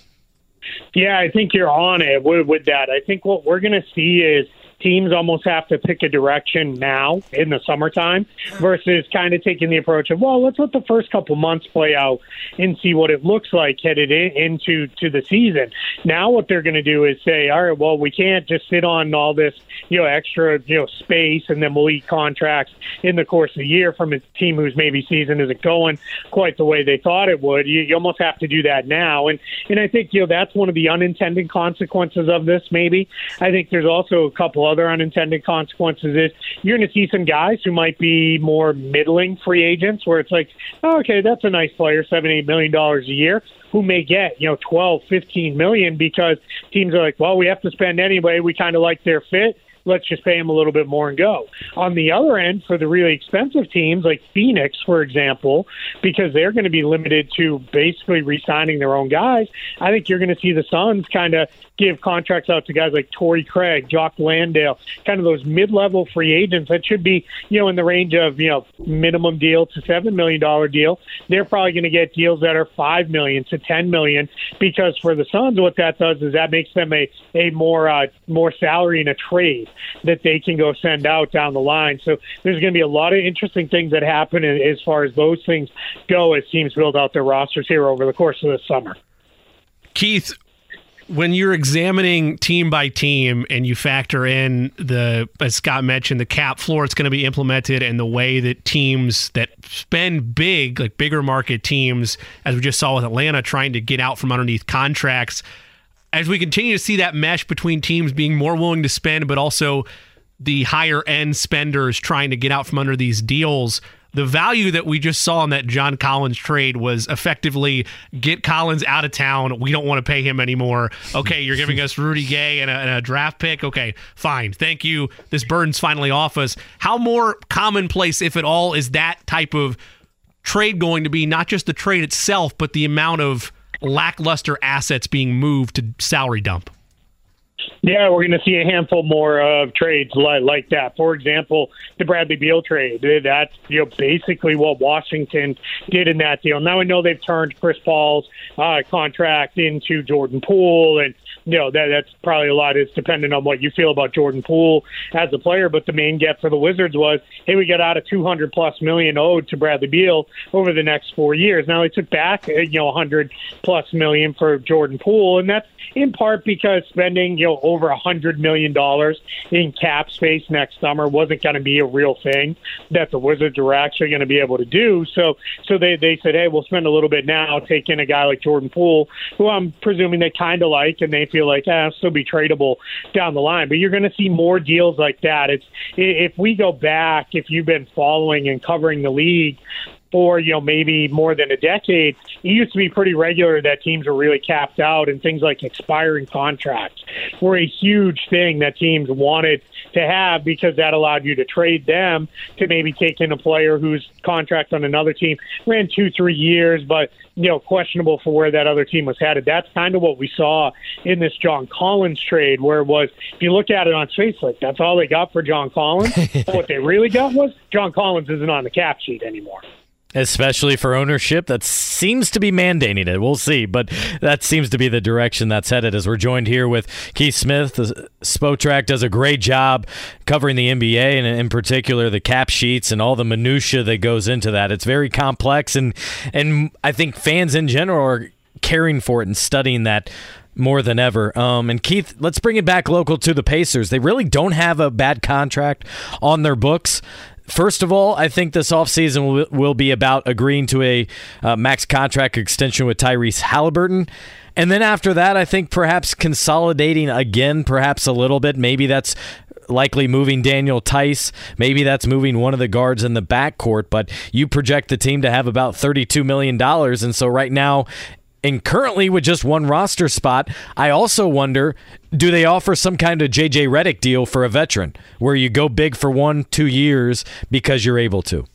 Yeah, I think you're on it with, with that. I think what we're going to see is teams almost have to pick a direction now in the summertime versus kind of taking the approach of, well, let's let the first couple months play out and see what it looks like headed in, into to the season. Now, what they're going to do is say, all right, well, we can't just sit on all this, you know, extra, you know, space and then we'll eat contracts in the course of the year from a team whose maybe season isn't going quite the way they thought it would. You, you almost have to do that now, and and I think you know that's one of the unintended consequences of this. Maybe I think there's also a couple other unintended consequences is you're going to see some guys who might be more middling free agents where it's like, oh, okay, that's a nice player, seven, eight million dollars a year who may get, you know, 12, 15 million because teams are like, well, we have to spend anyway. We kind of like their fit let's just pay him a little bit more and go. On the other end, for the really expensive teams like Phoenix, for example, because they're going to be limited to basically re signing their own guys, I think you're going to see the Suns kind of give contracts out to guys like Torrey Craig, Jock Landale, kind of those mid-level free agents that should be, you know, in the range of, you know, minimum deal to seven million dollar deal. They're probably going to get deals that are 5 million to 10 million because for the Suns, what that does is that makes them a a more uh, more salary in a trade that they can go send out down the line. So there's going to be a lot of interesting things that happen as far as those things go as teams build out their rosters here over the course of the summer. Keith, when you're examining team by team and you factor in the as Scott mentioned the cap floor it's going to be implemented and the way that teams that spend big like bigger market teams as we just saw with Atlanta trying to get out from underneath contracts as we continue to see that mesh between teams being more willing to spend but also the higher end spenders trying to get out from under these deals the value that we just saw in that John Collins trade was effectively get Collins out of town. We don't want to pay him anymore. Okay, you're giving us Rudy Gay and a, and a, draft pick. Okay, fine. Thank you. This burden's finally off us. How more commonplace, if at all, is that type of trade going to be? Not just the trade itself, but the amount of lackluster assets being moved to salary dump. Yeah, we're going to see a handful more of trades like, like that. For example, the Bradley Beal trade. That's you know basically what Washington did in that deal. Now I know they've turned Chris Paul's uh, contract into Jordan Poole, and you know that that's probably a lot is dependent on what you feel about Jordan Poole as a player. But the main get for the Wizards was, hey, we got out of 200 plus million owed to Bradley Beal over the next four years. Now they took back uh, you know 100 plus million for Jordan Poole, and that's in part because spending you know over a hundred million dollars in cap space next summer wasn't going to be a real thing that the Wizards were actually going to be able to do. So, so they they said, hey, we'll spend a little bit now, take in a guy like Jordan Poole, who I'm presuming they kind of like, and they feel like, ah, still be tradable down the line. But you're going to see more deals like that. It's if we go back, if you've been following and covering the league for you know maybe more than a decade, it used to be pretty regular that teams were really capped out, and things like expiring contracts were a huge thing that teams wanted to have because that allowed you to trade them to maybe take in a player whose contract on another team ran two, three years, but you know questionable for where that other team was headed. That's kind of what we saw in this John Collins trade, where it was if you look at it on face like that's all they got for John Collins. *laughs* what they really got was John Collins isn't on the cap sheet anymore especially for ownership that seems to be mandating it we'll see but that seems to be the direction that's headed as we're joined here with keith smith the spotrac does a great job covering the nba and in particular the cap sheets and all the minutia that goes into that it's very complex and and i think fans in general are caring for it and studying that more than ever. Um, and Keith, let's bring it back local to the Pacers. They really don't have a bad contract on their books. First of all, I think this offseason will, be about agreeing to a uh, max contract extension with Tyrese Halliburton. And then after that, I think perhaps consolidating again, perhaps a little bit. Maybe that's likely moving Daniel Theis. Maybe that's moving one of the guards in the backcourt, but you project the team to have about $32 million. And so right now, and currently with just one roster spot, I also wonder do they offer some kind of JJ Redick deal for a veteran where you go big for one, two years because you're able to?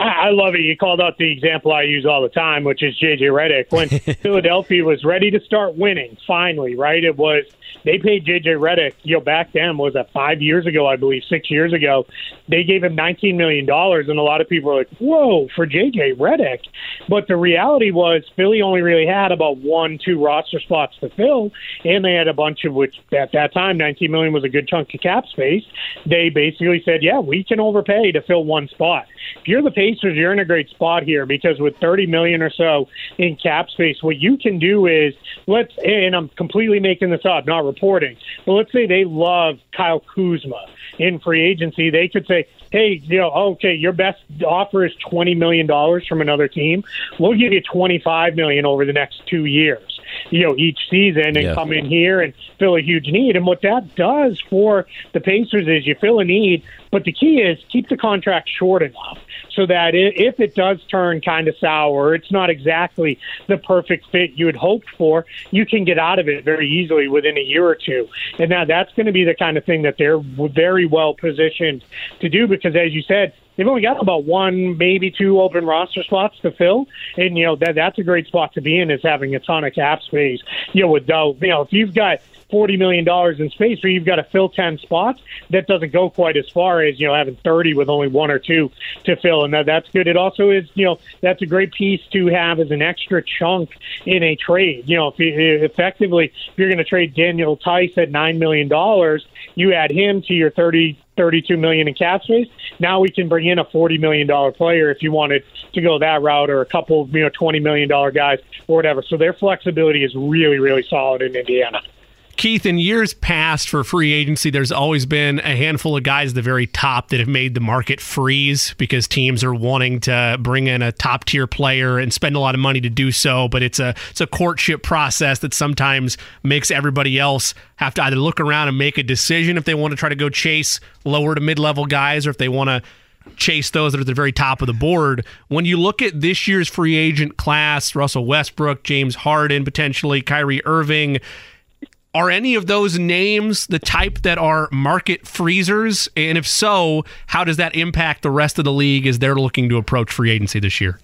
I love it. You called out the example I use all the time, which is JJ Redick. When *laughs* Philadelphia was ready to start winning, finally, right? It was they paid JJ Redick, you know, back then was that five years ago, I believe, six years ago. They gave him nineteen million dollars, and a lot of people were like, "Whoa!" for JJ Redick. But the reality was, Philly only really had about one, two roster spots to fill, and they had a bunch of which at that time, nineteen million was a good chunk of cap space. They basically said, "Yeah, we can overpay to fill one spot." If you're the Pacers, you're in a great spot here because with thirty million or so in cap space, what you can do is let's. And I'm completely making this up, not reporting. But let's say they love Kyle Kuzma in free agency. They could say, hey, you know, okay, your best offer is twenty million dollars from another team. We'll give you twenty five million over the next two years. you know, each season and Yeah. come in here and fill a huge need. And what that does for the Pacers is you fill a need, but the key is keep the contract short enough so that if it does turn kind of sour, it's not exactly the perfect fit you had hoped for, you can get out of it very easily within a year or two. And now that's going to be the kind of thing that they're very well positioned to do because, as you said, they've only got about one, maybe two open roster spots to fill, and you know that that's a great spot to be in is having a ton of cap space. You know, with though, you know, if you've got forty million dollars in space where you've got to fill ten spots, that doesn't go quite as far as you know having thirty with only one or two to fill, and that, that's good. It also is, you know, that's a great piece to have as an extra chunk in a trade. You know, if you, effectively if you're going to trade Daniel Theis at nine million dollars, you add him to your thirty 32 million in cap space. Now we can bring in a 40 million dollar player if you wanted to go that route, or a couple, you know, 20 million dollar guys or whatever. So their flexibility is really, really solid in Indiana. Keith, in years past for free agency, there's always been a handful of guys at the very top that have made the market freeze because teams are wanting to bring in a top tier player and spend a lot of money to do so. But it's a it's a courtship process that sometimes makes everybody else have to either look around and make a decision if they want to try to go chase lower to mid level guys or if they want to chase those that are at the very top of the board. When you look at this year's free agent class, Russell Westbrook, James Harden, potentially Kyrie Irving, are any of those names the type that are market freezers? And if so, how does that impact the rest of the league as they're looking to approach free agency this year?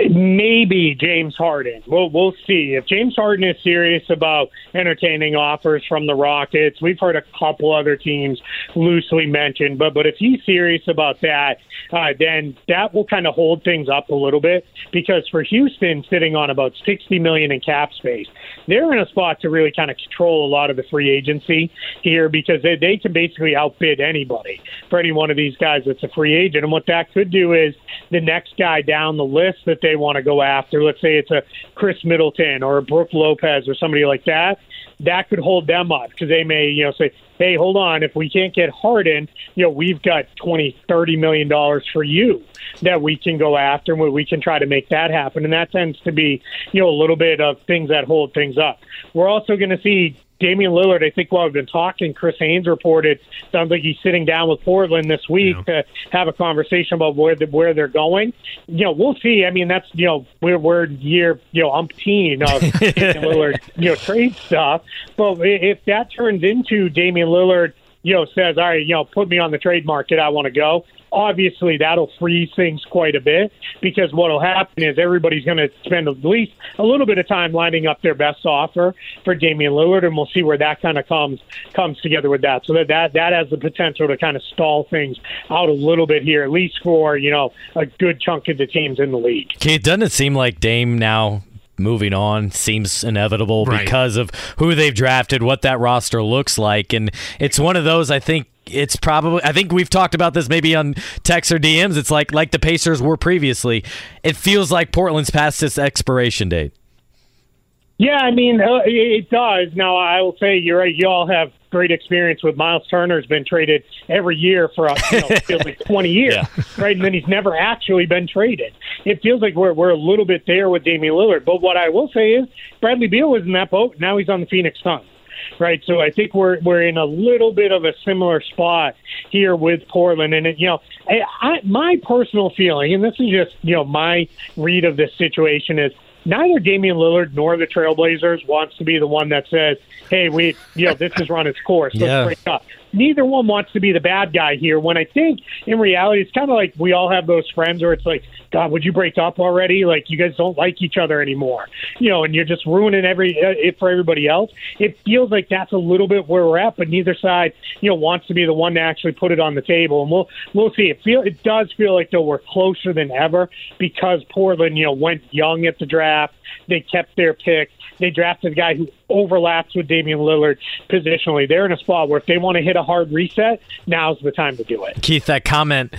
Maybe James Harden. We'll we'll see if James Harden is serious about entertaining offers from the Rockets. We've heard a couple other teams loosely mentioned, but but if he's serious about that, uh, then that will kind of hold things up a little bit because for Houston, sitting on about sixty million in cap space, they're in a spot to really kind of control a lot of the free agency here because they they can basically outbid anybody for any one of these guys that's a free agent, and what that could do is the next guy down the list that they want to go after. Let's say it's a Khris Middleton or a Brook Lopez or somebody like that. That could hold them up because they may, you know, say, "Hey, hold on, if we can't get Harden, you know, we've got twenty, thirty million dollars for you that we can go after, and we can try to make that happen." And that tends to be, you know, a little bit of things that hold things up. We're also going to see Damian Lillard, I think while we've been talking, Chris Haynes reported sounds like he's sitting down with Portland this week to have a conversation about where the, where they're going. You know, we'll see. I mean, that's you know we're we're year you know umpteen of *laughs* Damian Lillard you know trade stuff. But if that turns into Damian Lillard, you know, says, all right, you know, put me on the trade market, I want to go. Obviously, that'll freeze things quite a bit because what will happen is everybody's going to spend at least a little bit of time lining up their best offer for Damian Lillard, and we'll see where that kind of comes comes together with that. So that that that has the potential to kind of stall things out a little bit here, at least for you know a good chunk of the teams in the league. Keith, doesn't it seem like Dame now moving on seems inevitable Right. because of who they've drafted, what that roster looks like, and it's one of those I think it's probably I think we've talked about this maybe on text or DMs. It's like like the Pacers were previously. It feels like Portland's past its expiration date. Yeah, I mean, uh, it it does. Now, I will say you're right. You all have great experience with Miles Turner's been traded every year for uh, you know, feels like *laughs* 20 years, right? And then he's never actually been traded. It feels like we're we're a little bit there with Damian Lillard. But what I will say is Bradley Beal was in that boat. Now he's on the Phoenix Suns. Right, so I think we're we're in a little bit of a similar spot here with Portland, and it, you know, I, I, my personal feeling, and this is just you know my read of this situation is neither Damian Lillard nor the Trailblazers wants to be the one that says, "Hey, we, you know, this has run its course. Let's Yeah. break up." Neither one wants to be the bad guy here. When I think in reality, it's kind of like we all have those friends where it's like, "God, would you break up already? Like you guys don't like each other anymore, you know, and you're just ruining every uh, it for everybody else." It feels like that's a little bit where we're at, but neither side, you know, wants to be the one to actually put it on the table, and we'll we'll see. It feel it does feel like though we're closer than ever because Portland, you know, went young at the draft. They kept their pick. They drafted a guy who overlaps with Damian Lillard positionally. They're in a spot where if they want to hit a hard reset, now's the time to do it. Keith, that comment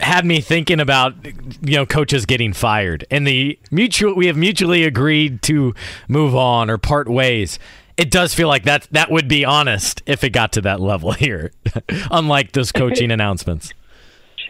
had me thinking about you know coaches getting fired and the mutual we have mutually agreed to move on or part ways. It does feel like that that would be honest if it got to that level *laughs* here, unlike those coaching *laughs* announcements.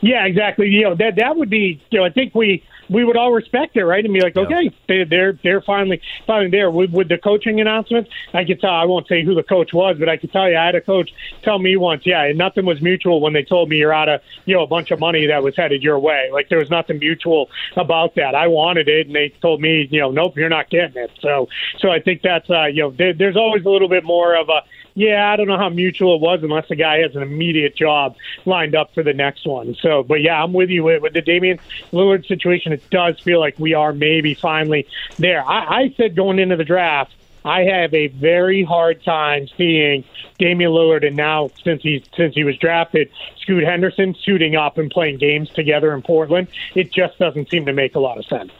Yeah, exactly. You know that that would be. You know, I think we we would all respect it, right? And be like, okay, they, they're they're finally finally there. With, with the coaching announcement. I could tell. I won't say who the coach was, but I could tell you, I had a coach tell me once, yeah, and nothing was mutual when they told me you're out of you know a bunch of money that was headed your way. Like there was nothing mutual about that. I wanted it, and they told me, you know, nope, you're not getting it. So so I think that's uh, you know, there, there's always a little bit more of a yeah, I don't know how mutual it was unless the guy has an immediate job lined up for the next one. So, but yeah, I'm with you with, with the Damian Lillard situation. Does feel like we are maybe finally there. I, I said going into the draft, I have a very hard time seeing Damian Lillard and now since he since he was drafted, Scoot Henderson suiting up and playing games together in Portland. It just doesn't seem to make a lot of sense.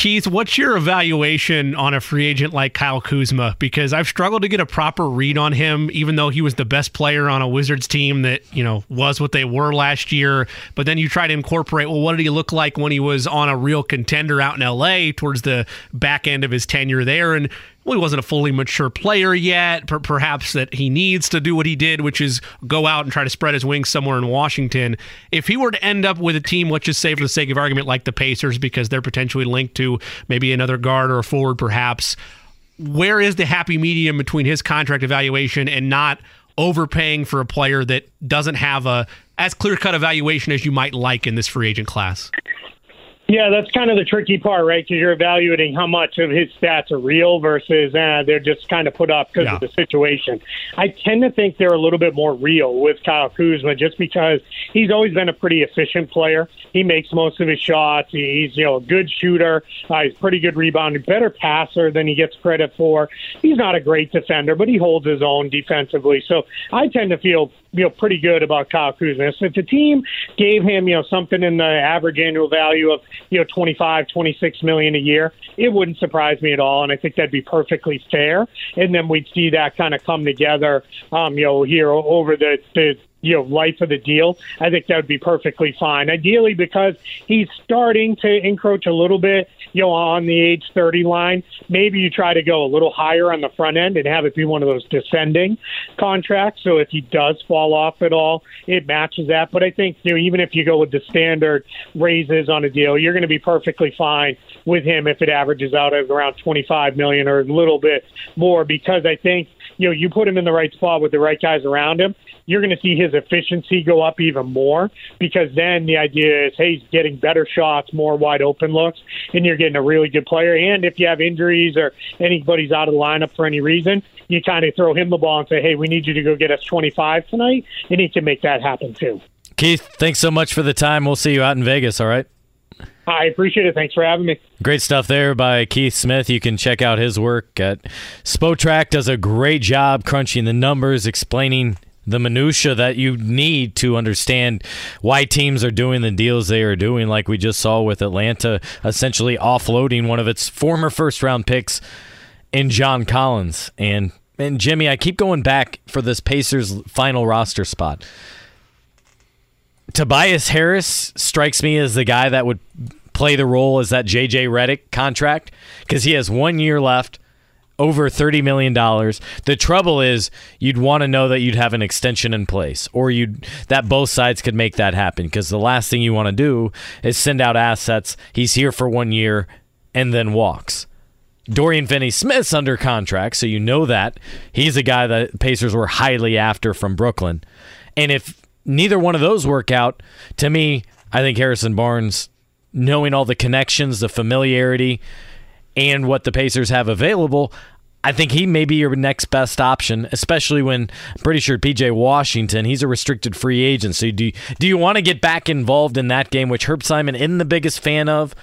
Keith, what's your evaluation on a free agent like Kyle Kuzma? Because I've struggled to get a proper read on him, even though he was the best player on a Wizards team that, you know, was what they were last year. But then you try to incorporate, well, what did he look like when he was on a real contender out in LA towards the back end of his tenure there? And well, he wasn't a fully mature player yet. Per- perhaps that he needs to do what he did, which is go out and try to spread his wings somewhere in Washington. If he were to end up with a team, let's just say for the sake of argument, like the Pacers, because they're potentially linked to maybe another guard or a forward, perhaps, where is the happy medium between his contract evaluation and not overpaying for a player that doesn't have a as clear cut evaluation as you might like in this free agent class? Yeah, that's kind of the tricky part, right? Because you're evaluating how much of his stats are real versus uh, they're just kind of put up because yeah. of the situation. I tend to think they're a little bit more real with Kyle Kuzma just because he's always been a pretty efficient player. He makes most of his shots. He's you know a good shooter. Uh, he's pretty good rebounder, better passer than he gets credit for. He's not a great defender, but he holds his own defensively. So I tend to feel you know pretty good about Kyle Kuzma. So if the team gave him you know something in the average annual value of you know 25, 26 million a year, it wouldn't surprise me at all, and I think that'd be perfectly fair. And then we'd see that kind of come together, um, you know, here over the, the you know life of the deal, I think that would be perfectly fine. Ideally, because he's starting to encroach a little bit, you know, on the age 30 line. Maybe you try to go a little higher on the front end and have it be one of those descending contracts. So if he does fall off at all, it matches that. But I think you know even if you go with the standard raises on a deal, you're going to be perfectly fine with him if it averages out at around 25 million or a little bit more because I think you know you put him in the right spot with the right guys around him you're going to see his efficiency go up even more because then the idea is, hey, he's getting better shots, more wide open looks, and you're getting a really good player. And if you have injuries or anybody's out of the lineup for any reason, you kind of throw him the ball and say, hey, we need you to go get us 25 tonight, and he can make that happen too. Keith, thanks so much for the time. We'll see you out in Vegas, all right? I appreciate it. Thanks for having me. Great stuff there by Keith Smith. You can check out his work at Spotrac. Does a great job crunching the numbers, explaining the minutia that you need to understand why teams are doing the deals they are doing, like we just saw with Atlanta essentially offloading one of its former first round picks in John Collins. And and Jimmy, I keep going back for this Pacers final roster spot. Tobias Harris strikes me as the guy that would play the role as that JJ Redick contract because he has one year left over $30 million. The trouble is you'd want to know that you'd have an extension in place or you'd that both sides could make that happen because the last thing you want to do is send out assets. He's here for one year and then walks. Dorian Finney Smith's under contract, so you know that. He's a guy that Pacers were highly after from Brooklyn. And if neither one of those work out, to me, I think Harrison Barnes, knowing all the connections, the familiarity, and what the Pacers have available, I think he may be your next best option, especially when I'm pretty sure PJ Washington, he's a restricted free agent. So do you, do you want to get back involved in that game, which Herb Simon isn't the biggest fan of?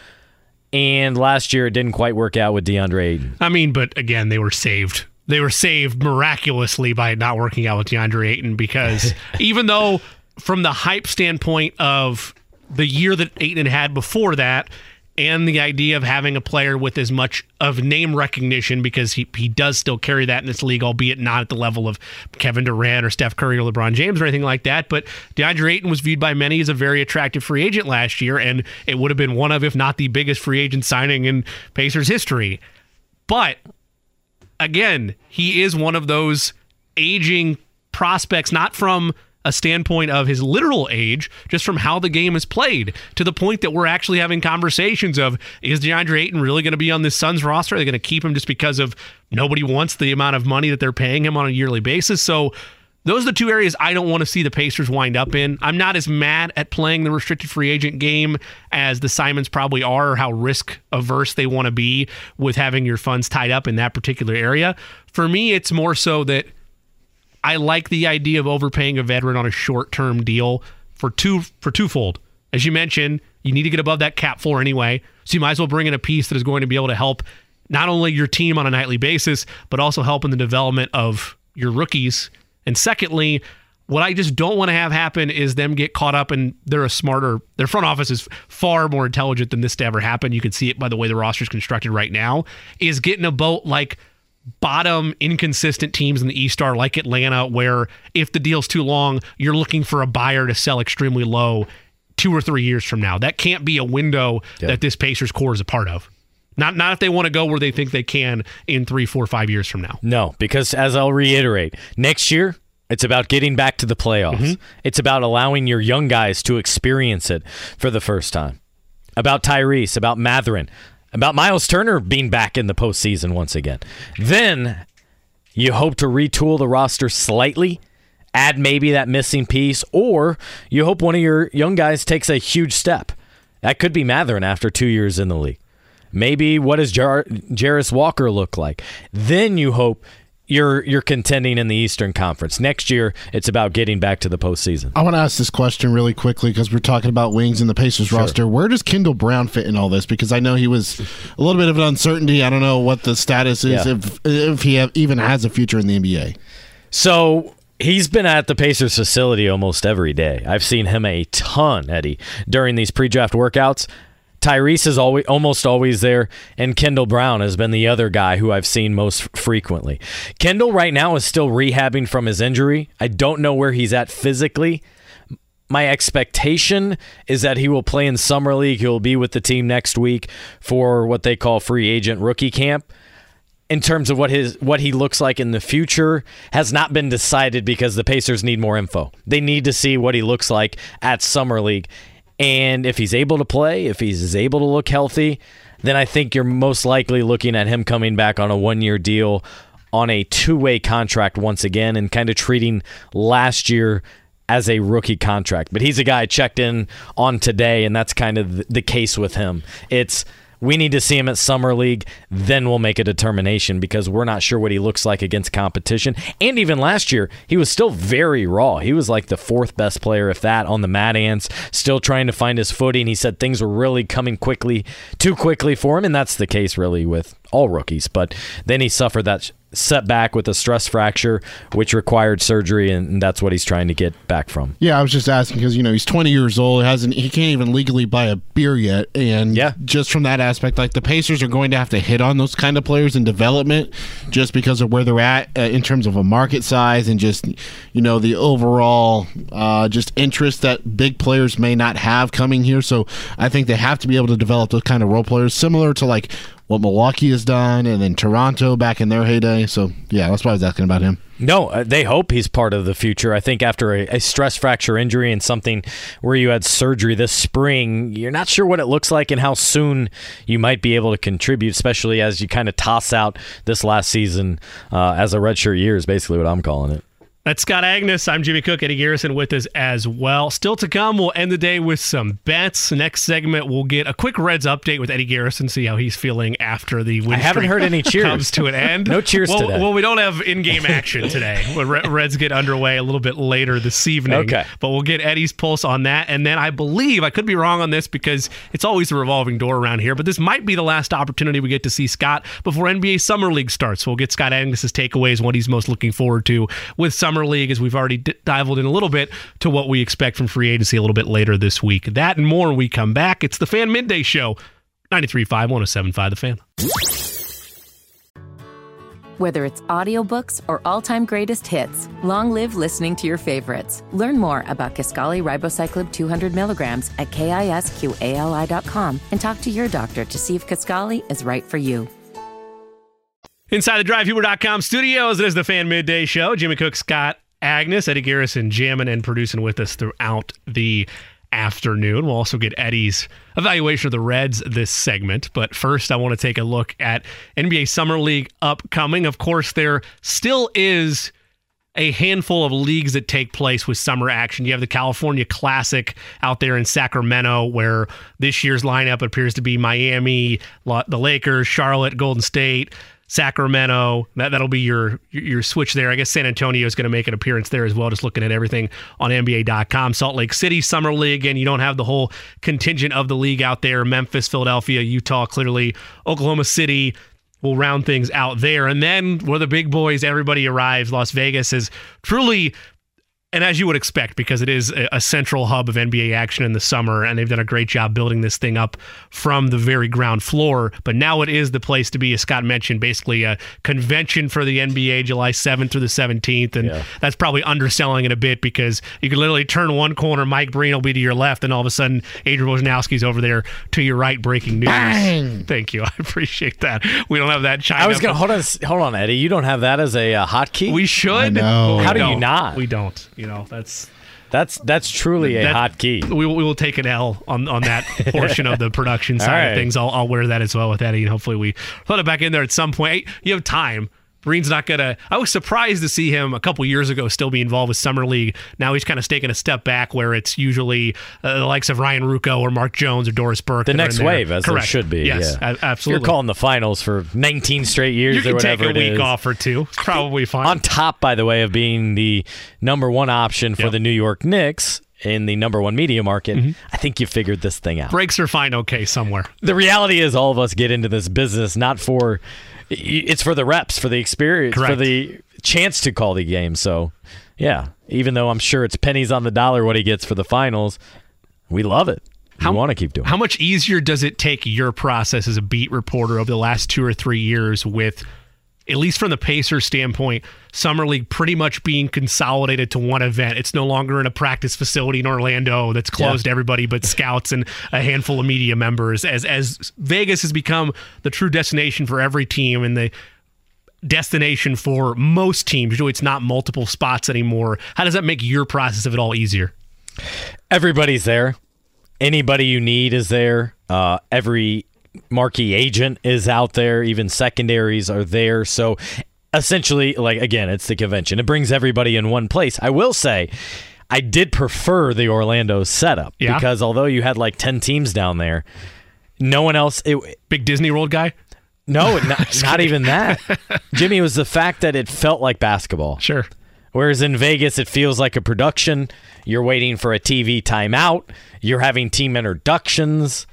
And last year it didn't quite work out with DeAndre Ayton. I mean, but again, they were saved. They were saved miraculously by not working out with DeAndre Ayton because *laughs* even though from the hype standpoint of the year that Ayton had before that, and the idea of having a player with as much of name recognition because he, he does still carry that in this league, albeit not at the level of Kevin Durant or Steph Curry or LeBron James or anything like that. But DeAndre Ayton was viewed by many as a very attractive free agent last year, and it would have been one of, if not the biggest free agent signing in Pacers history. But again, he is one of those aging prospects, not from a standpoint of his literal age, just from how the game is played, to the point that we're actually having conversations of is DeAndre Ayton really going to be on this Suns roster? Are they going to keep him just because of nobody wants the amount of money that they're paying him on a yearly basis? So those are the two areas I don't want to see the Pacers wind up in. I'm not as mad at playing the restricted free agent game as the Simons probably are, or how risk averse they want to be with having your funds tied up in that particular area. For me, it's more so that I like the idea of overpaying a veteran on a short term deal for two for twofold. As you mentioned, you need to get above that cap floor anyway, so you might as well bring in a piece that is going to be able to help not only your team on a nightly basis, but also help in the development of your rookies and secondly, what I just don't want to have happen is them get caught up and they're a smarter, their front office is far more intelligent than this to ever happen. You can see it by the way the roster is constructed right now, is getting a boat like bottom inconsistent teams in the East are like Atlanta, where if the deal's too long, you're looking for a buyer to sell extremely low two or three years from now. That can't be a window yeah. that this Pacers core is a part of. Not not if they want to go where they think they can in three, four, five years from now. No, because as I'll reiterate, next year it's about getting back to the playoffs. Mm-hmm. It's about allowing your young guys to experience it for the first time. About Tyrese, about Mathurin, about Miles Turner being back in the postseason once again. Then you hope to retool the roster slightly, add maybe that missing piece, or you hope one of your young guys takes a huge step. That could be Mathurin after two years in the league. Maybe what does Jar- Jarace Walker look like? Then you hope you're you're contending in the Eastern Conference. Next year, it's about getting back to the postseason. I want to ask this question really quickly because we're talking about wings and the Pacers sure. roster. Where does Kendall Brown fit in all this? Because I know he was a little bit of an uncertainty. I don't know what the status is yeah. if if he have, even has a future in the NBA. So He's been at the Pacers facility almost every day. I've seen him a ton, Eddie, during these pre-draft workouts. Tyrese is always almost always there, and Kendall Brown has been the other guy who I've seen most frequently. Kendall right now is still rehabbing from his injury. I don't know where he's at physically. My expectation is that he will play in summer league. He'll be with the team next week for what they call free agent rookie camp. In terms of what his what he looks like in the future has not been decided because the Pacers need more info. They need to see what he looks like at summer league and if he's able to play, if he's able to look healthy, then I think you're most likely looking at him coming back on a one year deal on a two way contract once again and kind of treating last year as a rookie contract. But he's a guy I checked in on today, and that's kind of the case with him. It's we need to see him at Summer League, then we'll make a determination because we're not sure what he looks like against competition. And even last year, he was still very raw. He was like the fourth best player, if that, on the Mad Ants, still trying to find his footing. He said things were really coming quickly, too quickly for him, and that's the case really with all rookies. But then he suffered that setback with a stress fracture, which required surgery, and that's what he's trying to get back from. Yeah, I was just asking because you know he's 20 years old, hasn't he can't even legally buy a beer yet, and yeah, just from that aspect, like the Pacers are going to have to hit on those kind of players in development, just because of where they're at uh, in terms of a market size and just you know the overall uh, just interest that big players may not have coming here. So I think they have to be able to develop those kind of role players, similar to like what Milwaukee has done, and then Toronto back in their heyday. So yeah, that's why I was asking about him. No, uh, they hope he's part of the future. I think after a, a, stress fracture injury and something where you had surgery this spring, you're not sure what it looks like and how soon you might be able to contribute, especially as you kind of toss out this last season uh, as a redshirt year, is basically what I'm calling it. That's Scott Agness. I'm Jimmy Cook. Eddie Garrison with us as well. Still to come, we'll end the day with some bets. Next segment, we'll get a quick Reds update with Eddie Garrison, see how he's feeling after the win I haven't heard any *laughs* cheers. comes to an end. no cheers well, today. Well, we don't have in-game action today. *laughs* Reds get underway a little bit later this evening. Okay. But we'll get Eddie's pulse on that. And then I believe, I could be wrong on this because it's always a revolving door around here, but this might be the last opportunity we get to see Scott before NBA Summer League starts. We'll get Scott Agness's takeaways, what he's most looking forward to with Summer League, as we've already d- dived in a little bit to what we expect from free agency a little bit later this week. That and more we come back. It's the Fan Midday Show, 93.5, 107.5 The Fan. Whether it's audiobooks or all-time greatest hits, long live listening to your favorites. Learn more about Kisqali Ribociclib 200 milligrams at kisqali.com and talk to your doctor to see if Kisqali is right for you. Inside the DriveHumor.com studios, it is the Fan Midday Show. Jimmy Cook, Scott Agness, Eddie Garrison jamming and producing with us throughout the afternoon. We'll also get Eddie's evaluation of the Reds this segment. But first, I want to take a look at NBA Summer League upcoming. Of course, there still is a handful of leagues that take place with summer action. You have the California Classic out there in Sacramento, where this year's lineup appears to be Miami, the Lakers, Charlotte, Golden State, Sacramento. That that'll be your your switch there. I guess San Antonio is going to make an appearance there as well. Just looking at everything on NBA.com. Salt Lake City Summer League, and you don't have the whole contingent of the league out there. Memphis, Philadelphia, Utah, clearly Oklahoma City will round things out there. And then where the big boys, everybody arrives. Las Vegas is truly and as you would expect, because it is a central hub of NBA action in the summer, and they've done a great job building this thing up from the very ground floor. But now it is the place to be, as Scott mentioned, basically a convention for the NBA July 7th through the 17th. And yeah. that's probably underselling it a bit because you can literally turn one corner, Mike Breen will be to your left, and all of a sudden, Adrian Wojnarowski's over there to your right, breaking news. Bang! Thank you. *laughs* I appreciate that. We don't have that China. I was going to hold on, hold on, Eddie. You don't have that as a uh, hotkey? We should. How do you not? We don't. You know, that's that's that's truly a that, hot key. We, we will take an L on, on that *laughs* portion of the production side right. of things. I'll, I'll wear that as well with Eddie, and hopefully we put it back in there at some point. You have time. Breen's not gonna. I was surprised to see him a couple years ago still be involved with summer league. Now he's kind of taking a step back, where it's usually uh, the likes of Ryan Ruocco or Mark Jones or Doris Burke. The next wave, as Correct. should be. Yes, yeah. absolutely. You're calling the finals for 19 straight years you or whatever take a week off or two. It's probably *laughs* fine. On top, by the way, of being the number one option for yep. the New York Knicks in the number one media market, mm-hmm. I think you figured this thing out. Breaks are fine, okay, somewhere. The reality is, all of us get into this business not for it's for the reps, for the experience, Correct. for the chance to call the game. So, yeah, even though I'm sure it's pennies on the dollar what he gets for the finals, we love it. How, want to keep doing. How much easier does it take your process as a beat reporter over the last two or three years with at least from the Pacers standpoint, Summer League pretty much being consolidated to one event. It's no longer in a practice facility in Orlando that's closed yeah. to everybody but *laughs* scouts and a handful of media members. As as Vegas has become the true destination for every team and the destination for most teams. It's not multiple spots anymore. How does that make your process of it all easier? Everybody's there. Anybody you need is there. Uh, every marquee agent is out there, even secondaries are there. So essentially, like again, it's the convention. It brings everybody in one place. I will say, I did prefer the Orlando setup yeah. because although you had like ten teams down there, no one else. It, Big Disney World guy. No, *laughs* not, not even that. *laughs* Jimmy was the fact that it felt like basketball. Sure. Whereas in Vegas, it feels like a production. You're waiting for a TV timeout. You're having team introductions.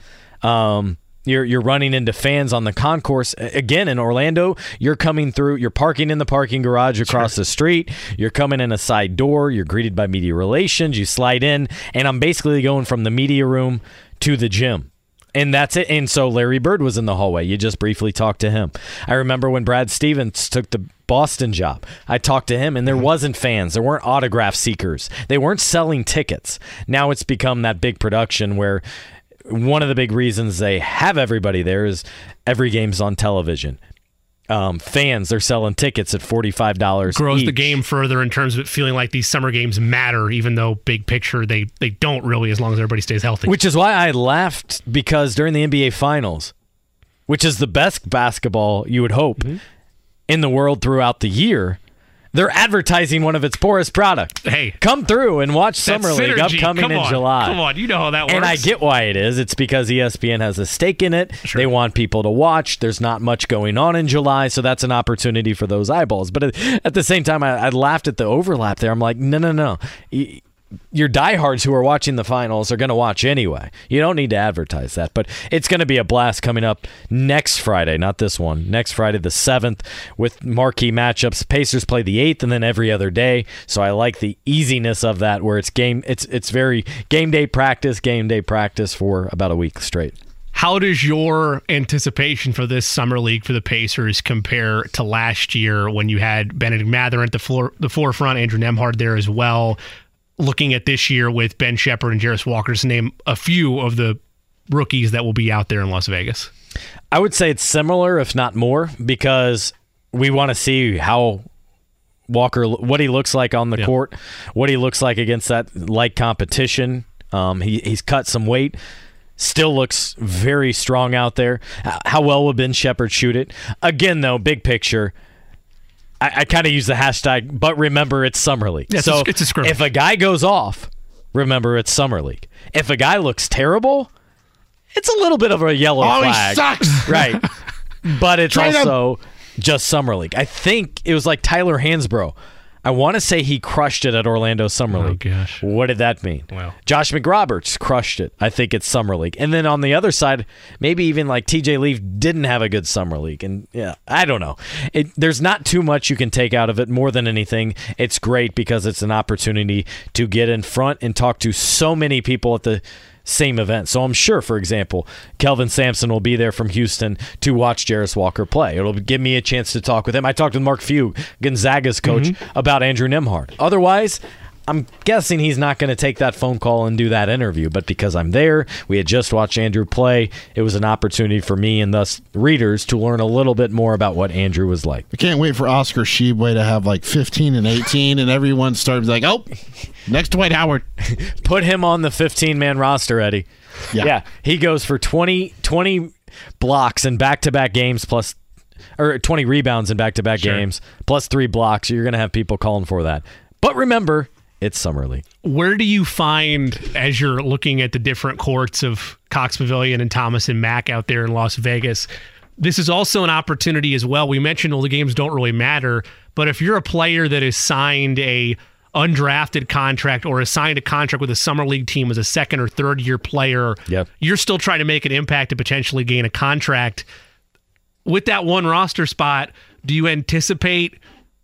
Um, you're you're running into fans on the concourse again in Orlando. You're coming through. You're parking in the parking garage across sure. the street. You're coming in a side door. You're greeted by media relations. You slide in, and I'm basically going from the media room to the gym. And that's it. And so Larry Bird was in the hallway. You just briefly talked to him. I remember when Brad Stevens took the Boston job. I talked to him, and there mm-hmm. wasn't fans. There weren't autograph seekers. They weren't selling tickets. Now it's become that big production where one of the big reasons they have everybody there is every game's on television. Um, fans they're selling tickets at forty five dollars. Grows each. the game further in terms of it feeling like these summer games matter, even though big picture they they don't really, as long as everybody stays healthy. Which is why I laughed because during the NBA Finals, which is the best basketball you would hope mm-hmm. in the world throughout the year, they're advertising one of its poorest products. Hey, come through and watch Summer League upcoming come in July. Come on, you know how that works. And I get why it is. It's because ESPN has a stake in it. Sure. They want people to watch. There's not much going on in July, so that's an opportunity for those eyeballs. But at the same time, I, I laughed at the overlap there. I'm like, no, no, no your diehards who are watching the finals are going to watch anyway. You don't need to advertise that, but it's going to be a blast coming up next Friday, not this one. Next Friday, the 7th, with marquee matchups. Pacers play the 8th and then every other day. So I like the easiness of that where it's game it's it's very game day practice, game day practice for about a week straight. How does your anticipation for this summer league for the Pacers compare to last year when you had Bennedict Mathurin at the floor, the forefront, Andrew Nembhard there as well? Looking at this year with Ben Sheppard and Jarace Walker to name a few of the rookies that will be out there in Las Vegas? I would say it's similar, if not more, because we want to see how Walker, what he looks like on the Yeah. court, what he looks like against that like competition. Um, he he's cut some weight. Still looks very strong out there. How well will Ben Sheppard shoot it? Again, though, big picture. I, I kind of use the hashtag, but remember it's summer league. Yeah, it's a- so it's a if a guy goes off, remember it's summer league. If a guy looks terrible, it's a little bit of a yellow Oh, flag. sucks. *laughs* right? But it's him. also just summer league. I think it was like Tyler Hansbrough. I want to say he crushed it at Orlando Summer Oh, League. gosh. What did that mean? Wow. Josh McRoberts crushed it. I think it's Summer League. And then on the other side, maybe even like TJ Leaf didn't have a good Summer League. And yeah, I don't know. It, there's not too much you can take out of it more than anything. It's great because it's an opportunity to get in front and talk to so many people at the same event. So I'm sure, for example, Kelvin Sampson will be there from Houston to watch Jarace Walker play. It'll give me a chance to talk with him. I talked with Mark Few, Gonzaga's coach, mm-hmm. about Andrew Nembhard. Otherwise, I'm guessing he's not going to take that phone call and do that interview, but because I'm there, we had just watched Andrew play. It was an opportunity for me and thus readers to learn a little bit more about what Andrew was like. I can't wait for Oscar Tshiebwe to have like 15 and 18, and everyone starts like, oh, next Dwight Howard. *laughs* Put him on the 15 man roster, Eddie. Yeah. he goes for 20, 20 blocks in back to back games plus or 20 rebounds in back to back games plus three blocks. You're going to have people calling for that. But remember, it's summer league. Where do you find, as you're looking at the different courts of Cox Pavilion and Thomas and Mack out there in Las Vegas, this is also an opportunity as well. We mentioned all the games don't really matter, but if you're a player that has signed a undrafted contract or has signed a contract with a summer league team as a second or third year player, Yep. you're still trying to make an impact to potentially gain a contract. With that one roster spot, do you anticipate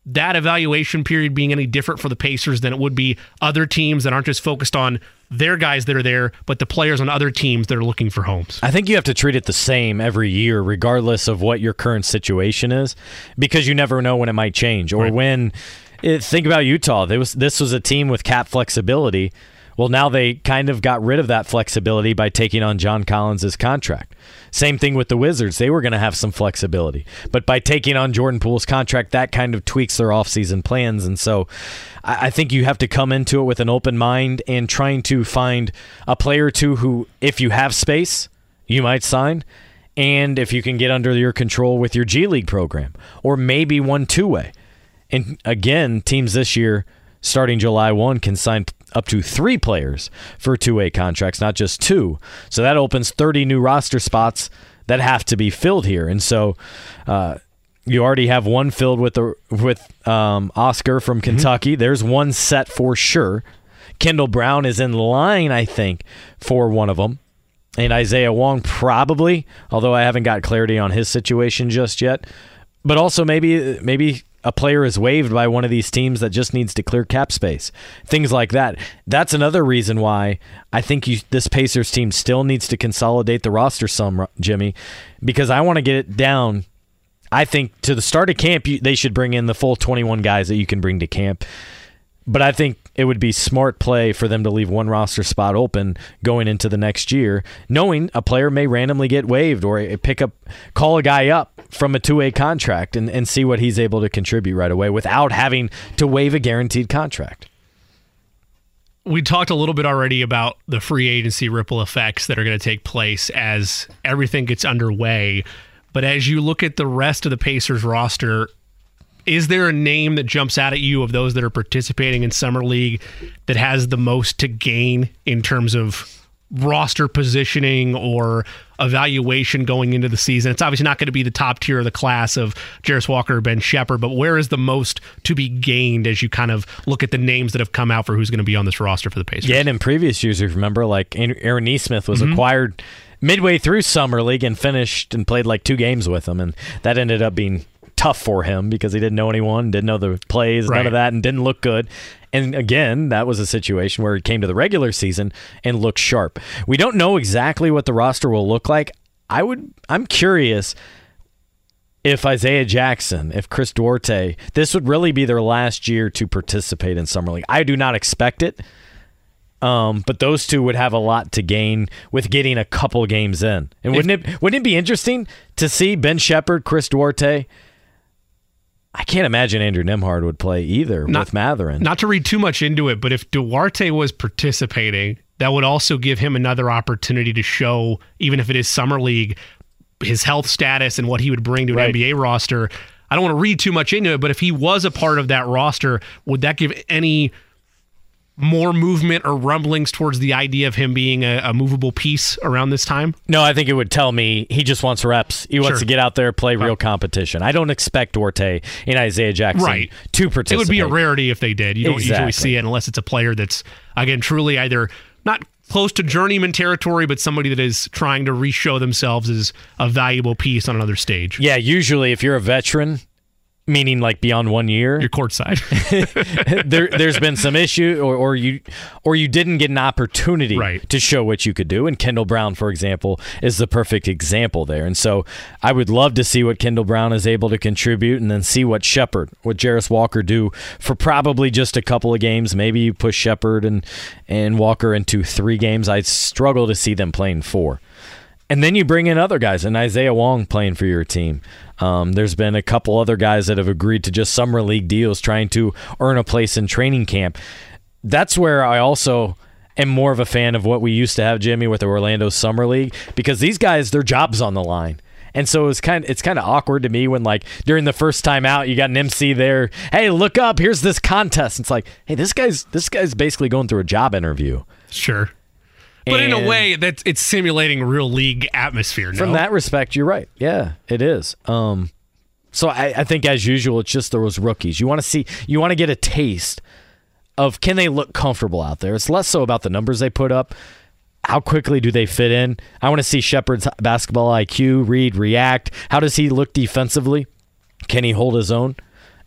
that evaluation period being any different for the Pacers than it would be other teams that aren't just focused on their guys that are there, but the players on other teams that are looking for homes? I think you have to treat it the same every year, regardless of what your current situation is, because you never know when it might change or when. eh, Think about Utah. There was this was a team with cap flexibility. Well, now they kind of got rid of that flexibility by taking on John Collins' contract. Same thing with the Wizards. They were going to have some flexibility. But by taking on Jordan Poole's contract, that kind of tweaks their offseason plans. And so I think you have to come into it with an open mind and trying to find a player or two who, if you have space, you might sign. And if you can get under your control with your G League program, or maybe one two way. And again, teams this year, starting July 1, can sign up to three players for two way contracts, not just two. So that opens 30 new roster spots that have to be filled here. And so, uh, you already have one filled with the with um, Oscar from Kentucky. There's one set for sure. Kendall Brown is in line, I think, for one of them. And Isaiah Wong probably, although I haven't got clarity on his situation just yet. But also maybe maybe a player is waived by one of these teams that just needs to clear cap space. Things like that. That's another reason why I think you, this Pacers team still needs to consolidate the roster some, Jimmy, because I want to get it down. I think to the start of camp, you, they should bring in the full 21 guys that you can bring to camp. But I think it would be smart play for them to leave one roster spot open going into the next year, knowing a player may randomly get waived or a- pick up, call a guy up from a two way contract and, and see what he's able to contribute right away without having to waive a guaranteed contract. we talked a little bit already about the free agency ripple effects that are going to take place as everything gets underway. But as you look at the rest of the Pacers roster, is there a name that jumps out at you of those that are participating in Summer League that has the most to gain in terms of roster positioning or evaluation going into the season? It's obviously not going to be the top tier of the class of Jarace Walker or Ben Sheppard, but where is the most to be gained as you kind of look at the names that have come out for who's going to be on this roster for the Pacers? Yeah, and in previous years, if you remember, like Aaron Nesmith was mm-hmm. acquired midway through summer league and finished and played like two games with them, and that ended up being tough for him because he didn't know anyone, didn't know the plays, none of that, and didn't look good. And again, that was a situation where he came to the regular season and looked sharp. We don't know exactly what the roster will look like. I would, I'm curious if Isaiah Jackson, if Chris Duarte, this would really be their last year to participate in summer league. I do not expect it. Um, but those two would have a lot to gain with getting a couple games in. And wouldn't it wouldn't it be interesting to see Ben Sheppard, Chris Duarte I can't imagine Andrew Nembhard would play either Not- with Mathurin. Not to read too much into it, but if Duarte was participating, that would also give him another opportunity to show, even if it is summer league, his health status and what he would bring to an Right. NBA roster. I don't want to read too much into it, but if he was a part of that roster, would that give any more movement or rumblings towards the idea of him being a, a movable piece around this time? No, I think it would tell me he just wants reps. He wants Sure. to get out there, play real competition. I don't expect Duarte and Isaiah Jackson Right. to participate. It would be a rarity if they did. You don't usually see it unless it's a player that's again truly either not close to journeyman territory, but somebody that is trying to re-show themselves as a valuable piece on another stage. Yeah, usually if you're a veteran, meaning like beyond one year, You're courtside. *laughs* there, there's been some issue, or, or you, or you didn't get an opportunity Right. to show what you could do. And Kendall Brown, for example, is the perfect example there. And so, I would love to see what Kendall Brown is able to contribute, and then see what Sheppard, what Jarace Walker do for probably just a couple of games. Maybe you push Sheppard and and Walker into three games. I struggle to see them playing four. And then you bring in other guys, and Isaiah Wong playing for your team. Um, there's been a couple other guys that have agreed to just summer league deals, trying to earn a place in training camp. That's where I also am more of a fan of what we used to have, Jimmy, with the Orlando Summer League, because these guys, their jobs on the line. And so it's kind it's kind of awkward to me when like during the first time out you got an MC there. Hey, look up! Here's this contest. It's like, hey, this guy's this guy's basically going through a job interview. sure. But in a way, that it's simulating real league atmosphere. No? From that respect, you're right. Yeah, it is. Um, so I, I think as usual, it's just those rookies. You want to see, you want to get a taste of can they look comfortable out there. It's less so about the numbers they put up. How quickly do they fit in? I want to see Sheppard's basketball IQ, read, react. How does he look defensively? Can he hold his own?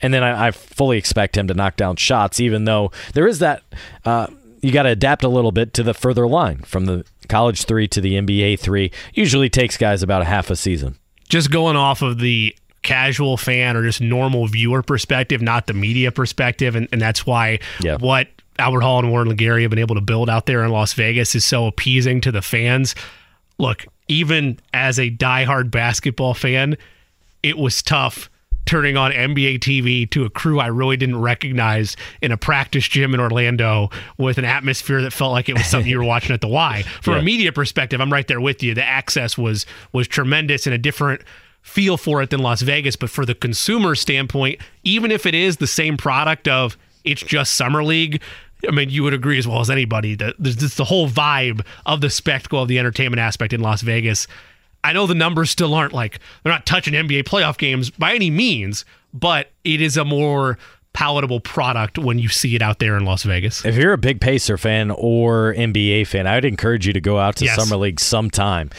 And then I, I fully expect him to knock down shots, even though there is that. Uh, you got to adapt a little bit to the further line from the college three to the NBA three. Usually takes guys about a half a season. just going off of the casual fan or just normal viewer perspective, not the media perspective, and, and that's why Yeah. what Albert Hall and Warren LeGarie have been able to build out there in Las Vegas is so appeasing to the fans. Look, even as a diehard basketball fan, it was tough turning on NBA TV to a crew I really didn't recognize in a practice gym in Orlando with an atmosphere that felt like it was something you were watching at the Y. *laughs* From Yeah. a media perspective, I'm right there with you. The access was was tremendous and a different feel for it than Las Vegas, but for the consumer standpoint, even if it is the same product of it's just summer league, I mean, you would agree as well as anybody that there's just the whole vibe of the spectacle of the entertainment aspect in Las Vegas. I know the numbers still aren't like they're not touching NBA playoff games by any means, but it is a more palatable product when you see it out there in Las Vegas. If you're a big Pacer fan or NBA fan, I would encourage you to go out to Yes. Summer League sometime.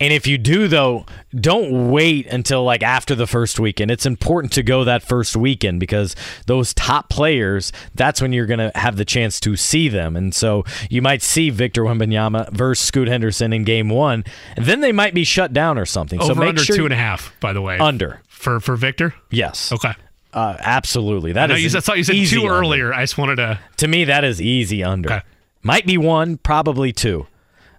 And if you do, though, don't wait until like after the first weekend. It's important to go that first weekend because those top players, that's when you're going to have the chance to see them. And so you might see Victor Wembanyama versus Scoot Henderson in game one, and then they might be shut down or something. so Over make under sure two and a half, by the way. under. for for Victor. Yes. Okay. Uh, absolutely. That I, is you, I thought you said two under. earlier. I just wanted to. To me, that is easy under. Okay. Might be one, probably two.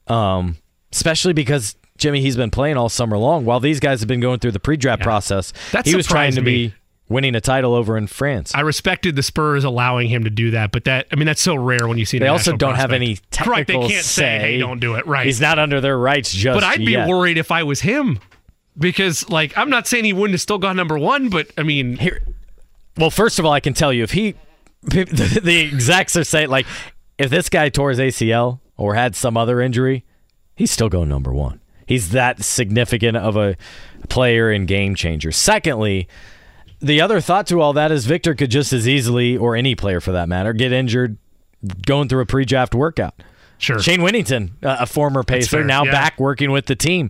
Um, especially because Jimmy, he's been playing all summer long while these guys have been going through the pre-draft process. That he was trying to me. be winning a title over in France. I respected the Spurs allowing him to do that, but that I mean that's so rare when you see. they also don't have any technical Right, they can't say. say, "Hey, don't do it." Right. He's not under their rights just but I'd be yet. worried if I was him, because like I'm not saying he wouldn't have still gone number one, but I mean, Here, well, first of all, I can tell you if he, *laughs* the, the execs are saying like, if this guy tore his ACL or had some other injury, he's still going number one. He's that significant of a player and game changer. Secondly, the other thought to all that is Victor could just as easily, or any player for that matter, get injured going through a pre-draft workout. sure. Shayne Whittington, a former Pacer, now yeah. back working with the team.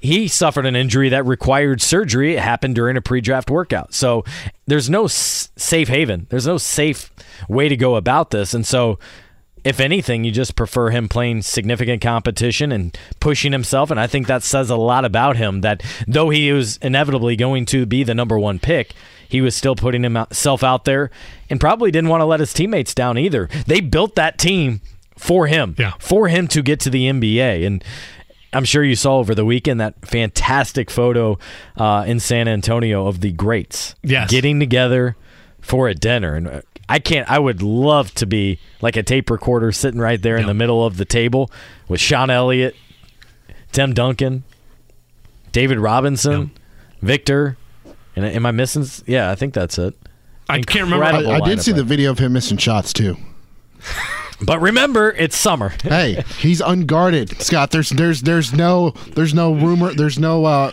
He suffered an injury that required surgery. It happened during a pre-draft workout. So there's no s- safe haven. There's no safe way to go about this. And so, if anything, you just prefer him playing significant competition and pushing himself. And I think that says a lot about him. That though he was inevitably going to be the number one pick, he was still putting himself out there and probably didn't want to let his teammates down either. They built that team for him, Yeah. for him to get to the NBA. And I'm sure you saw over the weekend that fantastic photo uh, in San Antonio of the greats Yes. getting together for a dinner. And uh, I can't. I would love to be like a tape recorder sitting right there in the middle of the table with Sean Elliott, Tim Duncan, David Robinson, Victor. And am I missing? Yeah, I think that's it. I can't remember. I, I did see the video of him missing shots too. *laughs* But remember, it's summer. *laughs* Hey, he's unguarded, Scott. There's there's there's no there's no rumor. There's no. uh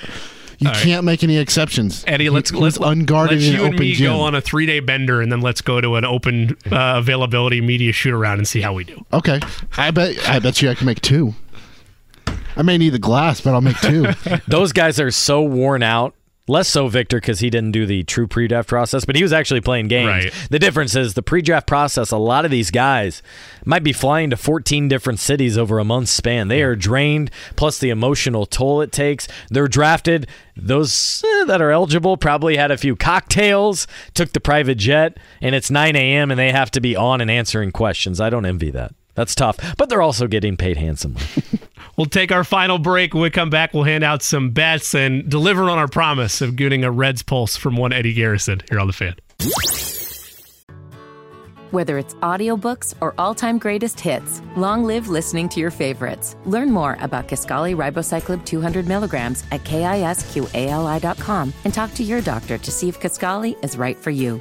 You All right. can't make any exceptions. Eddie, let's He- let's he's unguarded let's you and open me gym. go on a three day bender, and then let's go to an open uh, availability media shoot around and see how we do. Okay, I bet I bet you I can make two. I may need the glass, but I'll make two. *laughs* Those guys are so worn out. Less so Victor because he didn't do the true pre-draft process, but he was actually playing games. Right. The difference is the pre-draft process. A lot of these guys might be flying to 14 different cities over a month's span. They are drained, plus the emotional toll it takes. They're drafted. Those eh, that are eligible probably had a few cocktails, took the private jet, and it's 9 a.m. and they have to be on and answering questions. I don't envy that. That's tough, but they're also getting paid handsomely. *laughs* We'll take our final break. When we come back, we'll hand out some bets and deliver on our promise of getting a Reds pulse from one Eddie Garrison here on the fan. Whether it's audiobooks or all-time greatest hits, long live listening to your favorites. Learn more about Kisqali Ribociclib 200 milligrams at kisqali.com and talk to your doctor to see if Kisqali is right for you.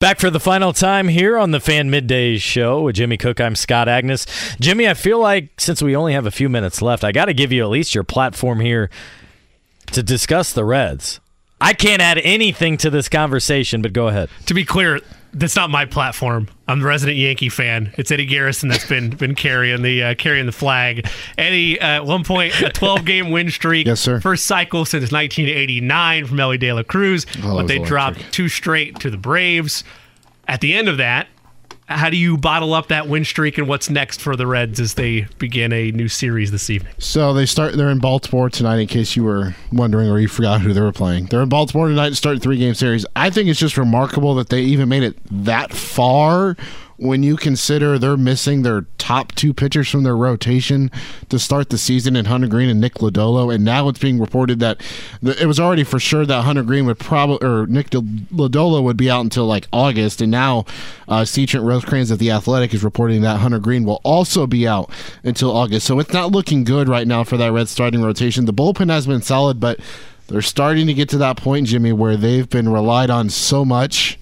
Back for the final time here on the Fan Midday show with Jimmy Cook. I'm Scott Agness. Jimmy, I feel like since we only have a few minutes left, I got to give you at least your platform here to discuss the Reds. I can't add anything to this conversation, but go ahead. To be clear, that's not my platform. I'm the resident Yankee fan. It's Eddie Garrison that's been been carrying the uh, carrying the flag. Eddie, uh, at one point, a 12 game win streak. Yes, sir. First cycle since 1989 from Elly De La Cruz, Oh, but they electric. dropped two straight to the Braves. At the end of that, how do you bottle up that win streak, and what's next for the Reds as they begin a new series this evening? So they start. They're in Baltimore tonight. In case you were wondering or you forgot who they were playing, they're in Baltimore tonight to start a three-game series. I think it's just remarkable that they even made it that far. When you consider they're missing their top two pitchers from their rotation to start the season in Hunter Greene and Nick Lodolo, and now it's being reported that it was already for sure that Hunter Greene would probably or Nick Lodolo would be out until like August, and now uh, C. Trent Rosecrans of the Athletic is reporting that Hunter Greene will also be out until August. So it's not looking good right now for that Red starting rotation. The bullpen has been solid, but they're starting to get to that point, Jimmy, where they've been relied on so much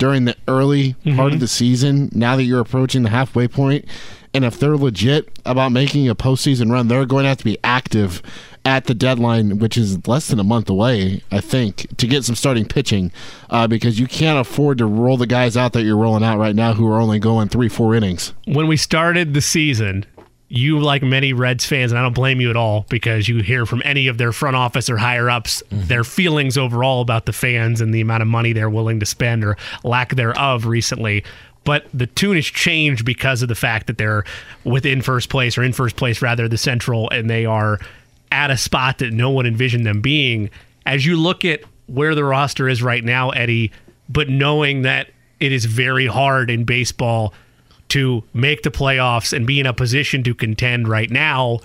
during the early part of the season. Now that you're approaching the halfway point, and if they're legit about making a postseason run, they're going to have to be active at the deadline, which is less than a month away, I think, to get some starting pitching, uh, because you can't afford to roll the guys out that you're rolling out right now who are only going three, four innings. when we started the season, you, like many Reds fans, and I don't blame you at all because you hear from any of their front office or higher ups mm-hmm. their feelings overall about the fans and the amount of money they're willing to spend or lack thereof recently. But the tune has changed because of the fact that they're within first place or in first place, rather, the Central, and they are at a spot that no one envisioned them being. As you look at where the roster is right now, Eddie, but knowing that it is very hard in baseball to make the playoffs and be in a position to contend right now,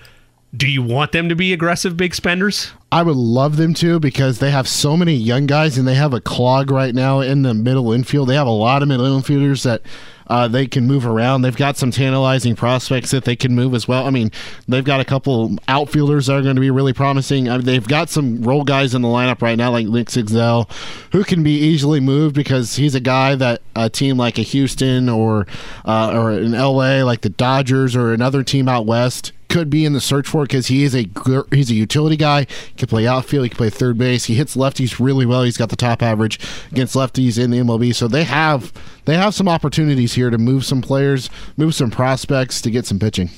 do you want them to be aggressive big spenders? I would love them to because they have so many young guys and they have a clog right now in the middle infield. They have a lot of middle infielders that uh, they can move around. They've got some tantalizing prospects that they can move as well. I mean, they've got a couple outfielders that are going to be really promising. I mean, they've got some role guys in the lineup right now, like Nick Senzel, who can be easily moved because he's a guy that a team like a Houston or uh, or an LA, like the Dodgers or another team out west could be in the search for because he is a he's a utility guy. He can play outfield. He can play third base. He hits lefties really well. He's got the top average against lefties in the MLB. So they have they have some opportunities here to move some players, move some prospects to get some pitching.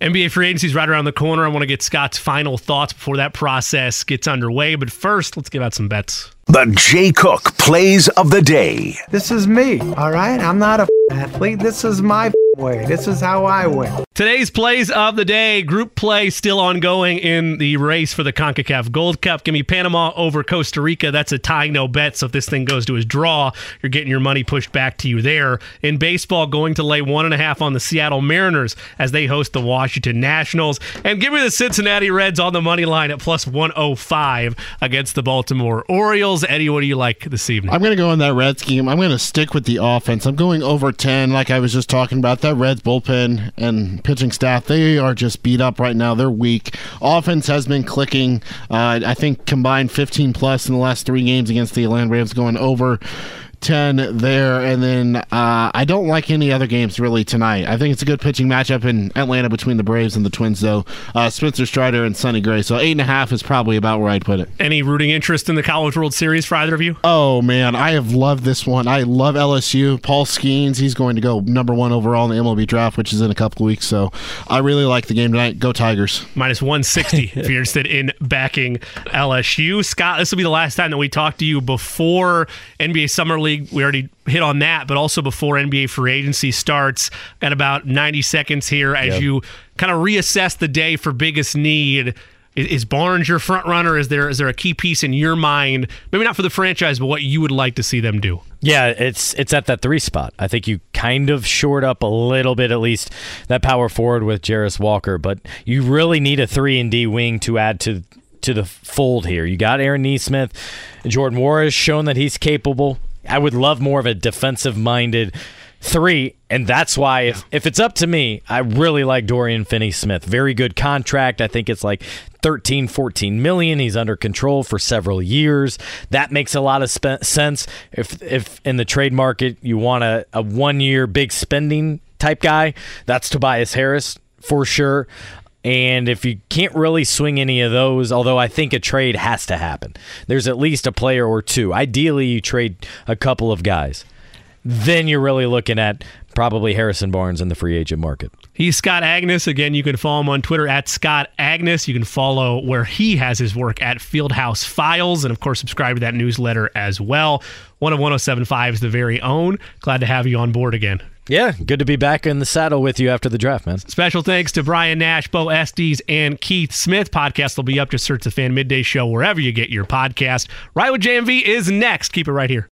NBA free agency is right around the corner. I want to get Scott's final thoughts before that process gets underway. But first, let's give out some bets. The Jay Cook Plays of the Day. This is me, all right? I'm not a athlete. This is my way. This is how I win. Today's plays of the day. Group play still ongoing in the race for the CONCACAF Gold Cup. Give me Panama over Costa Rica. That's a tie no bet. So if this thing goes to his draw, you're getting your money pushed back to you there. In baseball, going to lay one and a half on the Seattle Mariners as they host the Washington Nationals. And give me the Cincinnati Reds on the money line at plus 105 against the Baltimore Orioles. Eddie, what do you like this evening? I'm going to go on that Reds game. I'm going to stick with the offense. I'm going over 10, like I was just talking about. That Reds bullpen and pitching staff, they are just beat up right now. They're weak. Offense has been clicking. Uh, I think combined 15 plus in the last three games against the Atlanta Braves, going over 10 there. And then uh, I don't like any other games really tonight. I think it's a good pitching matchup in Atlanta between the Braves and the Twins, though. Uh, Spencer Strider and Sonny Gray. So 8.5 is probably about where I'd put it. Any rooting interest in the College World Series for either of you? Oh, man. I have loved this one. I love LSU. Paul Skenes, he's going to go number one overall in the MLB draft, which is in a couple of weeks. So I really like the game tonight. Go Tigers. Minus 160 *laughs* if you're interested in backing LSU. Scott, this will be the last time that we talk to you before NBA Summer League. We already hit on that, but also before NBA free agency starts. Got about 90 seconds here as Yep. you kind of reassess the day for biggest need. Is, Barnes your front runner? Is there is there a key piece in your mind? Maybe not for the franchise, but what you would like to see them do. Yeah, it's it's at that three spot. I think you kind of shored up a little bit, at least that power forward with Jarace Walker, but you really need a three and D wing to add to to the fold here. You got Aaron Nesmith, Jordan Nwora has shown that he's capable. I would love more of a defensive minded three, and that's why if, if it's up to me, I really like Dorian Finney Smith. Very good contract. I think it's like 13, 14 million. He's under control for several years. That makes a lot of spe- sense. If if in the trade market you want a, a one year big spending type guy, that's Tobias Harris for sure. And if you can't really swing any of those, although I think a trade has to happen, there's at least a player or two. Ideally, you trade a couple of guys. Then you're really looking at probably Harrison Barnes in the free agent market. He's Scott Agness. Again, you can follow him on Twitter at Scott Agness. You can follow where he has his work at Fieldhouse Files. And of course, subscribe to that newsletter as well. One of 1075's the very own. Glad to have you on board again. Yeah, good to be back in the saddle with you after the draft, man. Special thanks to Brian Nash, Beau Estes, and Keith Smith. Podcast will be up. Just search the Fan Midday Show wherever you get your podcast. Right with JMV is next. Keep it right here.